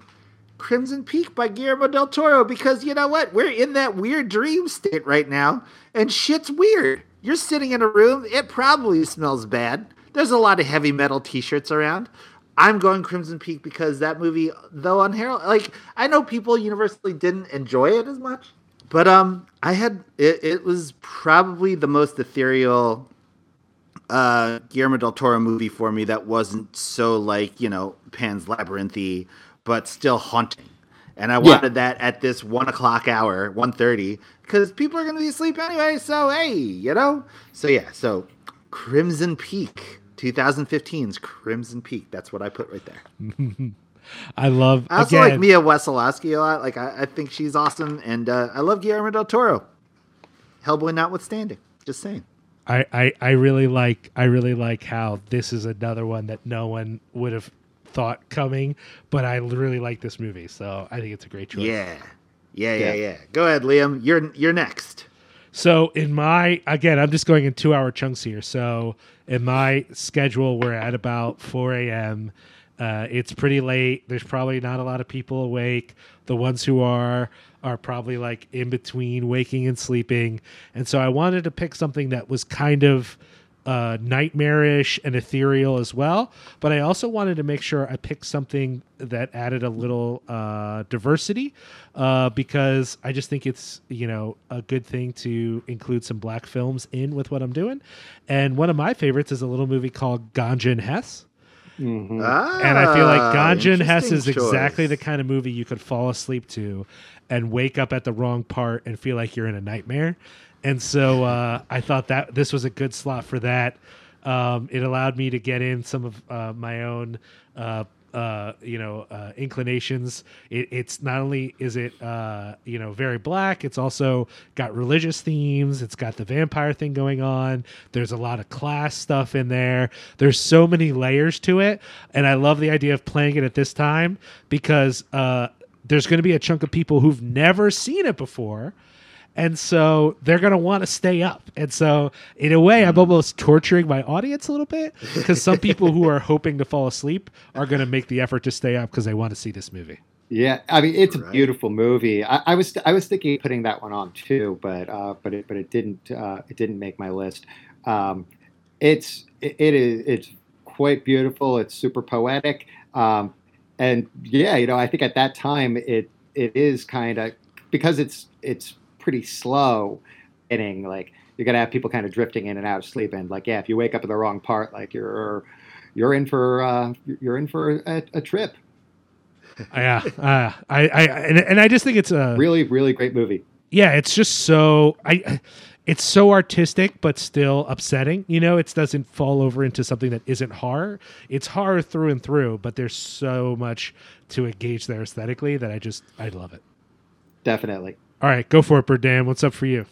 Crimson Peak by Guillermo del Toro. Because you know what? We're in that weird dream state right now. And shit's weird. You're sitting in a room. It probably smells bad. There's a lot of heavy metal t-shirts around. I'm going Crimson Peak because that movie, though unheralded, like I know people universally didn't enjoy it as much, but um, I had it. It was probably the most ethereal uh, Guillermo del Toro movie for me that wasn't so like you know Pan's Labyrinthy, but still haunting. And I wanted that at this one o'clock hour, 1.30, because people are going to be asleep anyway. So hey, you know. So yeah. So Crimson Peak, 2015's Crimson Peak. That's what I put right there. I love I also again. like Mia Wasikowska a lot. Like I, I think she's awesome, and uh, I love Guillermo del Toro. Hellboy notwithstanding, just saying. I, I, I really like I really like how this is another one that no one would have thought coming, but I really like this movie, so I think it's a great choice. Yeah. yeah, yeah, Yeah. yeah. Go ahead, Liam. You're you're next. So in my again, I'm just going in two hour chunks here. So in my schedule, we're at about 4 a.m. Uh, it's pretty late. There's probably not a lot of people awake. The ones who are are probably like in between waking and sleeping. And so I wanted to pick something that was kind of uh, nightmarish and ethereal as well. But I also wanted to make sure I picked something that added a little uh, diversity uh, because I just think it's you know a good thing to include some black films in with what I'm doing. And one of my favorites is a little movie called Ganja and Hess. Ah, And I feel like Ganja and Hess is interesting exactly the kind of movie you could fall asleep to and wake up at the wrong part and feel like you're in a nightmare. And so uh, I thought that this was a good slot for that. Um, it allowed me to get in some of uh, my own, uh, uh, you know, uh, inclinations. It, it's not only is it, uh, you know, very black. It's also got religious themes. It's got the vampire thing going on. There's a lot of class stuff in there. There's so many layers to it, and I love the idea of playing it at this time because there's going to be a chunk of people who've never seen it before and so they're going to want to stay up. And so, in a way, I'm almost torturing my audience a little bit because some people who are hoping to fall asleep are going to make the effort to stay up because they want to see this movie. Yeah, I mean it's a Right. beautiful movie. I, I was I was thinking of putting that one on too, but uh, but it but it didn't uh, it didn't make my list. Um, it's it, it is it's quite beautiful. It's super poetic, um, and yeah, you know I think at that time it it is kind of because it's it's pretty slow, getting like you're gonna have people kind of drifting in and out of sleep, and like yeah, if you wake up at the wrong part, like you're you're in for uh, you're in for a, a trip. yeah, uh, I, I, and, and I just think it's a Really, really great movie. yeah, it's just so I. it's so artistic but still upsetting. You know, it doesn't fall over into something that isn't horror. It's horror through and through, but there's so much to engage there aesthetically that I just I love it. Definitely. All right, go for it, Berdan. What's up for you?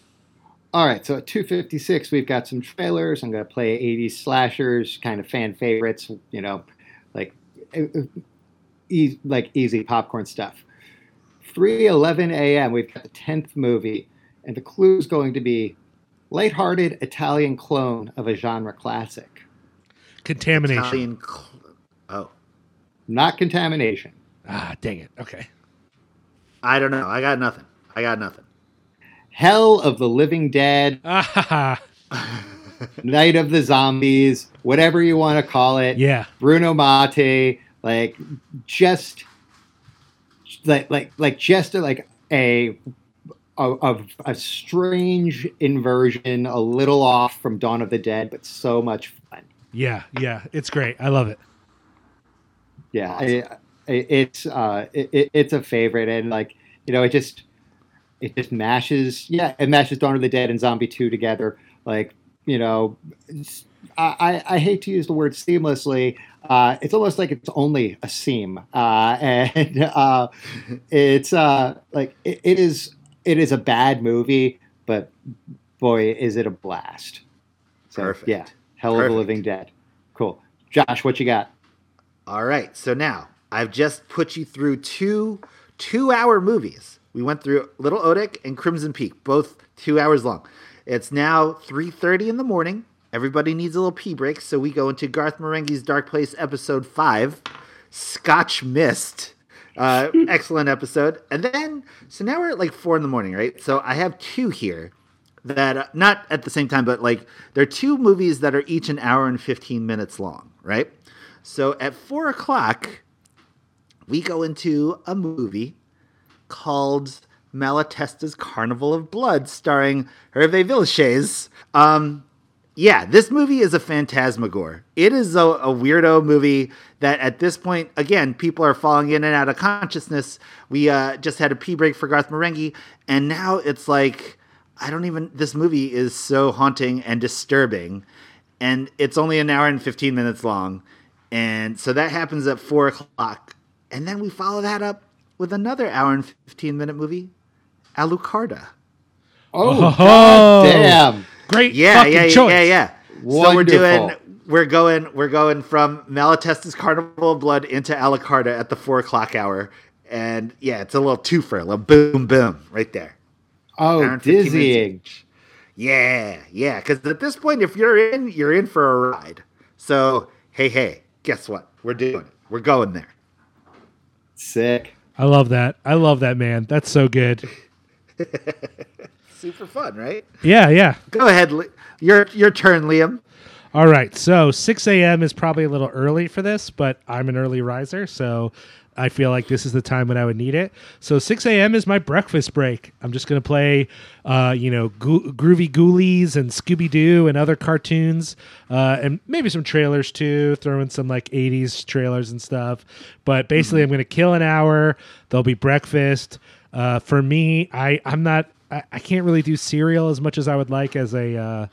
All right, so at 256, we've got some trailers. I'm going to play 80s slashers, kind of fan favorites, you know, like e- like easy popcorn stuff. 3:11 a.m. We've got the 10th movie, and the clue is going to be lighthearted Italian clone of a genre classic. Contamination. Italian. Cl- oh, Not contamination. Ah, dang it. Okay. I don't know. I got nothing. I got nothing. Hell of the Living Dead, ha, ha. Night of the Zombies, whatever you want to call it. yeah. Bruno Mattei, like just like like like just like a of a strange inversion, a little off from Dawn of the Dead, but so much fun. Yeah, yeah. It's great. I love it. Yeah, I, I, it's uh, it, it- it's a favorite, and like you know, it just it just mashes. Yeah, it mashes Dawn of the Dead and Zombie Two together. Like you know, I I I hate to use the word seamlessly. Uh, it's almost like it's only a seam, uh, and uh, it's uh, like it, it is it is a bad movie, but boy, is it a blast. So Perfect. yeah, Hell of a Living Dead. Cool, Josh, what you got? All right. So now I've just put you through two two hour movies. We went through Little Otik and Crimson Peak, both two hours long. It's now 3.30 in the morning. Everybody needs a little pee break, so we go into Garth Marenghi's Dark Place episode 5, Scotch Mist. Uh, excellent episode. And then, so now we're at like 4 in the morning, right? So I have two here that, uh, not at the same time, but like they're two movies that are each an hour and 15 minutes long, right? So at 4 o'clock, we go into a movie called Malatesta's Carnival of Blood, starring Hervé Villechaize. Um, yeah, this movie is a phantasmagore. It is a, a weirdo movie that at this point, again, people are falling in and out of consciousness. We uh, just had a pee break for Garth Marenghi, and now it's like, I don't even, this movie is so haunting and disturbing. And it's only an hour and 15 minutes long. And so that happens at four o'clock. And then we follow that up with another hour and 15 minute movie, Alucarda. Oh, Oh. god damn! Great Yeah, fucking yeah, yeah, choice. yeah, yeah. So we're doing we're going we're going from Malatesta's Carnival of Blood into Alucarda at the four o'clock hour. And yeah, it's a little twofer, a little boom boom right there. Oh, and 15 dizzying. Yeah, yeah. Because at this point, if you're in, you're in for a ride. So hey, hey, guess what? We're doing it. We're going there. Sick. I love that. I love that man. That's so good. Super fun, right? Yeah, yeah. Go ahead, Li- your your turn, Liam. All right. So 6 a.m. is probably a little early for this, but I'm an early riser, so I feel like this is the time when I would need it. So 6 a.m. is my breakfast break. I'm just going to play, uh, you know, Goo- Groovy Ghoulies and Scooby Doo and other cartoons, uh, and maybe some trailers too, throw in some like 80s trailers and stuff. But basically, I'm going to kill an hour. There'll be breakfast. Uh, for me, I, I'm not, I, I can't really do cereal as much as I would like as a, uh,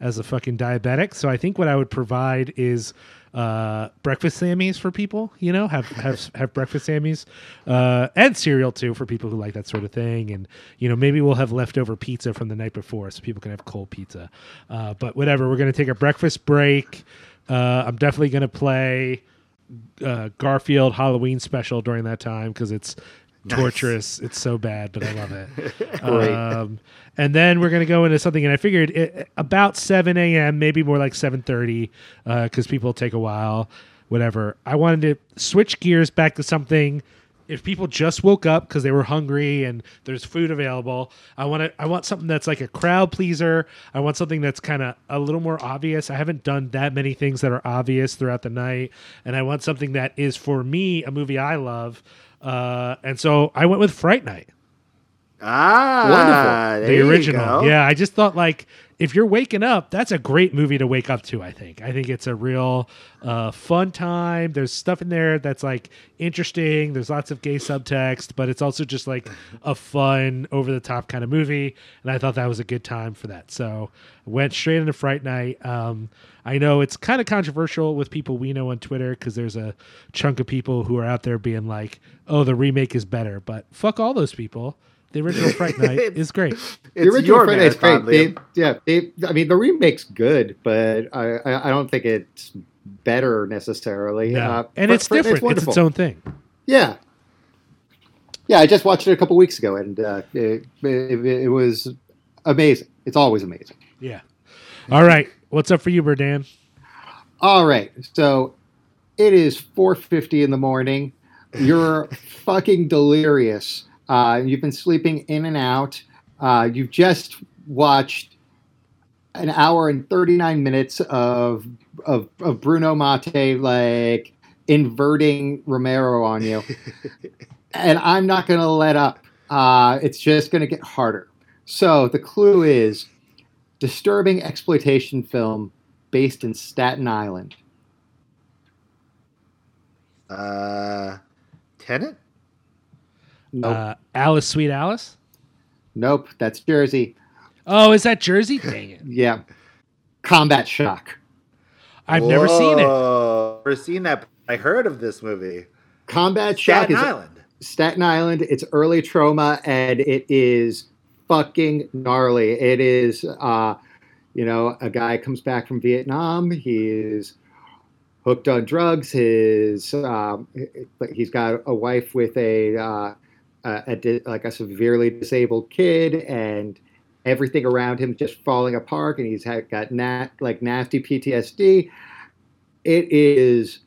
as a fucking diabetic. So I think what I would provide is uh, breakfast sammies for people. You know, have have have breakfast sammies uh, and cereal too for people who like that sort of thing. And you know, maybe we'll have leftover pizza from the night before, so people can have cold pizza. Uh, but whatever, we're gonna take a breakfast break. Uh, I'm definitely gonna play uh, Garfield Halloween special during that time because it's torturous. It's so bad, but I love it. um, and then we're gonna go into something, and I figured it, about 7 a.m., maybe more like 7:30, because people take a while. Whatever. I wanted to switch gears back to something. If people just woke up because they were hungry and there's food available, I want to. I want something that's like a crowd pleaser. I want something that's kind of a little more obvious. I haven't done that many things that are obvious throughout the night, and I want something that is for me a movie I love. Uh, and so I went with Fright Night. Ah, Wonderful. the original. Yeah, I just thought like if you're waking up, that's a great movie to wake up to. I think. I think it's a real uh, fun time. There's stuff in there that's like interesting. There's lots of gay subtext, but it's also just like a fun, over the top kind of movie. And I thought that was a good time for that. So went straight into Fright Night. Um, I know it's kind of controversial with people we know on Twitter because there's a chunk of people who are out there being like, "Oh, the remake is better," but fuck all those people. The original Fright Night is great. It's the original your Friday is great. They, yeah, they, I mean, the remake's good, but I, I, I don't think it's better necessarily. No. Uh, and Fr- it's Fright different. It's wonderful. its own thing. Yeah. Yeah, I just watched it a couple weeks ago, and uh, it, it, it was amazing. It's always amazing. Yeah. All right. What's up for you, Berdan? All right, so it is 4:50 in the morning. You're fucking delirious. Uh, you've been sleeping in and out. Uh, you've just watched an hour and 39 minutes of of, of Bruno Mattei like inverting Romero on you, and I'm not going to let up. Uh, it's just going to get harder. So the clue is disturbing exploitation film based in Staten Island. Uh, Tenant? Nope. Uh, Alice, Sweet Alice. nope, that's Jersey. Oh, is that Jersey? Dang it! Yeah. Combat Shock. I've never seen it. Never seen that. I heard of this movie. Combat Shock Staten is Island. Staten Island. It's early Troma, and it is fucking gnarly. It is, uh, you know, a guy comes back from Vietnam. He's hooked on drugs. His um, he's got a wife with a, uh, a, a like a severely disabled kid, and everything around him just falling apart. And he's had, got nat, like nasty PTSD. It is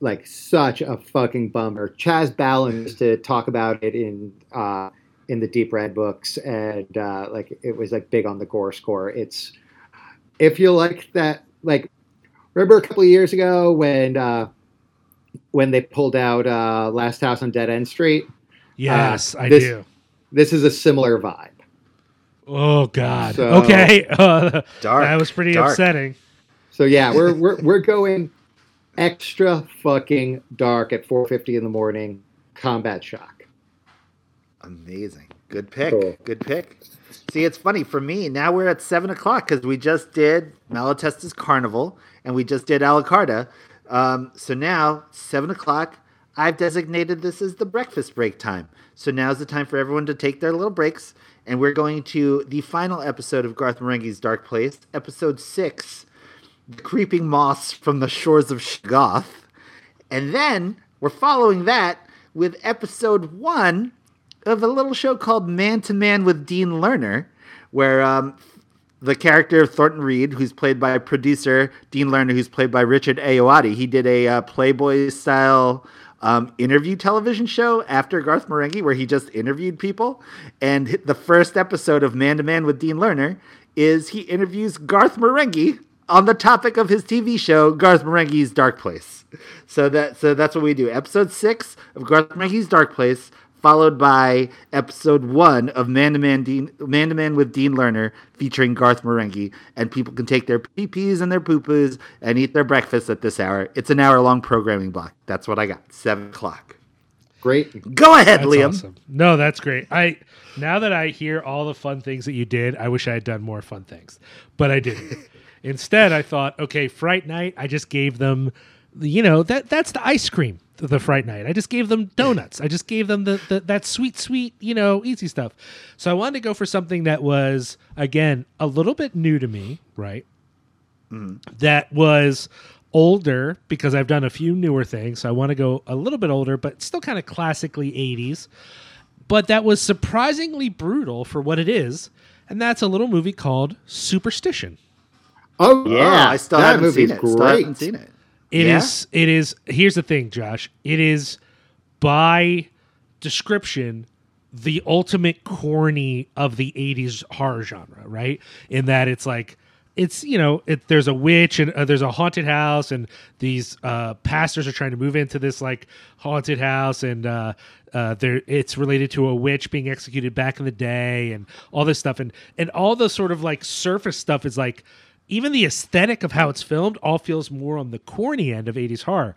like such a fucking bummer. Chas Balun used to talk about it in uh, in the Deep Red books, and uh, like it was like big on the gore score. It's if you like that, like remember a couple of years ago when uh, when they pulled out uh, Last House on Dead End Street. Yes, I this- do. This is a similar vibe. Oh God. So- okay. Uh, Dark. that was pretty dark. upsetting. So yeah, we're we're we're going extra fucking dark at 4:50 in the morning. Combat Shock. Amazing. Good pick. Cool. Good pick. See, it's funny for me. Now we're at seven o'clock because we just did Malatesta's Carnival and we just did Alucarda. Um, so now seven o'clock. I've designated this as the breakfast break time. So now's the time for everyone to take their little breaks, and we're going to the final episode of Garth Marenghi's Dark Place, episode six, "The Creeping Moss from the Shores of Shoggoth," and then we're following that with episode one of a little show called Man to Man with Dean Learner, where um, the character of Thornton Reed, who's played by producer Dean Learner, who's played by Richard Ayoade, he did a uh, Playboy style um, interview television show after Garth Marenghi, where he just interviewed people. And the first episode of Man to Man with Dean Learner is he interviews Garth Marenghi on the topic of his TV show, Garth Marenghi's Dark Place. So that so that's what we do. Episode six of Garth Marenghi's Dark Place, followed by episode one of Man to Man Dean Man to Man with Dean Learner, featuring Garth Marenghi, and people can take their pee-pees and their poo-poos and eat their breakfast at this hour. It's an hour-long programming block. That's what I got. Seven o'clock. Great. Go ahead, That's Liam. awesome. No, that's great. I now that I hear all the fun things that you did, I wish I had done more fun things, but I didn't. Instead, I thought, okay, Fright Night. I just gave them, you know, that that's the ice cream. The, the Fright Night. I just gave them donuts. I just gave them the, the that sweet, sweet, you know, easy stuff. So I wanted to go for something that was again a little bit new to me, right? Mm-hmm. That was older because I've done a few newer things. So I want to go a little bit older, but still kind of classically 80s. But that was surprisingly brutal for what it is. And that's a little movie called Superstition. Oh Yeah, I still that haven't movie's seen it. Still Great. haven't seen it. It Yeah? is. It is. Here's the thing, Josh. It is by description the ultimate corny of the 80s horror genre, right? In that it's like it's you know it, there's a witch and uh, there's a haunted house and these uh, pastors are trying to move into this like haunted house and uh, uh, there it's related to a witch being executed back in the day and all this stuff and and all the sort of like surface stuff is like even the aesthetic of how it's filmed all feels more on the corny end of 80s horror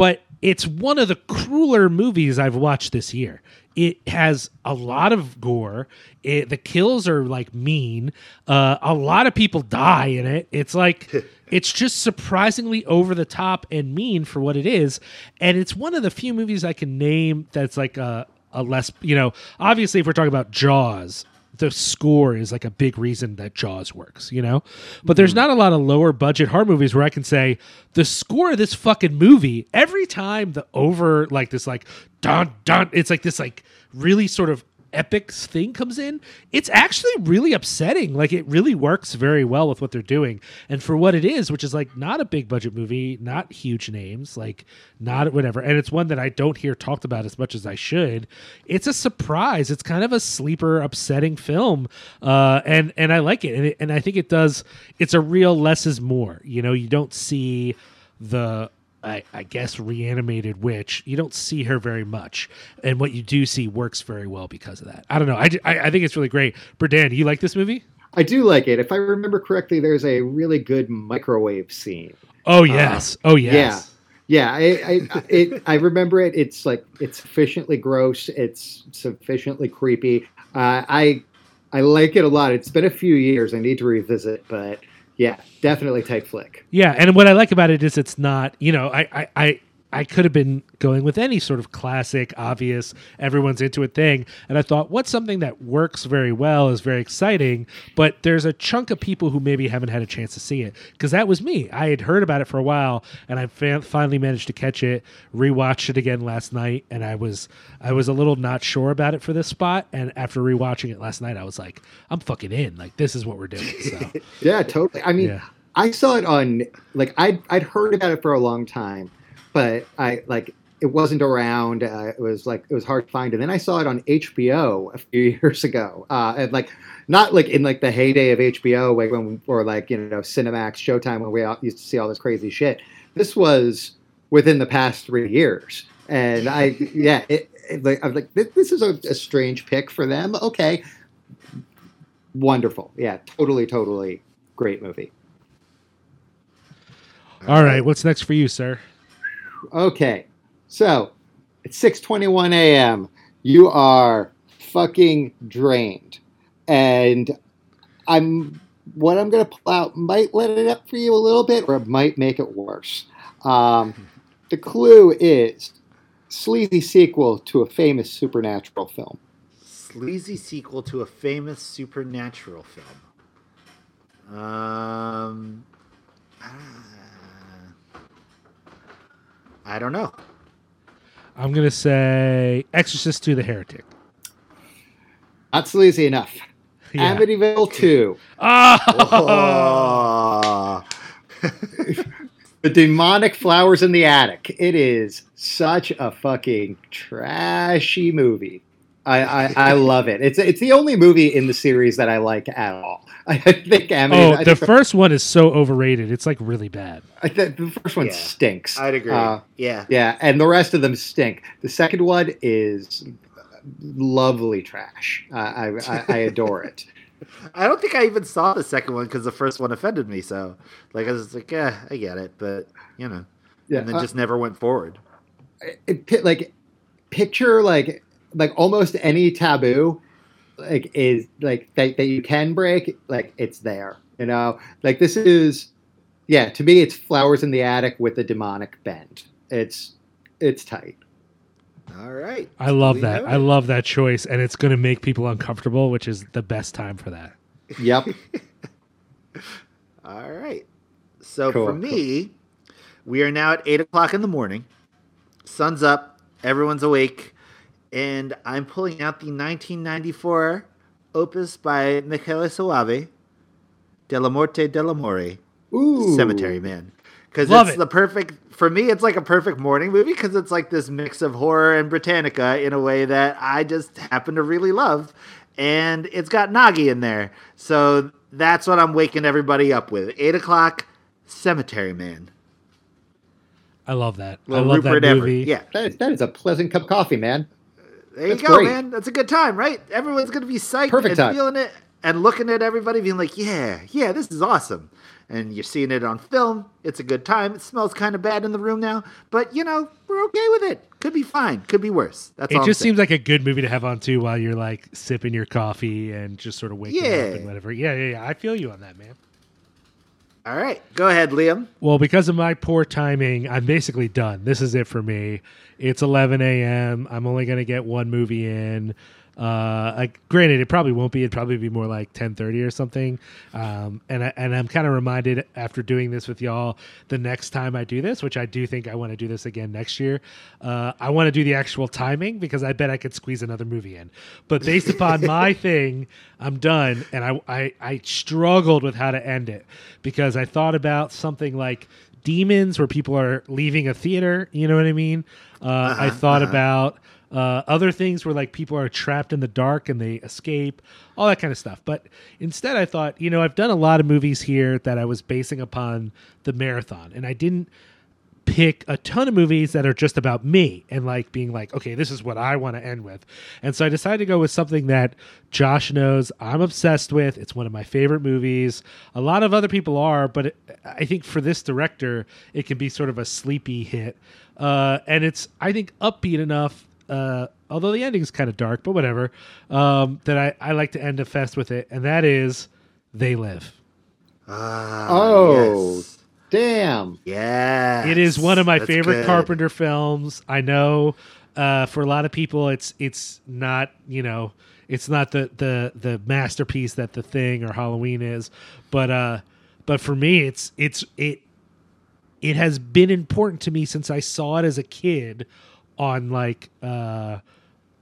but it's one of the crueler movies I've watched this year. It has a lot of gore. It, the kills are like mean. Uh, a lot of people die in it. It's like it's just surprisingly over the top and mean for what it is. And it's one of the few movies I can name that's like a, a less, you know, obviously if we're talking about Jaws, the score is like a big reason that Jaws works, you know? But there's not a lot of lower budget horror movies where I can say the score of this fucking movie, every time the over like this like dun dun it's like this like really sort of epic thing comes in, it's actually really upsetting. Like it really works very well with what they're doing. And for what it is, which is like not a big budget movie, not huge names, like not whatever. And it's one that I don't hear talked about as much as I should. It's a surprise. It's kind of a sleeper, upsetting film. Uh, and and I like it. And, it. and I think it does it's a real less is more. You know, you don't see the I, I guess reanimated witch you don't see her very much and what you do see works very well because of that i don't know i, I, I think it's really great Berdan, you like this movie I do like it. If I remember correctly, there's a really good microwave scene. oh yes oh yes Yeah. Yeah, I, I, it, I remember it. It's like it's sufficiently gross. It's sufficiently creepy. Uh, I, I like it a lot. It's been a few years. I need to revisit, but yeah, definitely type flick. Yeah, and what I like about it is it's not, you know, I I I, I could have been going with any sort of classic, obvious, everyone's into it thing, and I thought, what's something that works very well is very exciting, but there's a chunk of people who maybe haven't had a chance to see it because that was me. I had heard about it for a while, and I fa- finally managed to catch it, rewatched it again last night, and I was I was a little not sure about it for this spot, and after rewatching it last night, I was like, I'm fucking in. Like this is what we're doing. So. Yeah, totally. I mean, Yeah. I saw it on like I'd I'd heard about it for a long time, but I like it wasn't around. Uh, it was like it was hard to find, and then I saw it on HBO a few years ago, uh, and like not like in like the heyday of HBO, like when or like you know Cinemax, Showtime, when we used to see all this crazy shit. This was within the past three years, and I yeah, it, it, like, I was like, this, this is a, a strange pick for them. Okay, wonderful, yeah, totally, totally great movie. All right, what's next for you, sir? Okay, so it's six twenty one a.m. You are fucking drained, and I'm what I'm gonna pull out might let it up for you a little bit, or it might make it worse. Um, the clue is sleazy sequel to a famous supernatural film. Sleazy sequel to a famous supernatural film. Um, ah, I don't know. I'm gonna say Exorcist to the Heretic. Not sleazy enough. Yeah. Amityville Two. Oh, Oh, The demonic flowers in the attic. It is such a fucking trashy movie. I, I, I love it. It's it's the only movie in the series that I like at all. I think Amity. oh, I the think first one is so overrated. It's like really bad. I think the first one Yeah. stinks. I'd agree. Uh, yeah. yeah, and the rest of them stink. The second one is lovely trash. I I, I, I adore it. I don't think I even saw the second one because the first one offended me. So, like, I was like, yeah, I get it, but you know, Yeah, and then uh, just never went forward. it, pi- like picture like like almost any taboo like is like that, that you can break like it's there you know like this is yeah to me it's flowers in the attic with a demonic bend it's it's tight All right. I love Duly that. I love that choice, and it's gonna make people uncomfortable, which is the best time for that. yep All right. So Cool, for me, we are now at eight o'clock in the morning. Sun's up. Everyone's awake, and I'm pulling out the 1994 opus by Michele Soavi, Dellamorte Dellamore, Ooh. Cemetery Man. Because it's it. the perfect for me. It's like a perfect morning movie because it's like this mix of horror and Britannica in a way that I just happen to really love, and it's got Gnaghi in there. So that's what I'm waking everybody up with. Eight o'clock, Cemetery Man. I love that. I love Rupert that Everett. movie. Yeah, That is, that is a pleasant cup of coffee, man. There you go, great. man. That's a good time, right? Everyone's gonna be psyched Perfect and time. feeling it and looking at everybody, being like, "Yeah, yeah, this is awesome." And you're seeing it on film. It's a good time. It smells kind of bad in the room now, but you know we're okay with it. Could be fine. Could be worse. That's It all. I'm just seems like a good movie to have on too while you're like sipping your coffee and just sort of waking Yeah. up and whatever. Yeah, yeah, yeah. I feel you on that, man. All right, go ahead, Liam. Well, because of my poor timing, I'm basically done. This is it for me. It's 11 a.m. I'm only going to get one movie in. Uh, like, granted, it probably won't be. It'd probably be more like 10:30 or something. Um, and I, and I'm kind of reminded after doing this with y'all, the next time I do this, which I do think I want to do this again next year. Uh, I want to do the actual timing because I bet I could squeeze another movie in. But based upon my thing, I'm done. And I, I I struggled with how to end it because I thought about something like demons where people are leaving a theater you know what i mean uh, i thought about uh, other things where like people are trapped in the dark and they escape all that kind of stuff but instead i thought you know i've done a lot of movies here that i was basing upon the marathon and i didn't pick a ton of movies that are just about me and like being like, okay, this is what I want to end with. And so I decided to go with something that Josh knows I'm obsessed with. It's one of my favorite movies. A lot of other people are, but it, I think for this director, it can be sort of a sleepy hit. Uh, and it's, I think, upbeat enough. Uh, although the ending's kind of dark, but whatever. Um, that I, I like to end a fest with it, and that is They Live. Ah, Oh. yes. Damn. Yes. It is one of my That's favorite good. Carpenter films. I know uh, for a lot of people, it's it's not you know it's not the the the masterpiece that The Thing or Halloween is, but uh, but for me, it's it's it it has been important to me since I saw it as a kid on like uh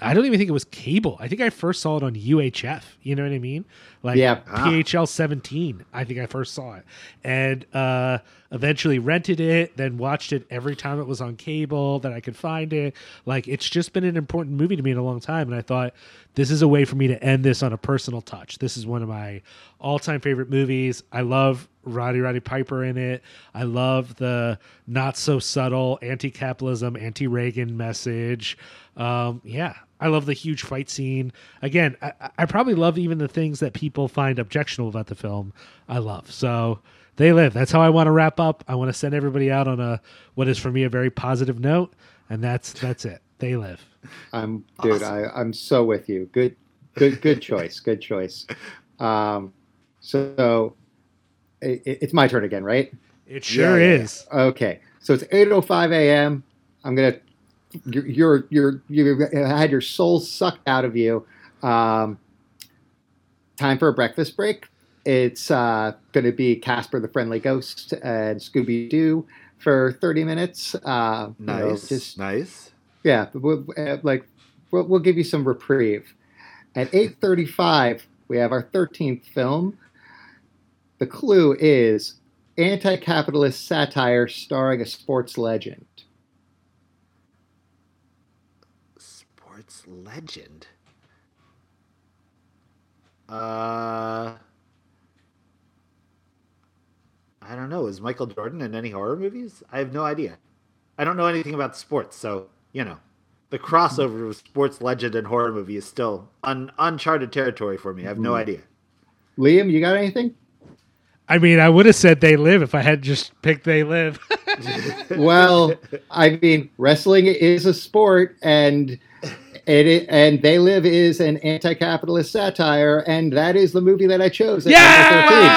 I don't even think it was cable. I think I first saw it on UHF. You know what I mean? Like Yeah. Ah. PHL 17. I think I first saw it. And uh eventually rented it, then watched it every time it was on cable that I could find it. Like it's just been an important movie to me in a long time and I thought this is a way for me to end this on a personal touch. This is one of my all-time favorite movies. I love Roddy Roddy Piper in it. I love the not so subtle anti-capitalism, anti-Reagan message. Um, yeah, I love the huge fight scene. Again, I, I probably love even the things that people find objectionable about the film. I love so they live. That's how I want to wrap up. I want to send everybody out on a what is for me a very positive note, and that's that's it. They live. I'm dude. I, I'm so with you. Good, good, good choice. Good choice. Um, so it, it's my turn again, right? It sure Yeah, yeah, is. Okay. So it's 8:05 a.m. I'm gonna. You're you're you're you had your soul sucked out of you. Um, time for a breakfast break. It's uh, going to be Casper the Friendly Ghost and Scooby Doo for 30 minutes. Uh, you know, Nice. just nice. yeah, but we'll, uh, like we'll, we'll give you some reprieve. At 8:35, we have our 13th film. The clue is anti-capitalist satire starring a sports legend. Sports legend. Uh, I don't know. Is Michael Jordan in any horror movies? I have no idea. I don't know anything about sports, so you know, the crossover of sports legend and horror movie is still un- uncharted territory for me. I have no Mhm. idea. Liam, you got anything? I mean, I would have said they live if I had just picked they live. well, I mean, wrestling is a sport, and it and they live is an anti-capitalist satire, and that is the movie that I chose. at number 13.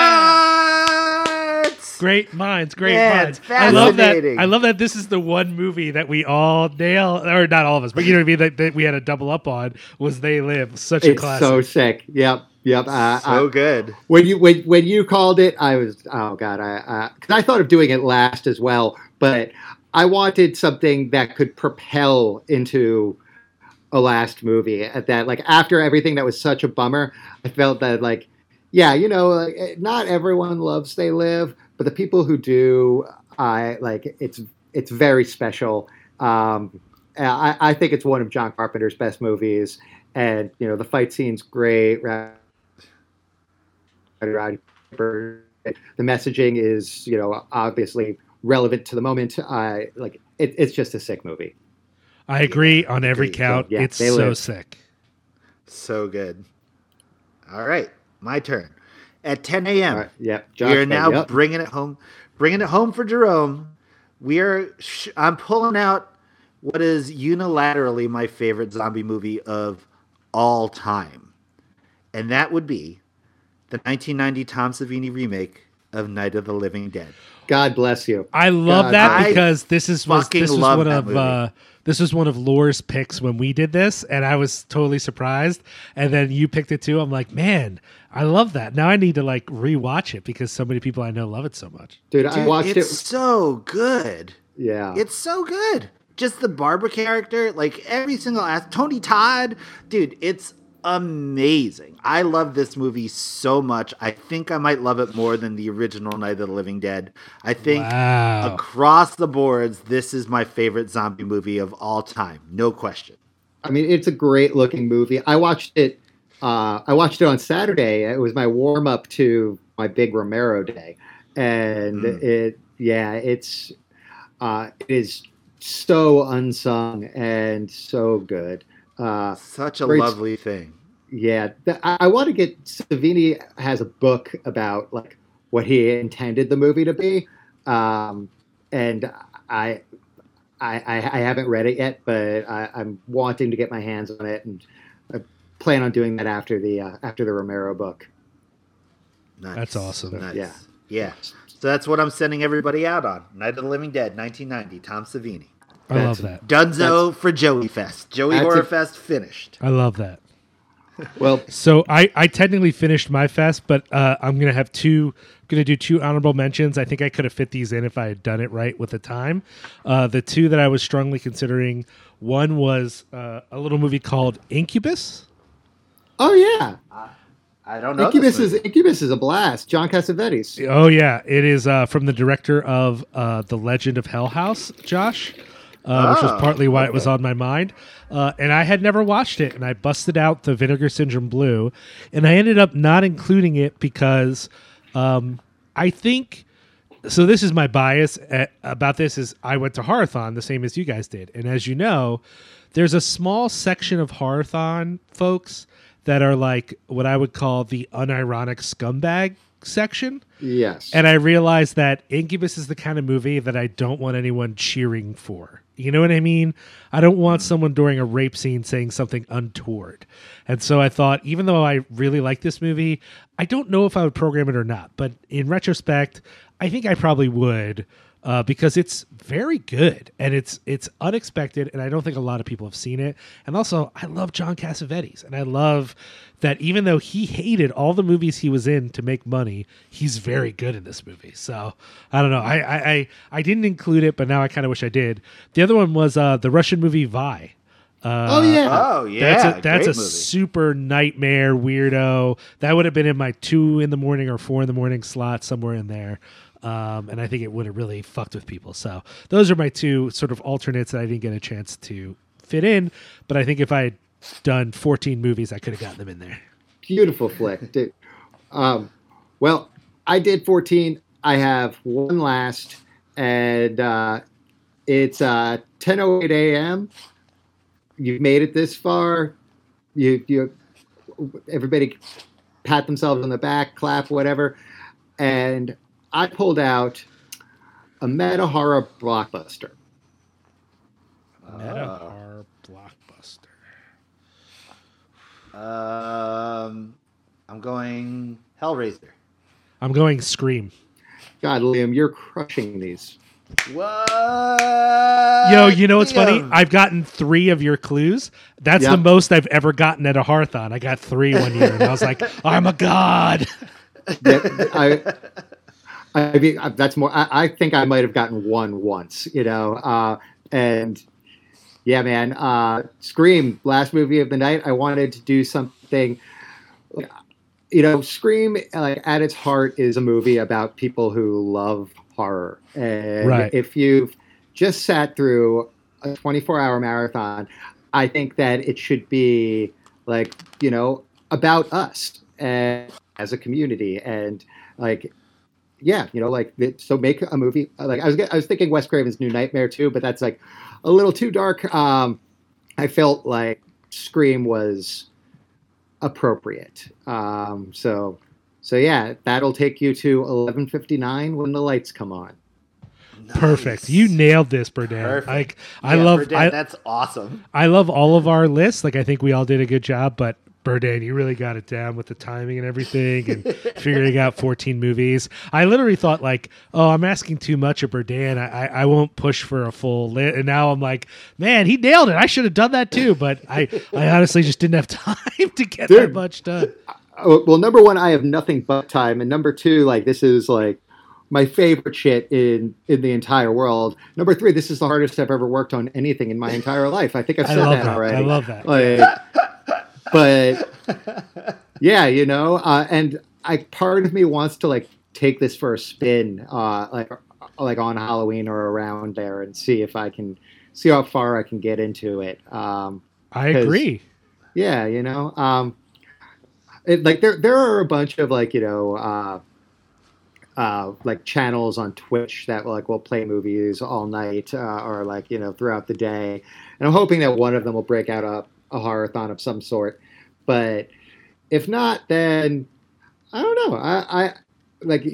What? Great minds, great Man, minds. I love that. I love that this is the one movie that we all nail, or not all of us, but you know what I mean. That, that we had a double up on was They Live. Such a It's classic. so sick. Yep, yep. Uh, so I- good. when you when when you called it, I was oh god, I because I thought of doing it last as well, but I wanted something that could propel into a last movie. At that, like after everything that was such a bummer, I felt that like yeah, you know, like, eh, not everyone loves They Live, but the people who do, I like it's it's very special. Um, I, I think it's one of John Carpenter's best movies, and you know the fight scene's great. Ra- around. The messaging is, you know, obviously relevant to the moment. I like it, it's just a sick movie. I agree on every Agreed. count. Yeah, it's so live. sick. So good. All right, my turn. At 10 a.m. All right, yeah, we are now yep. bringing it home, bringing it home for Jerome. We are. Sh- I'm pulling out what is unilaterally my favorite zombie movie of all time, and that would be the 1990 Tom Savini remake of Night of the Living Dead. God bless you. I love God, that I because this is was fucking this was one of uh, this was one of Lore's picks when we did this, and I was totally surprised. And then you picked it too. I'm like, man, I love that. Now I need to like rewatch it because so many people I know love it so much. Dude, I Dude, watched it's it. It's so good. Yeah. It's so good. Just the Barbara character, like every single ass. Tony Todd, dude, it's amazing. I love this movie so much. I think I might love it more than the original Night of the Living Dead. I think Wow. across the boards, this is my favorite zombie movie of all time. No question. I mean, it's a great looking movie. I watched it. Uh, I watched it on Saturday. It was my warm up to my big Romero day, and Mm. it, yeah, it's, uh, it is so unsung and so good. Uh, Such a Great- lovely thing. yeah, th- I, I want to get Savini has a book about like what he intended the movie to be, um, and I, I, I I haven't read it yet, but I, I'm wanting to get my hands on it, and I plan on doing that after the uh, after the Romero book. Nice. That's awesome. Nice. Yeah. Yeah. So that's what I'm sending everybody out on. Night of the Living Dead, 1990, Tom Savini. I love that. Dunzo for Joey Fest. Joey Horror a- Fest finished. I love that. Well, So I, I technically finished my fest, but uh, I'm gonna have two gonna do two honorable mentions. I think I could have fit these in if I had done it right with the time. Uh, the two that I was strongly considering, one was uh, a little movie called Incubus. oh yeah, I don't know. Incubus is. Incubus is a blast. John Cassavetes. Oh yeah, it is uh, from the director of uh, the Legend of Hell House, Josh, uh, which was Oh, partly why it was on my mind. Uh, and I had never watched it, and I busted out the Vinegar Syndrome Blue, and I ended up not including it because um, I think. So this is my bias at, about this is I went to Horathon the same as you guys did, and as you know, there's a small section of Horathon folks that are like what I would call the unironic scumbag section. Yes. And I realized that Incubus is the kind of movie that I don't want anyone cheering for. You know what I mean? I don't want hmm. someone during a rape scene saying something untoward. And so I thought, even though I really like this movie, I don't know if I would program it or not. But in retrospect, I think I probably would. Uh, because it's very good and it's it's unexpected and I don't think a lot of people have seen it. And also, I love John Cassavetes and I love that even though he hated all the movies he was in to make money, he's very good in this movie. So I don't know. I I I, I didn't include it, but now I kind of wish I did. The other one was uh, the Russian movie Viy. Uh, oh yeah. Oh, yeah. that's a that's a super nightmare weirdo. That would have been in my two in the morning or four in the morning slot somewhere in there. Um, and I think it would have really fucked with people. So those are my two sort of alternates that I didn't get a chance to fit in. But I think if I had done 14 movies, I could have gotten them in there. Beautiful flick, dude. Um, well, I did 14. I have one last, and uh, it's uh, 10:08 a.m. You've made it this far. You, you, everybody, pat themselves on the back, clap, whatever. And I pulled out a meta horror blockbuster. Meta horror blockbuster. Um, I'm going Hellraiser. I'm going Scream. God, Liam, you're crushing these. What? Yo, you know what's funny? I've gotten three of your clues. That's Yep. the most I've ever gotten at a Horathon. I got three one year, and I was like, I'm a god. that I, I mean, uh, that's more. I, I think I might have gotten one once, you know. Uh, and yeah, man, uh, Scream, last movie of the night. I wanted to do something. You know, Scream, like at its heart, is a movie about people who love horror. And Right. if you've just sat through a 24-hour marathon, I think that it should be like you know about us and as a community and like yeah you know like so make a movie like i was i was thinking wes craven's new nightmare too but that's like a little too dark um i felt like scream was appropriate um so so yeah that'll take you to 11:59 when the lights come on Perfect. You nailed this, Berdan. Perfect. Like I Yeah, love Berdan, I, that's awesome. I love all of our lists. Like I think we all did a good job, but Berdan, you really got it down with the timing and everything and figuring out 14 movies. I literally thought like, oh, I'm asking too much of Berdan. I, I, I won't push for a full list. And now I'm like, man, he nailed it. I should have done that too. But I, I honestly just didn't have time to get that Dude. much done. Well, number one, I have nothing but time, and number two, like this is like my favorite shit in in the entire world. Number three, this is the hardest I've ever worked on anything in my entire life. I think I've said that, that. already. I love that. Like, but yeah, you know, uh, and I part of me wants to like take this for a spin, uh, like like on Halloween or around there, and see if I can see how far I can get into it. Um, I agree. yeah, you know, um, it, like there there are a bunch of like you know uh, uh, like channels on Twitch that like will play movies all night uh, or like you know throughout the day, and I'm hoping that one of them will break out a a horrorthon of some sort. But if not, then I don't know. I, I like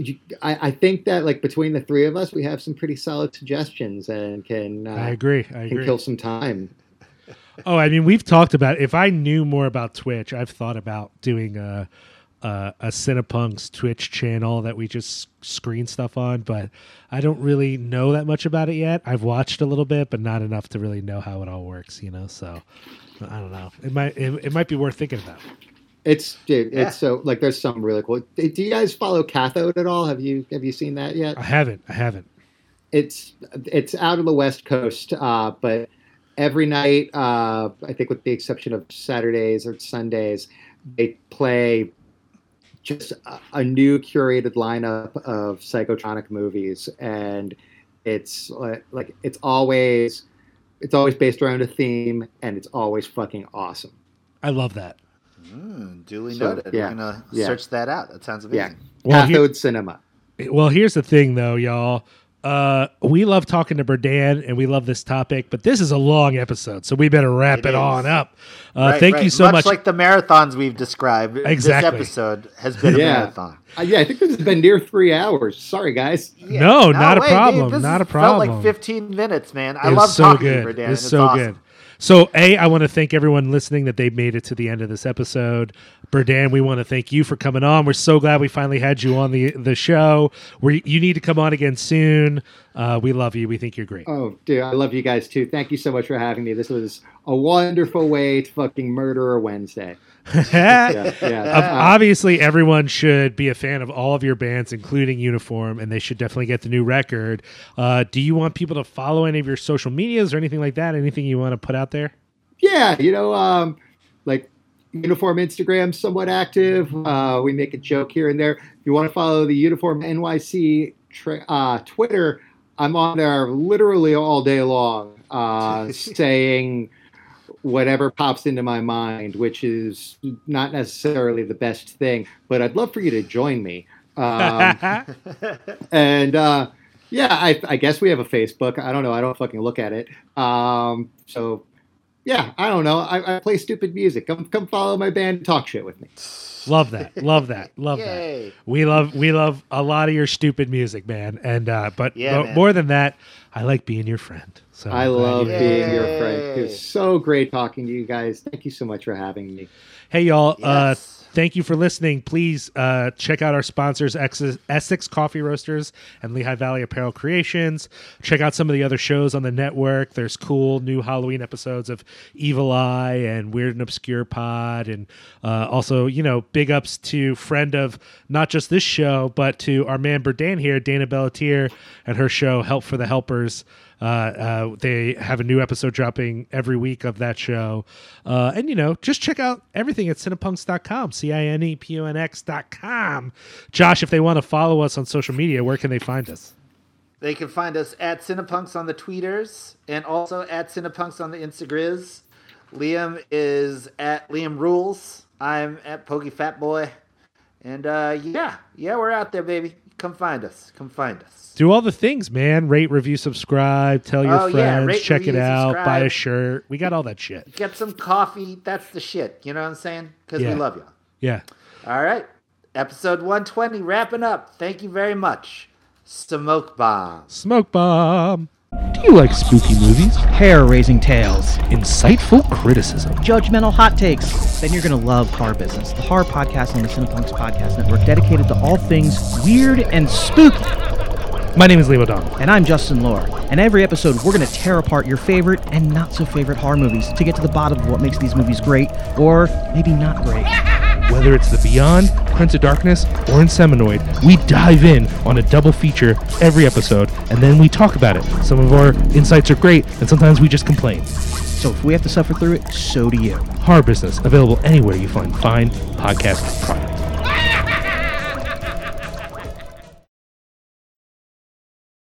I, I think that like between the three of us, we have some pretty solid suggestions and can I uh, agree. I can agree. kill some time. Oh, I mean, we've talked about. If I knew more about Twitch, I've thought about doing a a, a Cinepunks Twitch channel that we just screen stuff on. But I don't really know that much about it yet. I've watched a little bit, but not enough to really know how it all works. You know, so I don't know. It might it, it might be worth thinking about. It's dude, Yeah. it's so like there's some really cool. Do you guys follow Cathode at all? Have you have you seen that yet? I haven't. I haven't. It's it's out of the West Coast, uh, but every night, uh, I think with the exception of Saturdays or Sundays, they play just a, a new curated lineup of psychotronic movies, and it's like, like it's always it's always based around a theme, and it's always fucking awesome. I love that. Mm, duly So, noted. yeah, We're gonna yeah. search that out. That sounds Yeah, amazing. Well, here- Cathode Cinema. Well, here's the thing, though, y'all. Uh, we love talking to Berdan and we love this topic, but this is a long episode, so we better wrap it, It is. on up. Uh, Right, thank right. you so much. like the marathons we've described. Exactly. This episode has been a marathon. Uh, yeah, I think this has been near three hours. Sorry, guys. Yeah. No, not a way, problem, This not has a Felt like 15 minutes, man. I It was love so talking good. to Berdan. Dan. It was It's so awesome. good. So, A, I want to thank everyone listening that they made it to the end of this episode. Berdan, we want to thank you for coming on. We're so glad we finally had you on the the show. We you need to come on again soon. Uh, we love you. We think you're great. Oh, dude, I love you guys too. Thank you so much for having me. This was a wonderful way to fucking murder a Wednesday. Yeah, yeah. Obviously, everyone should be a fan of all of your bands, including Uniform, and they should definitely get the new record. Uh, do you want people to follow any of your social medias or anything like that? Anything you want to put out there? yeah, you know, um, like Uniform Instagram, somewhat active. Uh, we make a joke here and there. If you want to follow the Uniform NYC tra- uh, Twitter, I'm on there literally all day long, uh, saying whatever pops into my mind, which is not necessarily the best thing. But I'd love for you to join me. Um, and uh, yeah, I, I guess we have a Facebook. I don't know. I don't fucking look at it. Um, so yeah, I don't know. I, I play stupid music. Come come follow my band. and Talk shit with me. love that. Love that. Love that. We love we love a lot of your stupid music, man. And uh, but Yeah, mo- man. more than that, I like being your friend. So I love you're- being your Yay. friend. It was so great talking to you guys. Thank you so much for having me. Hey, y'all. Uh, Yes. thank you for listening. Please uh, check out our sponsors, Ex- Essex Coffee Roasters and Lehigh Valley Apparel Creations. Check out some of the other shows on the network. There's cool new Halloween episodes of Evil Eye and Weird and Obscure Pod. And uh, also, you know, big ups to friend of not just this show, but to our man Berdan here, Dana Bellatier, and her show, Help for the Helpers. Uh, uh, they have a new episode dropping every week of that show. Uh, and, you know, just check out everything at cinepunks.com, C I N E P O N X.com. Josh, if they want to follow us on social media, where can they find us? They can find us at Cinepunks on the tweeters and also at Cinepunks on the Instagriz. Liam is at Liam Rules. I'm at Pokey Fat Boy. And uh, yeah, yeah, we're out there, baby. Come find us. Come find us. Do all the things, man. Rate, review, subscribe. Tell your Oh, yeah. friends. Rate, check it review, out. Buy a shirt. We got all that shit. Get some coffee. That's the shit. You know what I'm saying? Because Yeah. we love y'all. Yeah. All right. Episode 120, wrapping up. Thank you very much. Smoke Bomb. Smoke bomb. Do you like spooky movies? Hair raising tales, Insightful criticism. judgmental hot takes, then you're going to love Horror Business, the horror podcast on the Cinepunks Podcast Network dedicated to all things weird and spooky. My name is Liam O'Donnell. And I'm Justin Lohr. And every episode, we're going to tear apart your favorite and not so favorite horror movies to get to the bottom of what makes these movies great or maybe not great. Whether it's The Beyond, Prince of Darkness, or Inseminoid, we dive in on a double feature every episode, and then we talk about it. Some of our insights are great, and sometimes we just complain. So if we have to suffer through it, so do you. Horror Business, available anywhere you find fine podcast products.